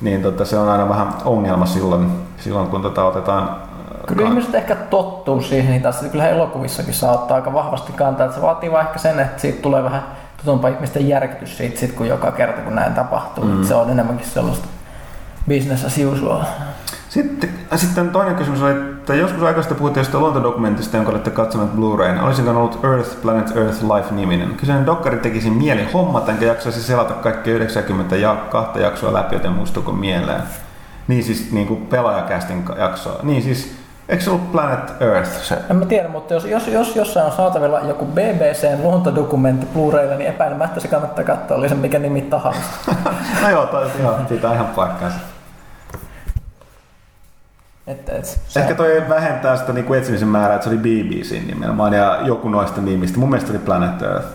niin tota, se on aina vähän ongelma silloin, silloin kun tota otetaan Kyllä ihmiset ehkä tottuu siihen, niin taas kyllä elokuvissakin saa ottaa aika vahvasti kantaa. Että se vaatii vaan ehkä sen, että siitä tulee vähän tutumpaa ihmisten järkytys siitä, sit, kun joka kerta kun näin tapahtuu. Mm. Se on enemmänkin sellaista business as usual. Sitten, sitten toinen kysymys oli, että joskus aikaista puhuttiin jostain luontodokumentista, jonka olette katsoneet Blu-rayn. Olisiko ollut Earth, Planet Earth, Life-niminen? Kyseinen dokkari tekisi mieli hommata, enkä jaksaisi selata kaikki 92 jaksoa läpi, joten muistuuko mieleen. Niin siis niin kuin pelaajakästin jaksoa. Niin siis, eikö se ollut Planet Earth se? En mä tiedä, mutta jos, jos, jos jossain on saatavilla joku BBCn luontodokumentti Blu-raylla, niin epäilemättä se kannattaa katsoa, oli se mikä nimi tahansa. no joo, toi, joo, siitä on ihan paikkaansa. Et, et, se, Ehkä toi vähentää sitä niin kuin etsimisen määrää, että se oli BBC nimenomaan ja joku noista nimistä. Mun mielestä oli Planet Earth.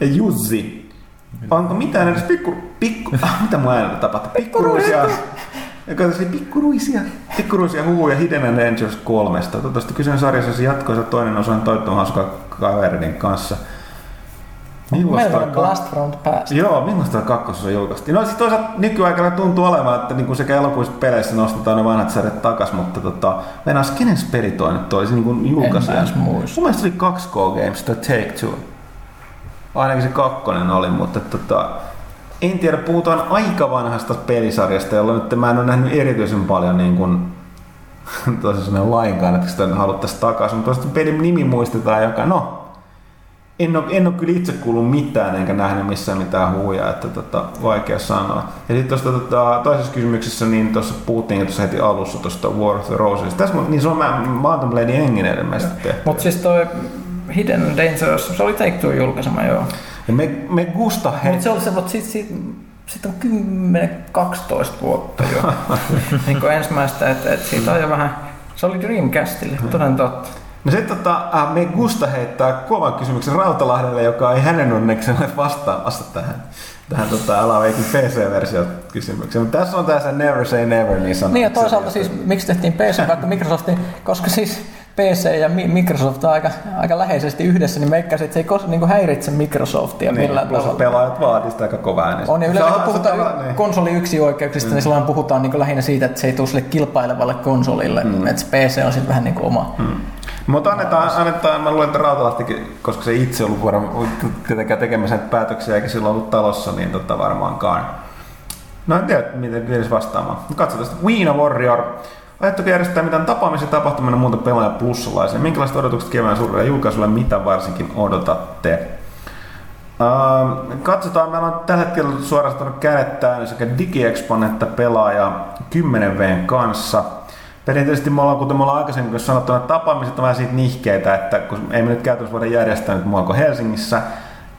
Ja Jussi, onko mitään edes pikku... pikku ah, mitä mun äänellä tapahtuu? Pikkuruisia. Tässä oli pikkuruisia. Pikkuruisia huhuja Hidden Dangerous kolmesta. Toivottavasti kyseinen sarjassa jatkoissa toinen osa on toivottavasti hauska kavereiden kanssa. Meillä Millaista on Blast the Past. Joo, millaista kakkososa julkaistiin? No sitten toisaalta nykyaikana tuntuu olevan, että niinku sekä elokuvissa peleissä nostetaan ne vanhat sarjat takas, mutta tota, mennään kenen peli toi nyt olisi niin julkaisija? En muista. Mun mielestä se oli 2K Games, tai Take Two. Ainakin se kakkonen oli, mutta tota, en tiedä, puhutaan aika vanhasta pelisarjasta, jolla nyt mä en ole nähnyt erityisen paljon niin kuin, tosiaan lainkaan, että sitä haluttaisiin takaisin, mutta pelin nimi muistetaan, joka no, en ole, en ole kyllä itse kuullut mitään enkä nähnyt missään mitään huuja, että tota, vaikea sanoa. Ja sitten tuosta tota, toisessa kysymyksessä, niin tuossa puhuttiin tuossa heti alussa tuosta War of the Roses. Tässä niin se on mä, Mountain Blade Engin ilmeisesti. Mutta siis toi Hidden Dangerous, se oli Take Two julkaisema joo. Ja me, me Gusta he... Mutta se oli se, mutta sit, sit, sit on 10-12 vuotta jo niin kuin ensimmäistä, että et siitä on jo vähän, se oli Dreamcastille, toden totta. No sitten tota, äh, me Gusta heittää kovan kysymyksen Rautalahdelle, joka ei hänen onneksi ole vastaamassa tähän, tähän tota, Alaveikin PC-versio kysymykseen. Mutta tässä on tässä Never Say Never niin sanottu. Niin ja toisaalta siis miksi tehtiin PC vaikka Microsoftin, koska siis PC ja Mi- Microsoft on aika, aika läheisesti yhdessä, niin meikkaisin, että se ei kos, niin plus Microsoftia niin, millään plus tavalla. pelaajat vaatii sitä aika kovaa äänessä. On ja yleensä kun puhutaan saa- niin. konsoli yksi oikeuksista, mm. niin silloin puhutaan niin lähinnä siitä, että se ei tule sille kilpailevalle konsolille, mm. että se PC on sitten vähän niin kuin oma. Mm. Mutta annetaan, annetaan, mä luulen, että Rautalahtikin, koska se itse ollut varmaan tietenkään tekemässä näitä päätöksiä eikä silloin ollut talossa, niin tota varmaankaan. No en tiedä, miten edes vastaamaan. Katsotaan sitten. Weena Warrior. Ajatteko järjestää mitään tapaamisen tapahtumana muuta pelaaja plussalaisen? Minkälaiset odotukset kevään suurella julkaisulla, mitä varsinkin odotatte? Ähm, katsotaan, meillä on tällä hetkellä suorastaan kädet täynnä sekä DigiExpon että pelaaja 10 v kanssa. Perinteisesti me ollaan, kuten me ollaan aikaisemmin sanottu, että tapaamiset on vähän siitä nihkeitä, että kun ei me nyt käytännössä voida järjestää nyt muualla kuin Helsingissä,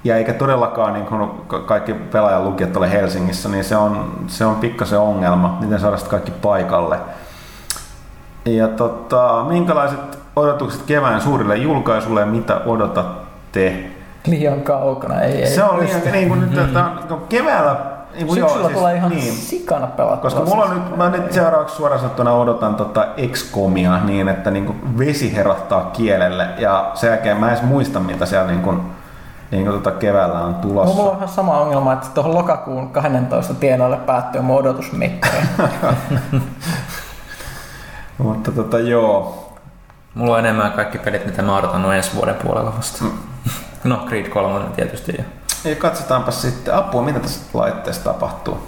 ja eikä todellakaan niin kun ka- kaikki pelaajan lukijat ole Helsingissä, niin se on, se on pikkasen ongelma, miten saada sitten kaikki paikalle. Ja tota, minkälaiset odotukset kevään suurille julkaisulle ja mitä odotatte? Liian kaukana, ei, ei Se on liian, niin kuin nyt, että on keväällä... Niin Syksyllä joo, tulee ihan niin. sikana pelattua. Koska mulla on nyt, mä nyt seuraavaksi suoraan sanottuna odotan tota XCOMia niin, että niin kuin vesi herahtaa kielelle ja sen jälkeen mä en edes muista, mitä siellä niin kuin, niin kuin tota keväällä on tulossa. Mulla on vähän sama ongelma, että tuohon lokakuun 12 tienoille päättyy mun odotusmittari. Mutta tota joo, Mulla on enemmän kaikki pelit, mitä mä odotan ensi vuoden puolella vasta. No, Creed 3 tietysti. Ja. Ja katsotaanpa sitten apua, mitä tässä laitteessa tapahtuu.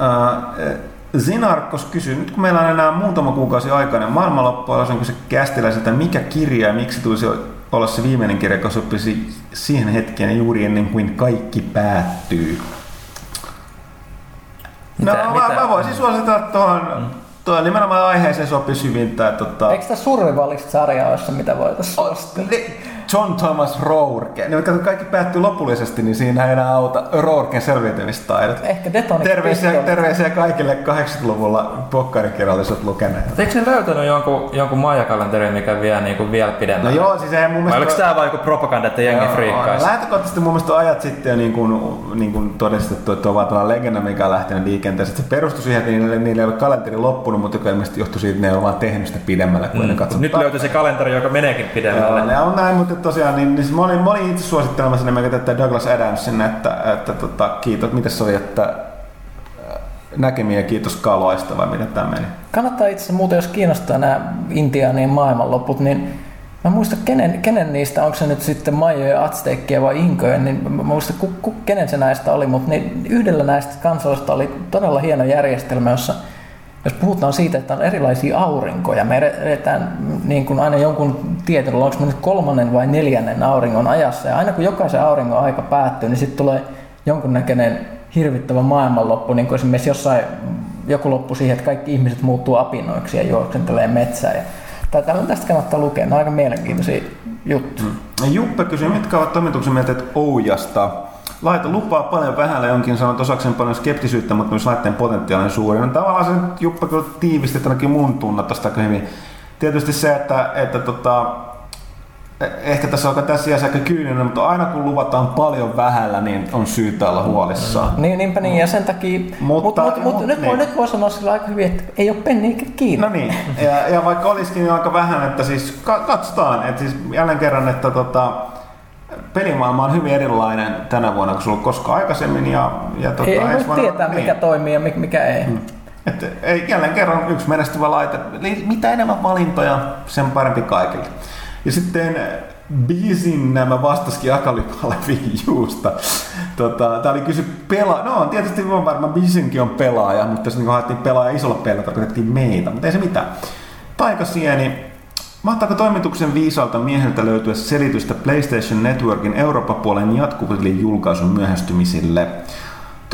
Äh, Zinarkos kysyy, nyt kun meillä on enää muutama kuukausi aikainen maailmanloppu, olisinko se kästiläiseltä, mikä kirja ja miksi tulisi olla se viimeinen kirja, joka sopisi siihen hetkeen juuri ennen kuin kaikki päättyy? Mitä- no, mitä- Mä, mä voisin suositella tuohon, mm. tuohon nimenomaan aiheeseen sopisi hyvin tämä tota, Eikö tämä Survivalist-sarja ole se, mitä voitaisiin? Ne- John Thomas Rourke. Niin kato, kaikki päättyy lopullisesti, niin siinä ei enää auta Rourken selviytymistaidot. Ehkä Detonic Terveisiä, terveisiä kaikille 80-luvulla pokkarikirjalliset lukeneet. Eikö ne löytänyt jonkun, jonkun majakalenteri, mikä vie niinku vielä No pidemmälle? joo, siis ei mun Vai mielestä... oliko tää vaan joku propaganda, että jengi friikkaisi? Lähtökohtaisesti mun mielestä ajat sitten jo niin kuin, niin kuin todistettu, että on vaan tällainen legenda, mikä on lähtenyt liikenteeseen. Se perustui siihen, että niille, niille ei ole kalenteri loppunut, mutta joka ilmeisesti johtui siitä, että ne ei ole vaan tehnyt sitä pidemmälle, kun mm. ne katsoi. Nyt löytyi se kalenteri, joka meneekin Joo, pidemmälle. ne on näin, mutta tosiaan niin, niin mä, olin, mä olin itse suosittelemassa nimeltä tätä Douglas Adamsin, että, että tota, kiitos, miten se oli, että äh, näkemiä kiitos kaloista vai miten tämä meni? Kannattaa itse muuten, jos kiinnostaa nämä Intiaanien maailmanloput, niin mä muista kenen, kenen niistä, onko se nyt sitten Maijoja, Azteekkia vai Inkoja, niin mä muista ku, ku, kenen se näistä oli, mutta niin yhdellä näistä kansoista oli todella hieno järjestelmä, jossa jos puhutaan siitä, että on erilaisia aurinkoja, me edetään niin kuin aina jonkun tietyn, onko me nyt kolmannen vai neljännen auringon ajassa, ja aina kun jokaisen auringon aika päättyy, niin sitten tulee jonkunnäköinen hirvittävä maailmanloppu, niin kuin esimerkiksi jossain joku loppu siihen, että kaikki ihmiset muuttuu apinoiksi ja juoksentelee metsää. Ja tästä kannattaa lukea, ne on aika mielenkiintoisia juttuja. Juppe kysyi, mitkä ovat toimituksen mieltä Oujasta? Laite lupaa paljon vähällä jonkin sanot osakseen paljon skeptisyyttä, mutta myös laitteen potentiaalinen suuri. No, tavallaan se nyt Juppe kyllä tiivisti ainakin mun tunnat tosta aika hyvin. Tietysti se, että, että tota, eh- ehkä tässä on tässä iässä aika kyyninen, mutta aina kun luvataan paljon vähällä, niin on syytä olla huolissaan. Niin, niinpä niin, ja sen takia, Mutta- mutta, mutta, mutta, mut- nyt, voi, niin. nyt voi sanoa sillä aika hyvin, että ei ole penniä kiinni. No niin, ja, ja vaikka olisikin niin aika vähän, että siis ka- katsotaan, että siis jälleen kerran, että tota, pelimaailma on hyvin erilainen tänä vuonna kuin ollut koskaan aikaisemmin. Ja, ja tota, ei voi vuonna- tietää, mikä toimii ja mikä, ei. Mm. Että ei, jälleen kerran yksi menestyvä laite. Eli Mitä enemmän valintoja, sen parempi kaikille. Ja sitten biisin nämä vastasikin Akalypalle Juusta. Tota, tää oli kysy pela... No tietysti on varmaan biisinkin on pelaaja, mutta jos niin haettiin pelaaja isolla pelillä, tarkoitettiin meitä, mutta ei se mitään. Taikasieni, mahtaako toimituksen viisalta mieheltä löytyä selitystä PlayStation Networkin Eurooppa-puolen jatkuville julkaisun myöhästymisille?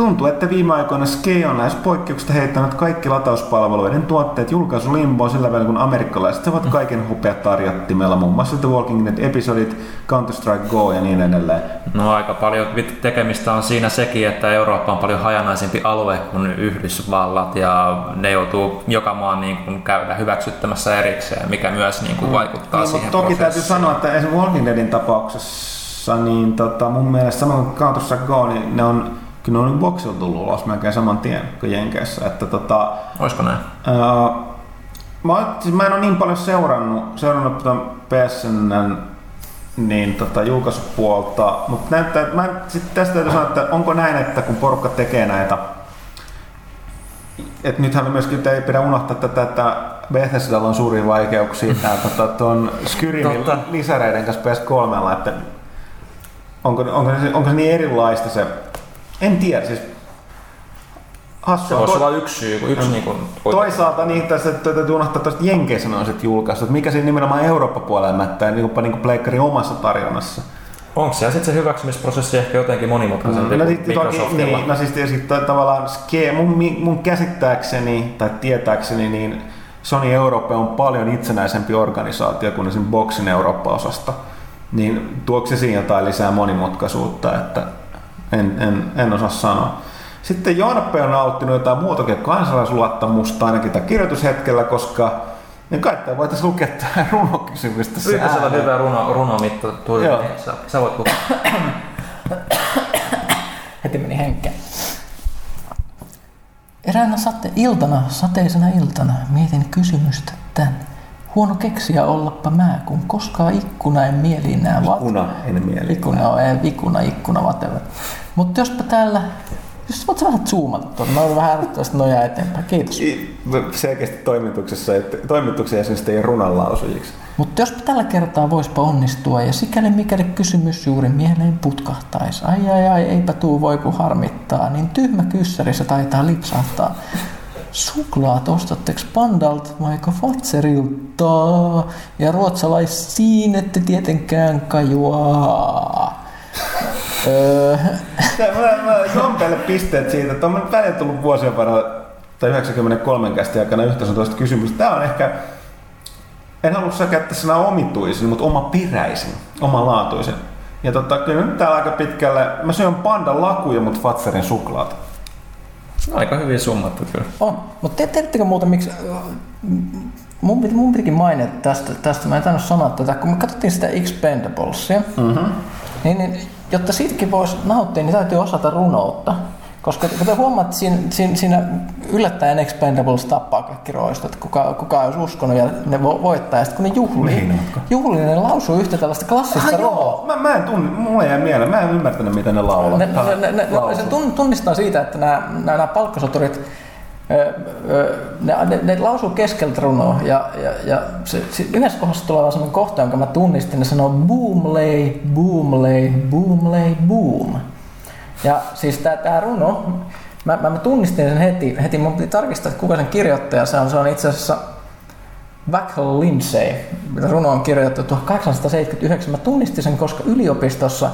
Tuntuu, että viime aikoina Skei on lähes poikkeuksesta heittänyt kaikki latauspalveluiden tuotteet julkaisulimboon sillä välin, kun amerikkalaiset saavat kaiken hopea tarjottimella, muun muassa The Walking Dead-episodit, Counter-Strike Go ja niin edelleen. No aika paljon tekemistä on siinä sekin, että Eurooppa on paljon hajanaisempi alue kuin Yhdysvallat ja ne joutuu joka maan niin kuin käydä hyväksyttämässä erikseen, mikä myös niin kuin vaikuttaa Niin, siihen mutta toki täytyy sanoa, että esimerkiksi Walking Deadin tapauksessa, niin tota, mun mielestä samoin kuin Counter-Strike Go, niin ne on kyllä ne on nyt boxilla tullut ulos melkein saman tien kuin Jenkeissä. Että tota, Olisiko näin? ää, mä, oon- siis mä en ole niin paljon seurannut, seurannut tota PSN niin tota, julkaisupuolta, mutta näyttää, että mä sit tästä täytyy sanoa, että onko näin, että kun porukka tekee näitä et nythän myöskin ei pidä unohtaa tätä, että Bethesdalla on suuria vaikeuksia tää, tota, tuon Skyrimin lisäreiden kanssa PS3, että onko, onko, se, onko se niin erilaista se, en tiedä, siis Se hassua. voisi To- olla yksi syy, yksi niin kuin, Toisaalta niin tässä täytyy unohtaa tuosta Jenkeissä sit julkaistu, että mikä siinä nimenomaan Eurooppa-puolella mättää niin kuin, niin kuin pleikkarin omassa tarjonnassa. Onko se sitten se hyväksymisprosessi ehkä jotenkin monimutkaisempi No, kuin sit, toki, Microsoftilla? niin, no siis tietysti to- tavallaan ske, mun, mun käsittääkseni tai tietääkseni niin Sony Europe on paljon itsenäisempi organisaatio kuin esimerkiksi Boxin Eurooppa-osasta. Niin tuoko se siinä jotain lisää monimutkaisuutta, että en, en, en osaa sanoa. Sitten Jonappe on nauttinut jotain muutakin kansalaisluottamusta ainakin tämän kirjoitushetkellä, koska niin kai tämä voitaisiin lukea tähän runokysymystä. tässä Ykkösellä ääneen. hyvä runo, runomitta tuli, Joo. niin sä, sä voit lukea. Heti meni henkeä. Eräänä sate- iltana, sateisena iltana, mietin kysymystä tän. Huono keksiä ollappa mä, kun koskaan ikkuna en mieliin nää vat. Ikuna, en mieli. Ikuna, on, ei, ikuna, ikkuna, whatever. Mutta jospa täällä, jos voit vähän zoomata tuonne, mä oon vähän ärsyttävästi nojaa eteenpäin. Kiitos. I- Selkeästi toimituksessa, että toimituksen jäsenistä ei runan lausujiksi. Mutta jospa tällä kertaa voispa onnistua ja sikäli mikäli kysymys juuri mieleen putkahtaisi. Ai ai ai, eipä tuu voi kun harmittaa, niin tyhmä kyssäri se taitaa lipsahtaa. Suklaat ostatteks pandalt vaiko Fatserilta? Ja ruotsalais siinä ette tietenkään kajuaa. Öö, Mä, mä pisteet siitä, että on välillä tullut vuosien varrella tai 93 kästi aikana yhtä sun toista kysymystä. Tämä on ehkä en halua käyttää sanaa omituisin, mutta oma peräisin, oma laatuisen. Ja tota, kyllä nyt täällä aika pitkälle, mä syön pandan lakuja, mutta Fatserin suklaata. Aika hyvin summattu kyllä. On, mutta te, tiedättekö muuten miksi... Mun, piti, mun pitikin mainita tästä, tästä, mä en tainnut sanoa tätä, kun me katsottiin sitä Expendablesia, mm-hmm. niin, niin jotta siitäkin voisi nauttia, niin täytyy osata runoutta. Koska kuten huomaat, siinä, siinä, siinä yllättäen Expendables tappaa kaikki roistot, kuka, kuka olisi uskonut ja ne vo- voittaa. Ja sitten kun ne juhlii, Meinaatkö? juhlii, ne lausuu yhtä tällaista klassista Ah, joo. Mä, mä en tunne, mulla jäi mieleen, mä en ymmärtänyt mitä ne laulaa. Ne, ne, ne, ne, ne, se tun- tunnistaa siitä, että nämä, nämä, nämä palkkasoturit, ö, ö, ne, ne, ne lausuu keskeltä runoa ja, ja, ja se, se, yhdessä kohdassa tulee sellainen kohta, jonka mä tunnistin, ne sanoo boom lay, boom lay, boom lay, boom. Ja siis tää runo, mä, mä, mä tunnistin sen heti, heti mun piti tarkistaa, että kuka sen kirjoittaja se on. Se on itse asiassa Vachel Lindsay. Runo on kirjoitettu 1879. Mä tunnistin sen, koska yliopistossa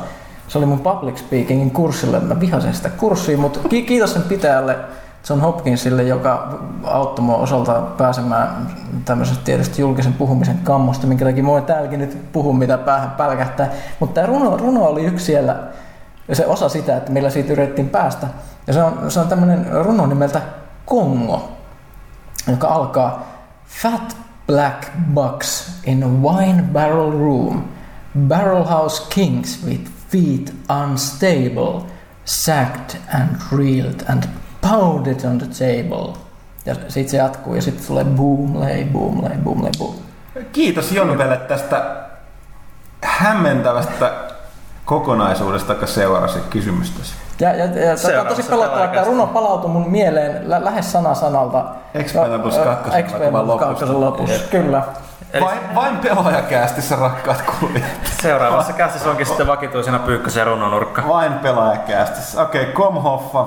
se oli mun public speakingin kurssille. Mä vihasin sitä kurssia, mutta ki- kiitos sen pitäjälle John Hopkinsille, joka auttoi mua osalta pääsemään tämmöisestä tietysti julkisen puhumisen kammosta, minkä takia mä täälläkin nyt puhun, mitä päähän pälkähtää. Mutta tämä runo, runo oli yksi siellä, ja se osa sitä, että millä siitä yritettiin päästä. Ja se on, se on tämmöinen runo nimeltä Kongo, joka alkaa Fat black bucks in a wine barrel room, barrel house kings with feet unstable, sacked and reeled and pounded on the table. Ja sitten se jatkuu ja sitten tulee boom lay, boom lay, boom lay, boom. Kiitos Jonvelle tästä hämmentävästä kokonaisuudesta, joka seurasi kysymystäsi. Ja, ja, ja tämä on tosi pelottavaa, että runo palautui mun mieleen lä- lähes sana sanalta. Expendables Ö, ö, 2 Expendables lopussa. 2 lopussa, kyllä. Eli- Vain, vain pelaajakäästissä rakkaat kuulijat. Seuraavassa käsissä onkin sitten vakituisena pyykkösen runonurkka. Vain pelaajakäästissä. Okei, okay, Komhoffa.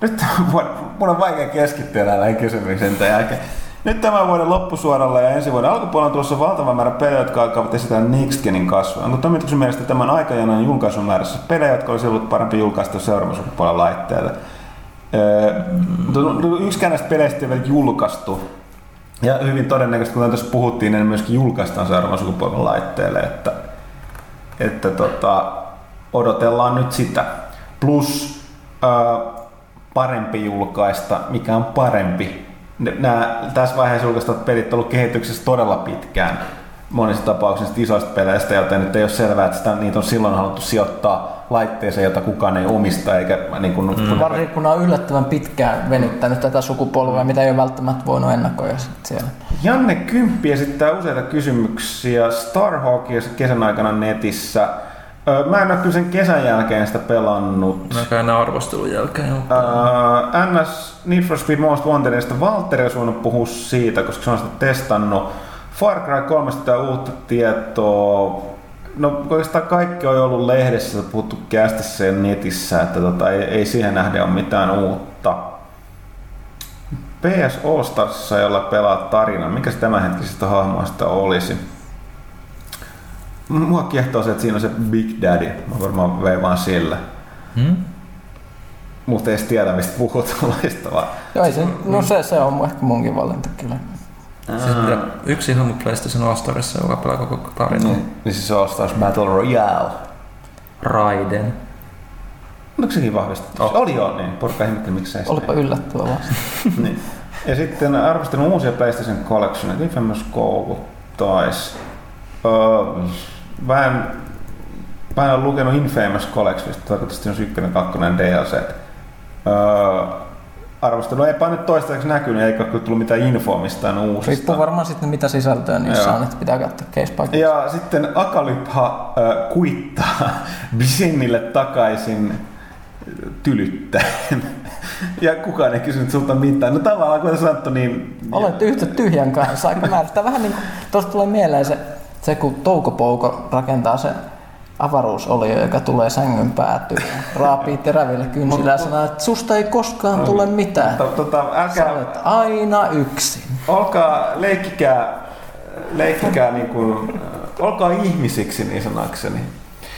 Nyt mun mun on vaikea keskittyä näihin kysymyksiin tämän jälkeen. Nyt tämän vuoden loppusuoralla ja ensi vuoden alkupuolella on tulossa valtava määrä pelejä, jotka alkavat esitellä Nixgenin kasvua. Onko toimituksen mielestä tämän aikajanan julkaisun määrässä pelejä, jotka olisi ollut parempi julkaista seuraavan sukupolven laitteelle? Öö, mutta yksikään näistä peleistä ei vielä julkaistu. Ja hyvin todennäköisesti, kuten tässä puhuttiin, niin myöskin julkaistaan seuraavan sukupolven laitteelle. Että, että tota, odotellaan nyt sitä. Plus ö, parempi julkaista, mikä on parempi. Nämä tässä vaiheessa julkaistavat pelit on ollut kehityksessä todella pitkään monissa tapauksissa isoista peleistä, joten nyt ei ole selvää, että sitä, niitä on silloin haluttu sijoittaa laitteeseen, jota kukaan ei omista, eikä niin kuin, mm. Varsinkin kun on yllättävän pitkään venyttänyt tätä sukupolvea, mitä ei ole välttämättä voinut ennakoida siellä. Janne Kymppi esittää useita kysymyksiä Starhawkia kesän aikana netissä. Mä en ole kyllä sen kesän jälkeen sitä pelannut. Mä käyn arvostelun jälkeen. joo. Uh, NS Need for Speed Most Wantedista Valtteri olisi voinut puhua siitä, koska se on sitä testannut. Far Cry 3 sitä uutta tietoa. No oikeastaan kaikki on ollut lehdessä, puhuttu kästissä ja netissä, että tota, ei, ei siihen nähden ole mitään uutta. PS All Starsissa, jolla pelaa tarina. Mikä se tämänhetkisestä hahmoista olisi? Mua kiehtoo se, että siinä on se Big Daddy. Mä varmaan vei vaan sillä. Hmm? Mutta ei tiedä, mistä puhutaan loistavaa. Joo, ei se, no se, se on ehkä munkin valinta kyllä. Siis mitä, yksi hahmo PlayStation All Starissa, joka pelaa koko tarinaa. Niin, niin siis All Stars Battle Royale. Raiden. Onko sekin vahvistettu? Oh. Oli joo, niin. Porukka ihmetteli, miksi se ei Olipa yllättävää vasta. niin. Ja sitten arvostelun uusia PlayStation Collection, Infamous Koulu taisi. Öö, en, mä en ole lukenut Infamous Collectionista, toivottavasti on ykkönen, kakkonen DLC. Öö, arvostelu ei nyt toistaiseksi näkynyt, eikä ole tullut mitään infoa mistään uusista. Riippuu varmaan sitten mitä sisältöä niissä Joo. on, että pitää katsoa case by Ja sitten Akalypha äh, kuittaa Bisinille takaisin tylyttäen. ja kukaan ei kysynyt sulta mitään. No tavallaan kuten sanottu, niin... Olet yhtä tyhjän kanssa aika määrittää. Vähän niin kuin, tuosta tulee mieleen se, se kun Toukopouko rakentaa sen avaruusolio, joka tulee sängyn päätyyn. Raapii terävillä kynsillä ja sanoo, että susta ei koskaan tule mitään. Tota, tota, Sä älkää, olet aina yksin. olkaa, leikkikää, leikkikää niin kuin, olkaa ihmisiksi niin sanakseni.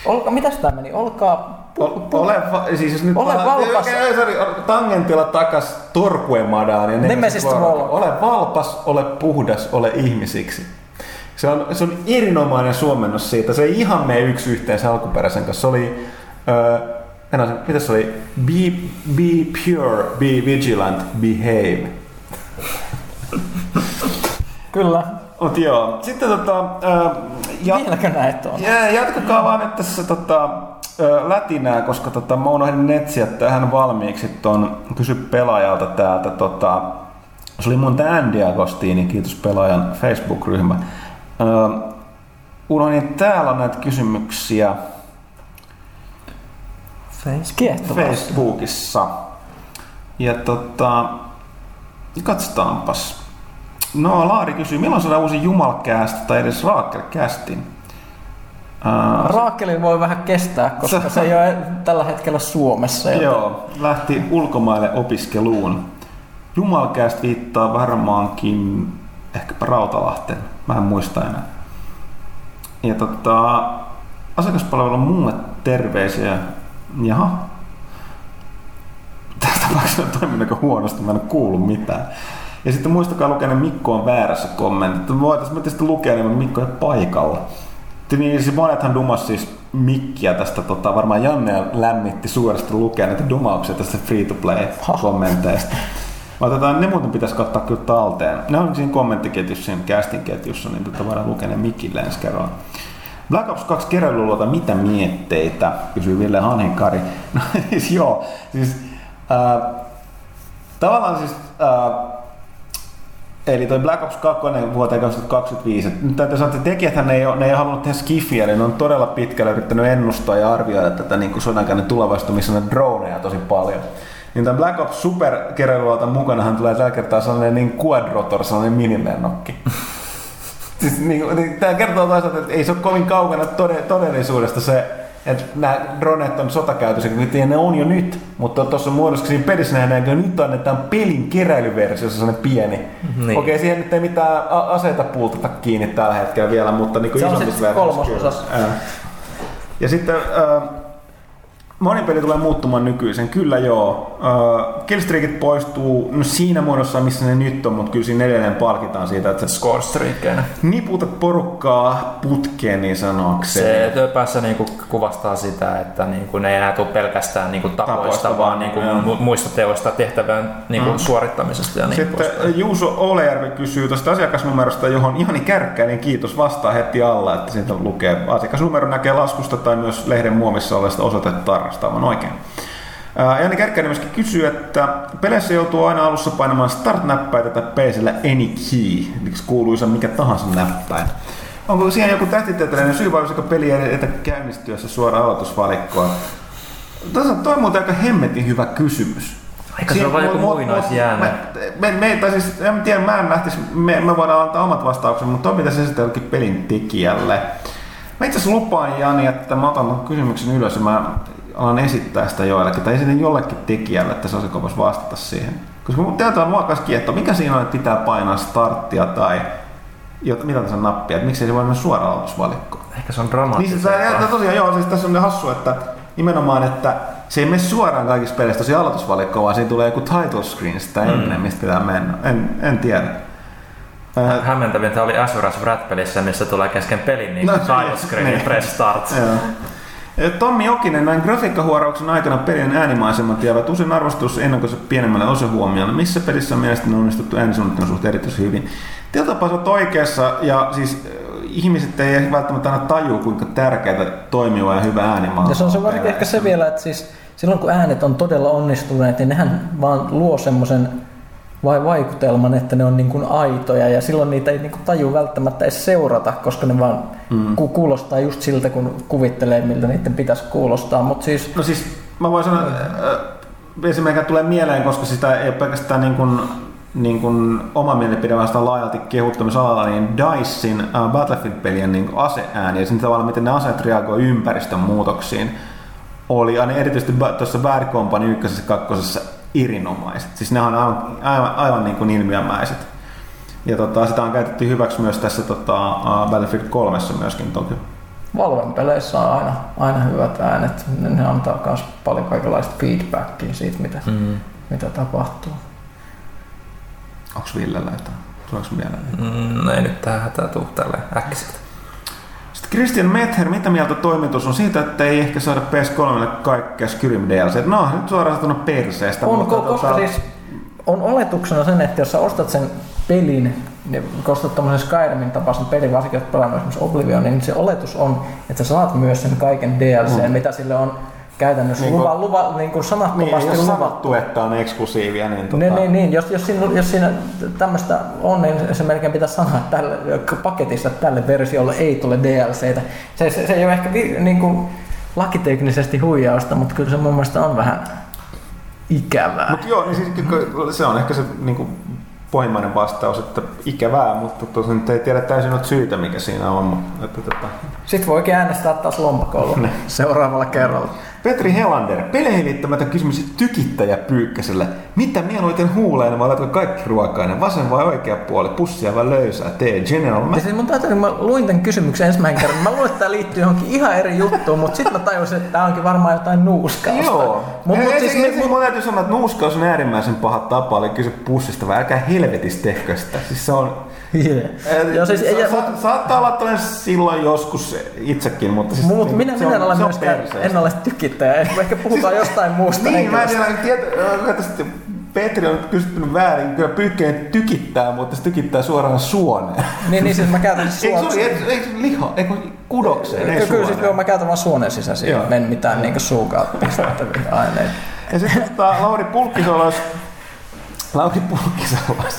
Olka, mitäs tämä meni? Olkaa O- Ole, siis jos nyt Ole valpas. Okei, sorry, tangentilla takas Torquemadaan. Ja Nemesis Troll. Ole valpas, ole puhdas, ole ihmisiksi. Se on, se on erinomainen suomennos siitä. Se ei ihan mene yksi yhteen se alkuperäisen kanssa. Se oli, öö, en osaa, mitä se oli? Be, be pure, be vigilant, behave. Kyllä. Mut joo. Sitten tota, öö, ja, Vieläkö näet on? Ja jatkakaa vaan nyt tässä tota, lätinää, koska tota, mä unohdin etsiä tähän valmiiksi ton kysy pelaajalta täältä. Tota, se oli mun tää Andy Agostini, kiitos pelaajan Facebook-ryhmä. Ö, unohdin täällä on näitä kysymyksiä. Facebookissa. Ja tota, katsotaanpas. No, Laari kysyy, milloin saadaan uusi Jumalcast tai edes Raakelcastin? Ää, Raakelin voi vähän kestää, koska se ei ole tällä hetkellä Suomessa. joten- Joo, lähti ulkomaille opiskeluun. Jumalcast viittaa varmaankin ehkäpä Rautalahteen, mä en muista enää. Ja tota, asiakaspalvelun mulle terveisiä. Jaha. Tästä tapauksessa toiminnako huonosti, mä en ole kuullut mitään. Ja sitten muistakaa lukea ne Mikko on väärässä kommentit. Voitaisiin me tietysti lukea ne, mutta Mikko ei paikalla. Niin siis monethan dumas siis mikkiä tästä, tota, varmaan Janne lämmitti suuresti lukea näitä dumauksia tästä free-to-play-kommenteista. Otetaan, ne muuten pitäisi kattaa kyllä talteen. Ne on siinä kommenttiketjussa, siinä casting ketjussa, niin tota voidaan lukea ne mikille ensi kerralla. Black Ops 2 keräilyluota, mitä mietteitä? Kysyy Ville Hanikari. No siis joo, siis äh, tavallaan siis äh, Eli toi Black Ops 2 vuoteen 2025. Nyt täytyy sanoa, että tekijäthän ne ei, ole, ne ei ole halunnut tehdä skifiä, eli ne on todella pitkälle yrittänyt ennustaa ja arvioida tätä niin sodankäynnin tulevaisuutta, missä on droneja tosi paljon. Niin tämän Black Ops Super keräilyluotan mukanahan tulee tällä kertaa sellainen niin quadrotor, sellainen minilennokki. siis, niin, niin, tämä kertoo toisaalta, että ei se ole kovin kaukana tode- todellisuudesta se, että nämä dronet on sotakäytössä, kun ne on jo nyt, mutta tuossa muodossa siinä pelissä nähdään, että nyt annetaan pelin keräilyversiossa sellainen pieni. Niin. Okei, siihen nyt ei mitään aseita puultata kiinni tällä hetkellä vielä, mutta niin kuin Se on sitten kolmososassa. Ja sitten äh, moni peli tulee muuttumaan nykyisen, kyllä joo. Äh, Killstreakit poistuu no siinä muodossa, missä ne nyt on, mutta kyllä siinä edelleen palkitaan siitä, että Score streakkeinä. niputat porukkaa putkeen niin sanoakseen. Se työpäässä niinku kuvastaa sitä, että niinku ne ei enää tule pelkästään niinku tapoista, Tapoista, vaan niinku mu- muista teoista tehtävän niinku mm. suorittamisesta ja niin Sitten poispäin. Juuso Olejärvi kysyy tuosta asiakasnumerosta, johon Ihani Kärkkäinen kiitos vastaa heti alla, että siitä lukee asiakasnumero näkee laskusta tai myös lehden muovissa olevasta osoitetarrasta aivan oikein. Jani Kärkkäinen myöskin kysyy, että peleissä joutuu aina alussa painamaan start-näppäitä tai PCllä any key, eli kuuluisa mikä tahansa näppäin. Onko siihen joku tähtitieteellinen syy vai olisiko peli edetä käynnistyessä suoraan aloitusvalikkoon? Tässä on toi on muuten aika hemmetin hyvä kysymys. Eikä se ole vaan joku muinaisjääne. Me, me, tai siis, en tiedä, mä en lähtisi, me, me voidaan antaa omat vastaukset, mutta toi pitäisi esittää jollekin pelin tekijälle. Mä itse asiassa lupaan Jani, että mä otan kysymyksen ylös ja mä alan esittää sitä joillekin, tai esitän jollekin tekijälle, että se olisi kovas vastata siihen. Koska mun tietää mua kanssa kiehtoa, mikä siinä on, että pitää painaa starttia tai jot, mitä tässä nappia, että miksei se voi mennä suoraan aloitusvalikkoon. Ehkä se on Niin dramaattista. se, ja, tosiaan joo, siis tässä on ne hassu, että nimenomaan, että se ei mene suoraan kaikissa peleissä tosi aloitusvalikkoon, vaan siinä tulee joku title screen sitä ennen, mistä pitää mennä. En, en tiedä. Hämmentävintä oli Asuras Wrath-pelissä, missä tulee kesken pelin niin No, title screen niin. press start. Ja Tommi Jokinen, näin grafiikkahuorauksen aikana pelin äänimaisemat jäävät usein arvostus ennakoissa pienemmälle osahuomiolle. Missä pelissä on mielestäni onnistuttu äänisuunnittelun suhteen erityisen hyvin? Sä oot oikeassa ja siis äh, ihmiset ei välttämättä aina taju, kuinka tärkeää toimiva ja hyvä äänimaa Ja se on se varsinkin ehkä se vielä, että siis silloin kun äänet on todella onnistuneet, niin nehän vaan luo semmoisen vai vaikutelman, että ne on niin kuin aitoja ja silloin niitä ei niin kuin taju välttämättä edes seurata, koska ne vaan mm. kuulostaa just siltä, kun kuvittelee, miltä niiden pitäisi kuulostaa. Mut siis... No siis mä voin sanoa, äh, esimerkiksi tulee mieleen, koska sitä ei ole pelkästään niin kuin, niin kuin oma mielipide, vaan sitä laajalti kehuttamisalalla, niin DICEin äh, Battlefield-pelien niin aseääni ja sen tavalla, miten ne aseet reagoivat ympäristön muutoksiin, oli aina erityisesti tuossa Bad Company 1 ja 2 irinomaiset. Siis ne on aivan, aivan, aivan niin kuin ilmiömäiset. Ja tota, sitä on käytetty hyväksi myös tässä tota, Battlefield 3 myöskin toki. Valven peleissä on aina, aina hyvät äänet. Ne, ne antaa myös paljon kaikenlaista feedbackia siitä, mitä, mm. mitä tapahtuu. Onko Villellä jotain? Tuleeko mieleen? Mm, no ei nyt tähän hätää tuu tälleen äkkiseltä. Sitten Christian Mether, mitä mieltä toimitus on siitä, että ei ehkä saada PS3 kaikkea Skyrim DLC? No, nyt suoraan sanottuna perseestä. On, mutta ko- koska tota- siis on oletuksena sen, että jos sä ostat sen pelin, niin kun ostat tämmöisen Skyrimin tapaisen pelin, varsinkin jos pelannut esimerkiksi Oblivion, niin se oletus on, että sä saat myös sen kaiken DLC, mm. mitä sille on käytännössä Niin niin kun- luva, luva, niin kuin Niin, sanattomasti jos luvattu. sanottu, että on eksklusiivia, niin tota... Niin, niin, niin. Jos, jos, siinä, jos siinä tämmöistä on, niin se melkein pitäisi sanoa että tälle paketissa, että tälle versiolle ei tule DLCtä. Se, se, se ei ole ehkä niin kuin, lakiteknisesti huijausta, mutta kyllä se mun mielestä on vähän ikävää. Mutta joo, niin siis se on ehkä se niin kuin, pohjimmainen vastaus, että ikävää, mutta tosin ei tiedä täysin noita syitä, mikä siinä on. mutta Että, tota. Sitten voikin äänestää taas lompakolla seuraavalla kerralla. Petri Helander, peleihin liittämättä kysymys tykittäjä Pyykkäselle. Mitä mieluiten huuleen, vai oletko kaikki ruokainen? Vasen vai oikea puoli? Pussia vai löysää? Tee General Ja Mä... siis mun täytyy, kun mä luin tämän kysymyksen ensimmäisen kerran, mä luulen, että tämä liittyy johonkin ihan eri juttuun, mutta sitten mä tajusin, että tämä onkin varmaan jotain nuuskausta. Joo. Mut, mut, siis, siis, mut, mun täytyy sanoa, että nuuskaus on äärimmäisen paha tapa, eli kysyä pussista, vai älkää helvetis tehkö sitä. Siis se on... yeah. Joo, siis, sa- ja, sa- saattaa olla tällainen silloin joskus itsekin, mutta siis... Mutta minä, se minä on- en ole se on perseestä. en ole tykittäjä. Ehkä puhutaan jostain muusta Niin, mä en tiedä, sitten Petri on nyt pystynyt väärin, kyllä pyykkäinen tykittää, mutta se tykittää suoraan suoneen. Niin, niin siis mä käytän siis Eikö suon... se ei, ei, se liha, eikö kudokseen, ei Kyllä, kyllä siis suoneen. joo, mä käytän vaan suonen sisäisiä, Joo. en mitään niinku suukautta pistettäviä aineita. Ja sitten tota, Lauri Pulkkisolos, Lauri Pulkkisolos,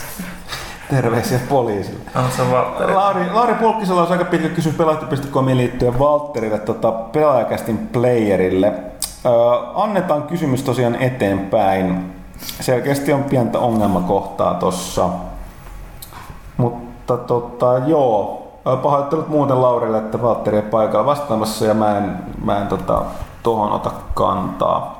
terveisiä poliisille. On se Valtteri. Lauri, Lauri Pulkkisella on aika pitkä kysymys pelaajat.comiin liittyen Valtterille, tota, pelaajakästin playerille. Öö, annetaan kysymys tosiaan eteenpäin. Selkeästi on pientä ongelmakohtaa tossa. Mutta tota, joo, pahoittelut muuten Laurille, että Valtteri on paikalla vastaamassa ja mä en, mä en tota, tohon ota kantaa.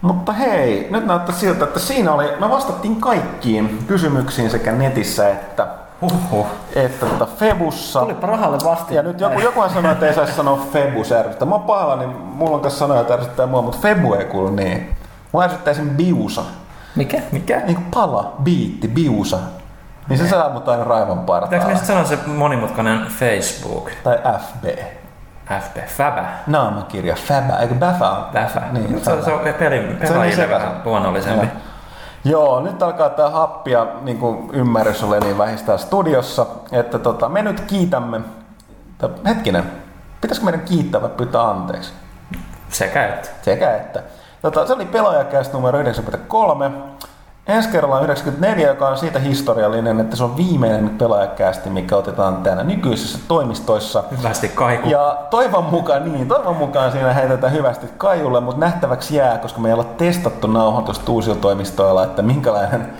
Mutta hei, nyt näyttää siltä, että siinä oli, me vastattiin kaikkiin kysymyksiin sekä netissä että, Huhhuh. että tota Febussa. Tulipa rahalle vasti. Ja nyt joku, jokuhan sanoi, että ei saisi sanoa Febus ärsyttää. Mä oon pahalla, niin mulla on kanssa sanoja, että ärsyttää mua, mutta Febu ei kuulu niin. Mua ärsyttää sen biusa. Mikä? Mikä? Niin kuin pala, biitti, biusa. Niin se saa mut aina raivon Pitääkö partaalla. me sanoa se monimutkainen Facebook? Tai FB. FB, Fäbä. Naamakirja, Fäbä, eikö Bäfä on? Bäfä. Niin, se, on- se on peli, pelaajille sekaisin. vähän luonnollisempi. Joo, nyt alkaa tämä happia niin kuin ymmärrys ole niin vähistää studiossa, että tota, me nyt kiitämme, hetkinen, pitäisikö meidän kiittää vai pyytää anteeksi? Sekä että. Sekä että. Tota, se oli pelaajakäs numero 93. Ensi kerralla on 94, joka on siitä historiallinen, että se on viimeinen pelaajakästi, mikä otetaan täällä nykyisissä toimistoissa. Hyvästi kaiku. Ja toivon mukaan, niin, toivon mukaan siinä heitetään hyvästi Kaijulle, mutta nähtäväksi jää, koska me ei olla testattu nauhoitusta uusilla toimistoilla, että minkälainen,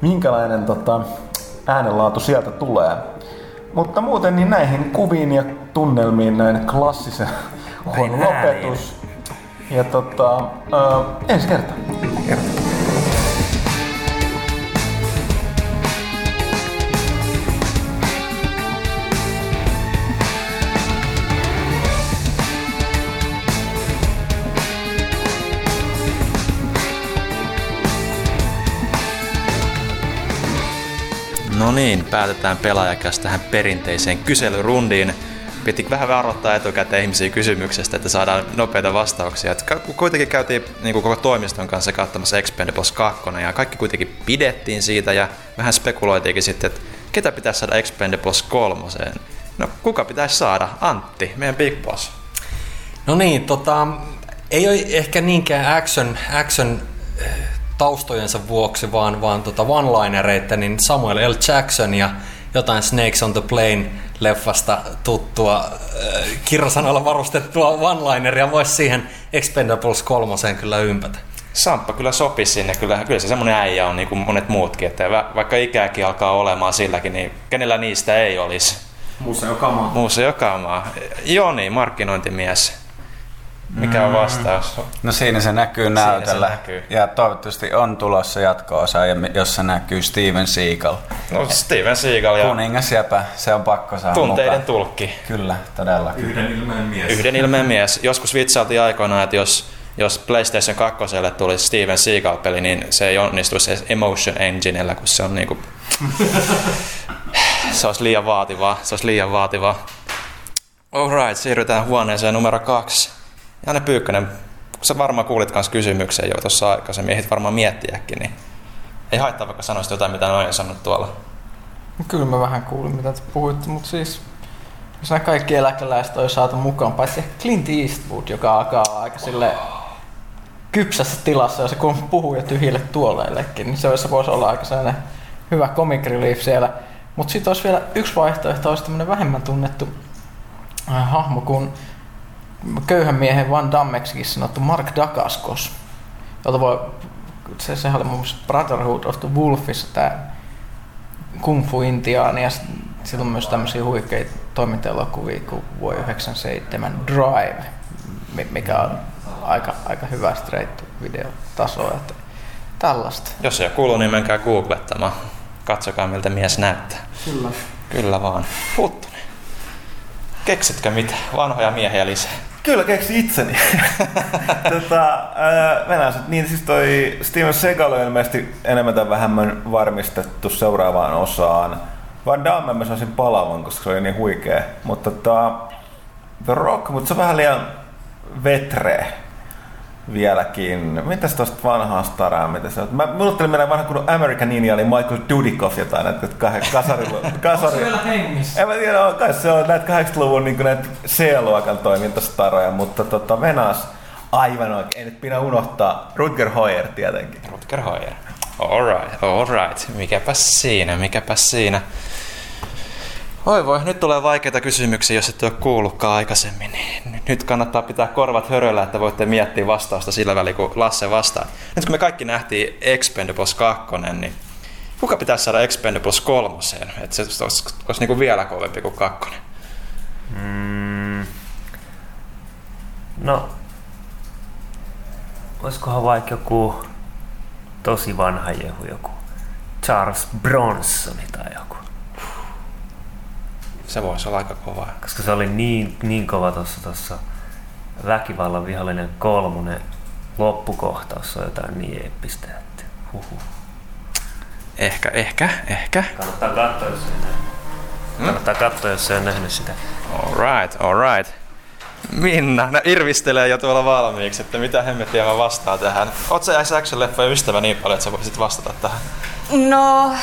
minkälainen tota, äänenlaatu sieltä tulee. Mutta muuten niin näihin kuviin ja tunnelmiin näin klassisen on lopetus. Ja tota, ö, ensi kertaa. No niin, päätetään pelaajakäs tähän perinteiseen kyselyrundiin. Piti vähän varoittaa etukäteen ihmisiä kysymyksestä, että saadaan nopeita vastauksia. Et kuitenkin käytiin niin kuin koko toimiston kanssa katsomassa Expendables 2 ja kaikki kuitenkin pidettiin siitä ja vähän spekuloitiinkin sitten, että ketä pitäisi saada Expendables 3. No kuka pitäisi saada? Antti, meidän Big Boss. No niin, tota, ei ole ehkä niinkään action, action taustojensa vuoksi, vaan, vaan tota one-linereita, niin Samuel L. Jackson ja jotain Snakes on the Plane leffasta tuttua äh, kirosanoilla varustettua one-lineria voisi siihen Expendables 3 kyllä ympätä. Samppa kyllä sopi sinne, kyllä, kyllä se semmoinen äijä on niin kuin monet muutkin, että va- vaikka ikääkin alkaa olemaan silläkin, niin kenellä niistä ei olisi. Museokamaa. Museokamaa. Joni, markkinointimies. Mikä on vastaus? No siinä se näkyy näytöllä. näkyy. Ja toivottavasti on tulossa jatko-osa, ja jossa näkyy Steven Seagal. No Steven Seagal ja Kuningas jäpä, se on pakko saada tunteiden mukaan. tulkki. Kyllä, todella. Yhden ilmeen mies. Yhden ilmeen mies. Joskus vitsailtiin aikoinaan, että jos, jos PlayStation 2 tulisi Steven Seagal-peli, niin se ei onnistuisi edes Emotion Enginellä, kun se on niinku... se olisi liian vaativaa. Se olisi liian vaativaa. Alright, siirrytään huoneeseen numero kaksi. Janne Pyykkönen, kun sä varmaan kuulit myös kysymyksen jo tuossa aikaisemmin, ehdit varmaan miettiäkin, niin ei haittaa vaikka sanoisit jotain, mitä noin on sanonut tuolla. Kyllä mä vähän kuulin, mitä te puhuitte, mutta siis jos nämä kaikki eläkeläiset on saatu mukaan, paitsi Clint Eastwood, joka alkaa aika sille kypsässä tilassa, jos kun puhuu jo tyhjille tuoleillekin, niin se olisi- voisi olla aika sellainen hyvä comic relief siellä. Mutta sitten olisi vielä yksi vaihtoehto, olisi tämmöinen vähemmän tunnettu äh, hahmo kuin köyhän miehen Van Dammeksikin sanottu Mark Dacascos, jolta voi, se, sehän oli muun muassa Brotherhood of the Wolfissa tämä Kung Fu Intiaani ja sillä on myös tämmöisiä huikeita toimintaelokuvia kuin vuoden 97 Drive, mi- mikä on aika, aika hyvä straight videotasoa. Että tällaista. Jos ei ole kuullut, niin menkää googlettamaan. Katsokaa, miltä mies näyttää. Kyllä. Kyllä vaan. Huttunen. Keksitkö mitä? Vanhoja miehiä lisää. Kyllä keksi itseni. tota, ää, mennään sit, niin siis toi Steven Seagal on ilmeisesti enemmän tai vähemmän varmistettu seuraavaan osaan. Van Damme mä saisin palavan, koska se oli niin huikea. Mutta tota, The Rock, mutta se on vähän liian vetre vieläkin. Mitäs tosta vanhaa staraa, mitä se on? Mä, tuli meidän vanha kun American Ninja oli Michael Dudikoff jotain, näitä kasarilla. kasarilla. hengissä? En mä tiedä, on kai se on näitä 80-luvun niin näitä C-luokan toimintastaroja, mutta tota, Venas aivan oikein. Ei nyt pidä unohtaa Rutger Hauer tietenkin. Rutger Hauer. Alright, alright. Mikäpäs siinä, mikäpäs siinä. Oi voi, nyt tulee vaikeita kysymyksiä, jos ette ole kuullutkaan aikaisemmin. Niin nyt kannattaa pitää korvat höröllä, että voitte miettiä vastausta sillä välin, kun Lasse vastaa. Nyt kun me kaikki nähtiin Expendables 2, niin kuka pitäisi saada Expendables 3? Että se olisi, olisi, niin kuin vielä kovempi kuin kakkonen. Mm. No, olisikohan vaikka joku tosi vanha joku, joku Charles Bronsoni tai joku. Se voisi olla aika kovaa. Koska se oli niin, niin kova tuossa tossa väkivallan vihollinen kolmonen loppukohtaus on jotain niin eeppistä, että huhu. Ehkä, ehkä, ehkä. Kannattaa katsoa, jos ei nähnyt. Kannattaa katsoa, jos ei ole nähnyt sitä. Alright, alright. Minna, ne irvistelee jo tuolla valmiiksi, että mitä hemmettiä mä vastaan tähän. Oot sä action-leffojen ystävä niin paljon, että sä voisit vastata tähän? No,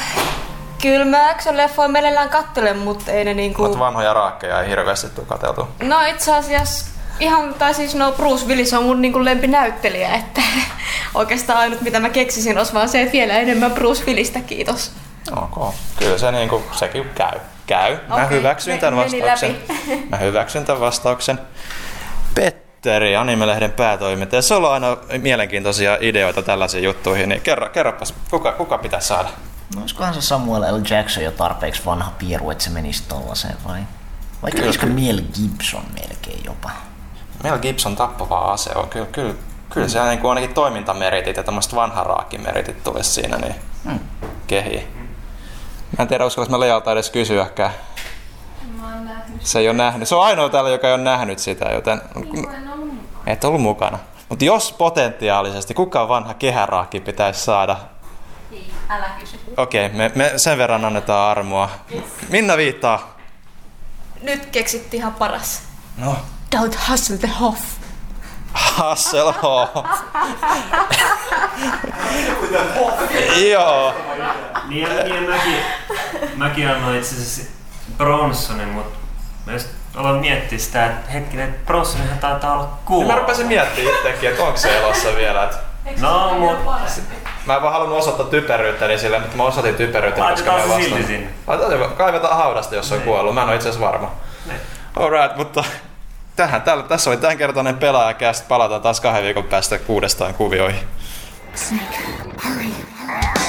kyllä mä action-leffoja mielellään kattelen, mutta ei ne niinku... Oot vanhoja raakkeja ei hirveästi tuu katseltu. No itse asiassa ihan, tai siis no Bruce Willis on mun niinku lempinäyttelijä, että oikeastaan ainut mitä mä keksisin olisi vaan se, että vielä enemmän Bruce Willistä, kiitos. Ok. Kyllä se niinku, sekin käy. Käy. Mä Okei, hyväksyn tämän vastauksen. läpi. Mä hyväksyn tämän vastauksen. Petteri, Animelehden päätoimittaja. Se on aina mielenkiintoisia ideoita tällaisiin juttuihin. Niin kerro, kerropas, kuka, kuka pitäisi saada? No olisikohan se Samuel L. Jackson jo tarpeeksi vanha pieru, että se menisi tollaiseen vai? Vai Kyllä, olisiko kyllä. Mel Gibson melkein jopa? Mel Gibson tappava ase on. Kyllä, kyllä, kyllä se niin kuin ainakin toimintameritit ja tämmöiset vanha raakkimeritit tulisi siinä niin Hmm. kehiin. Mä en tiedä, uskallis mä Lealta edes kysyäkään. Se ei ole nähnyt. Se on ainoa täällä, joka ei ole nähnyt sitä, joten et ollut mukana. Mutta jos potentiaalisesti kuka vanha kehäraakki pitäisi saada, Älä kysy. okei, me, me sen verran annetaan armoa. Minna viittaa. Nyt keksit ihan paras. No, Don't hustle the hoff. Hasselhoff. Joo. Niin, niin mäkin, mäkin annoin itse asiassa Bronsonin, mutta mä just aloin miettiä sitä, että hetkinen, että Bronsonihan taitaa olla kuulla. mä rupesin miettimään itsekin, että onko se elossa vielä. Että No, mut mä en vaan halunnut osoittaa typeryyttäni sille, mutta mä osoitin typeryyttäni, koska mä se silti sinne. Laitetaan, kaivetaan haudasta, jos se on kuollut. Mä en ole itse asiassa varma. Niin. Alright, mutta tähän, tällä, tässä oli tämänkertainen pelaajakäst. Palataan taas kahden viikon päästä uudestaan kuvioihin. Snake, hurry.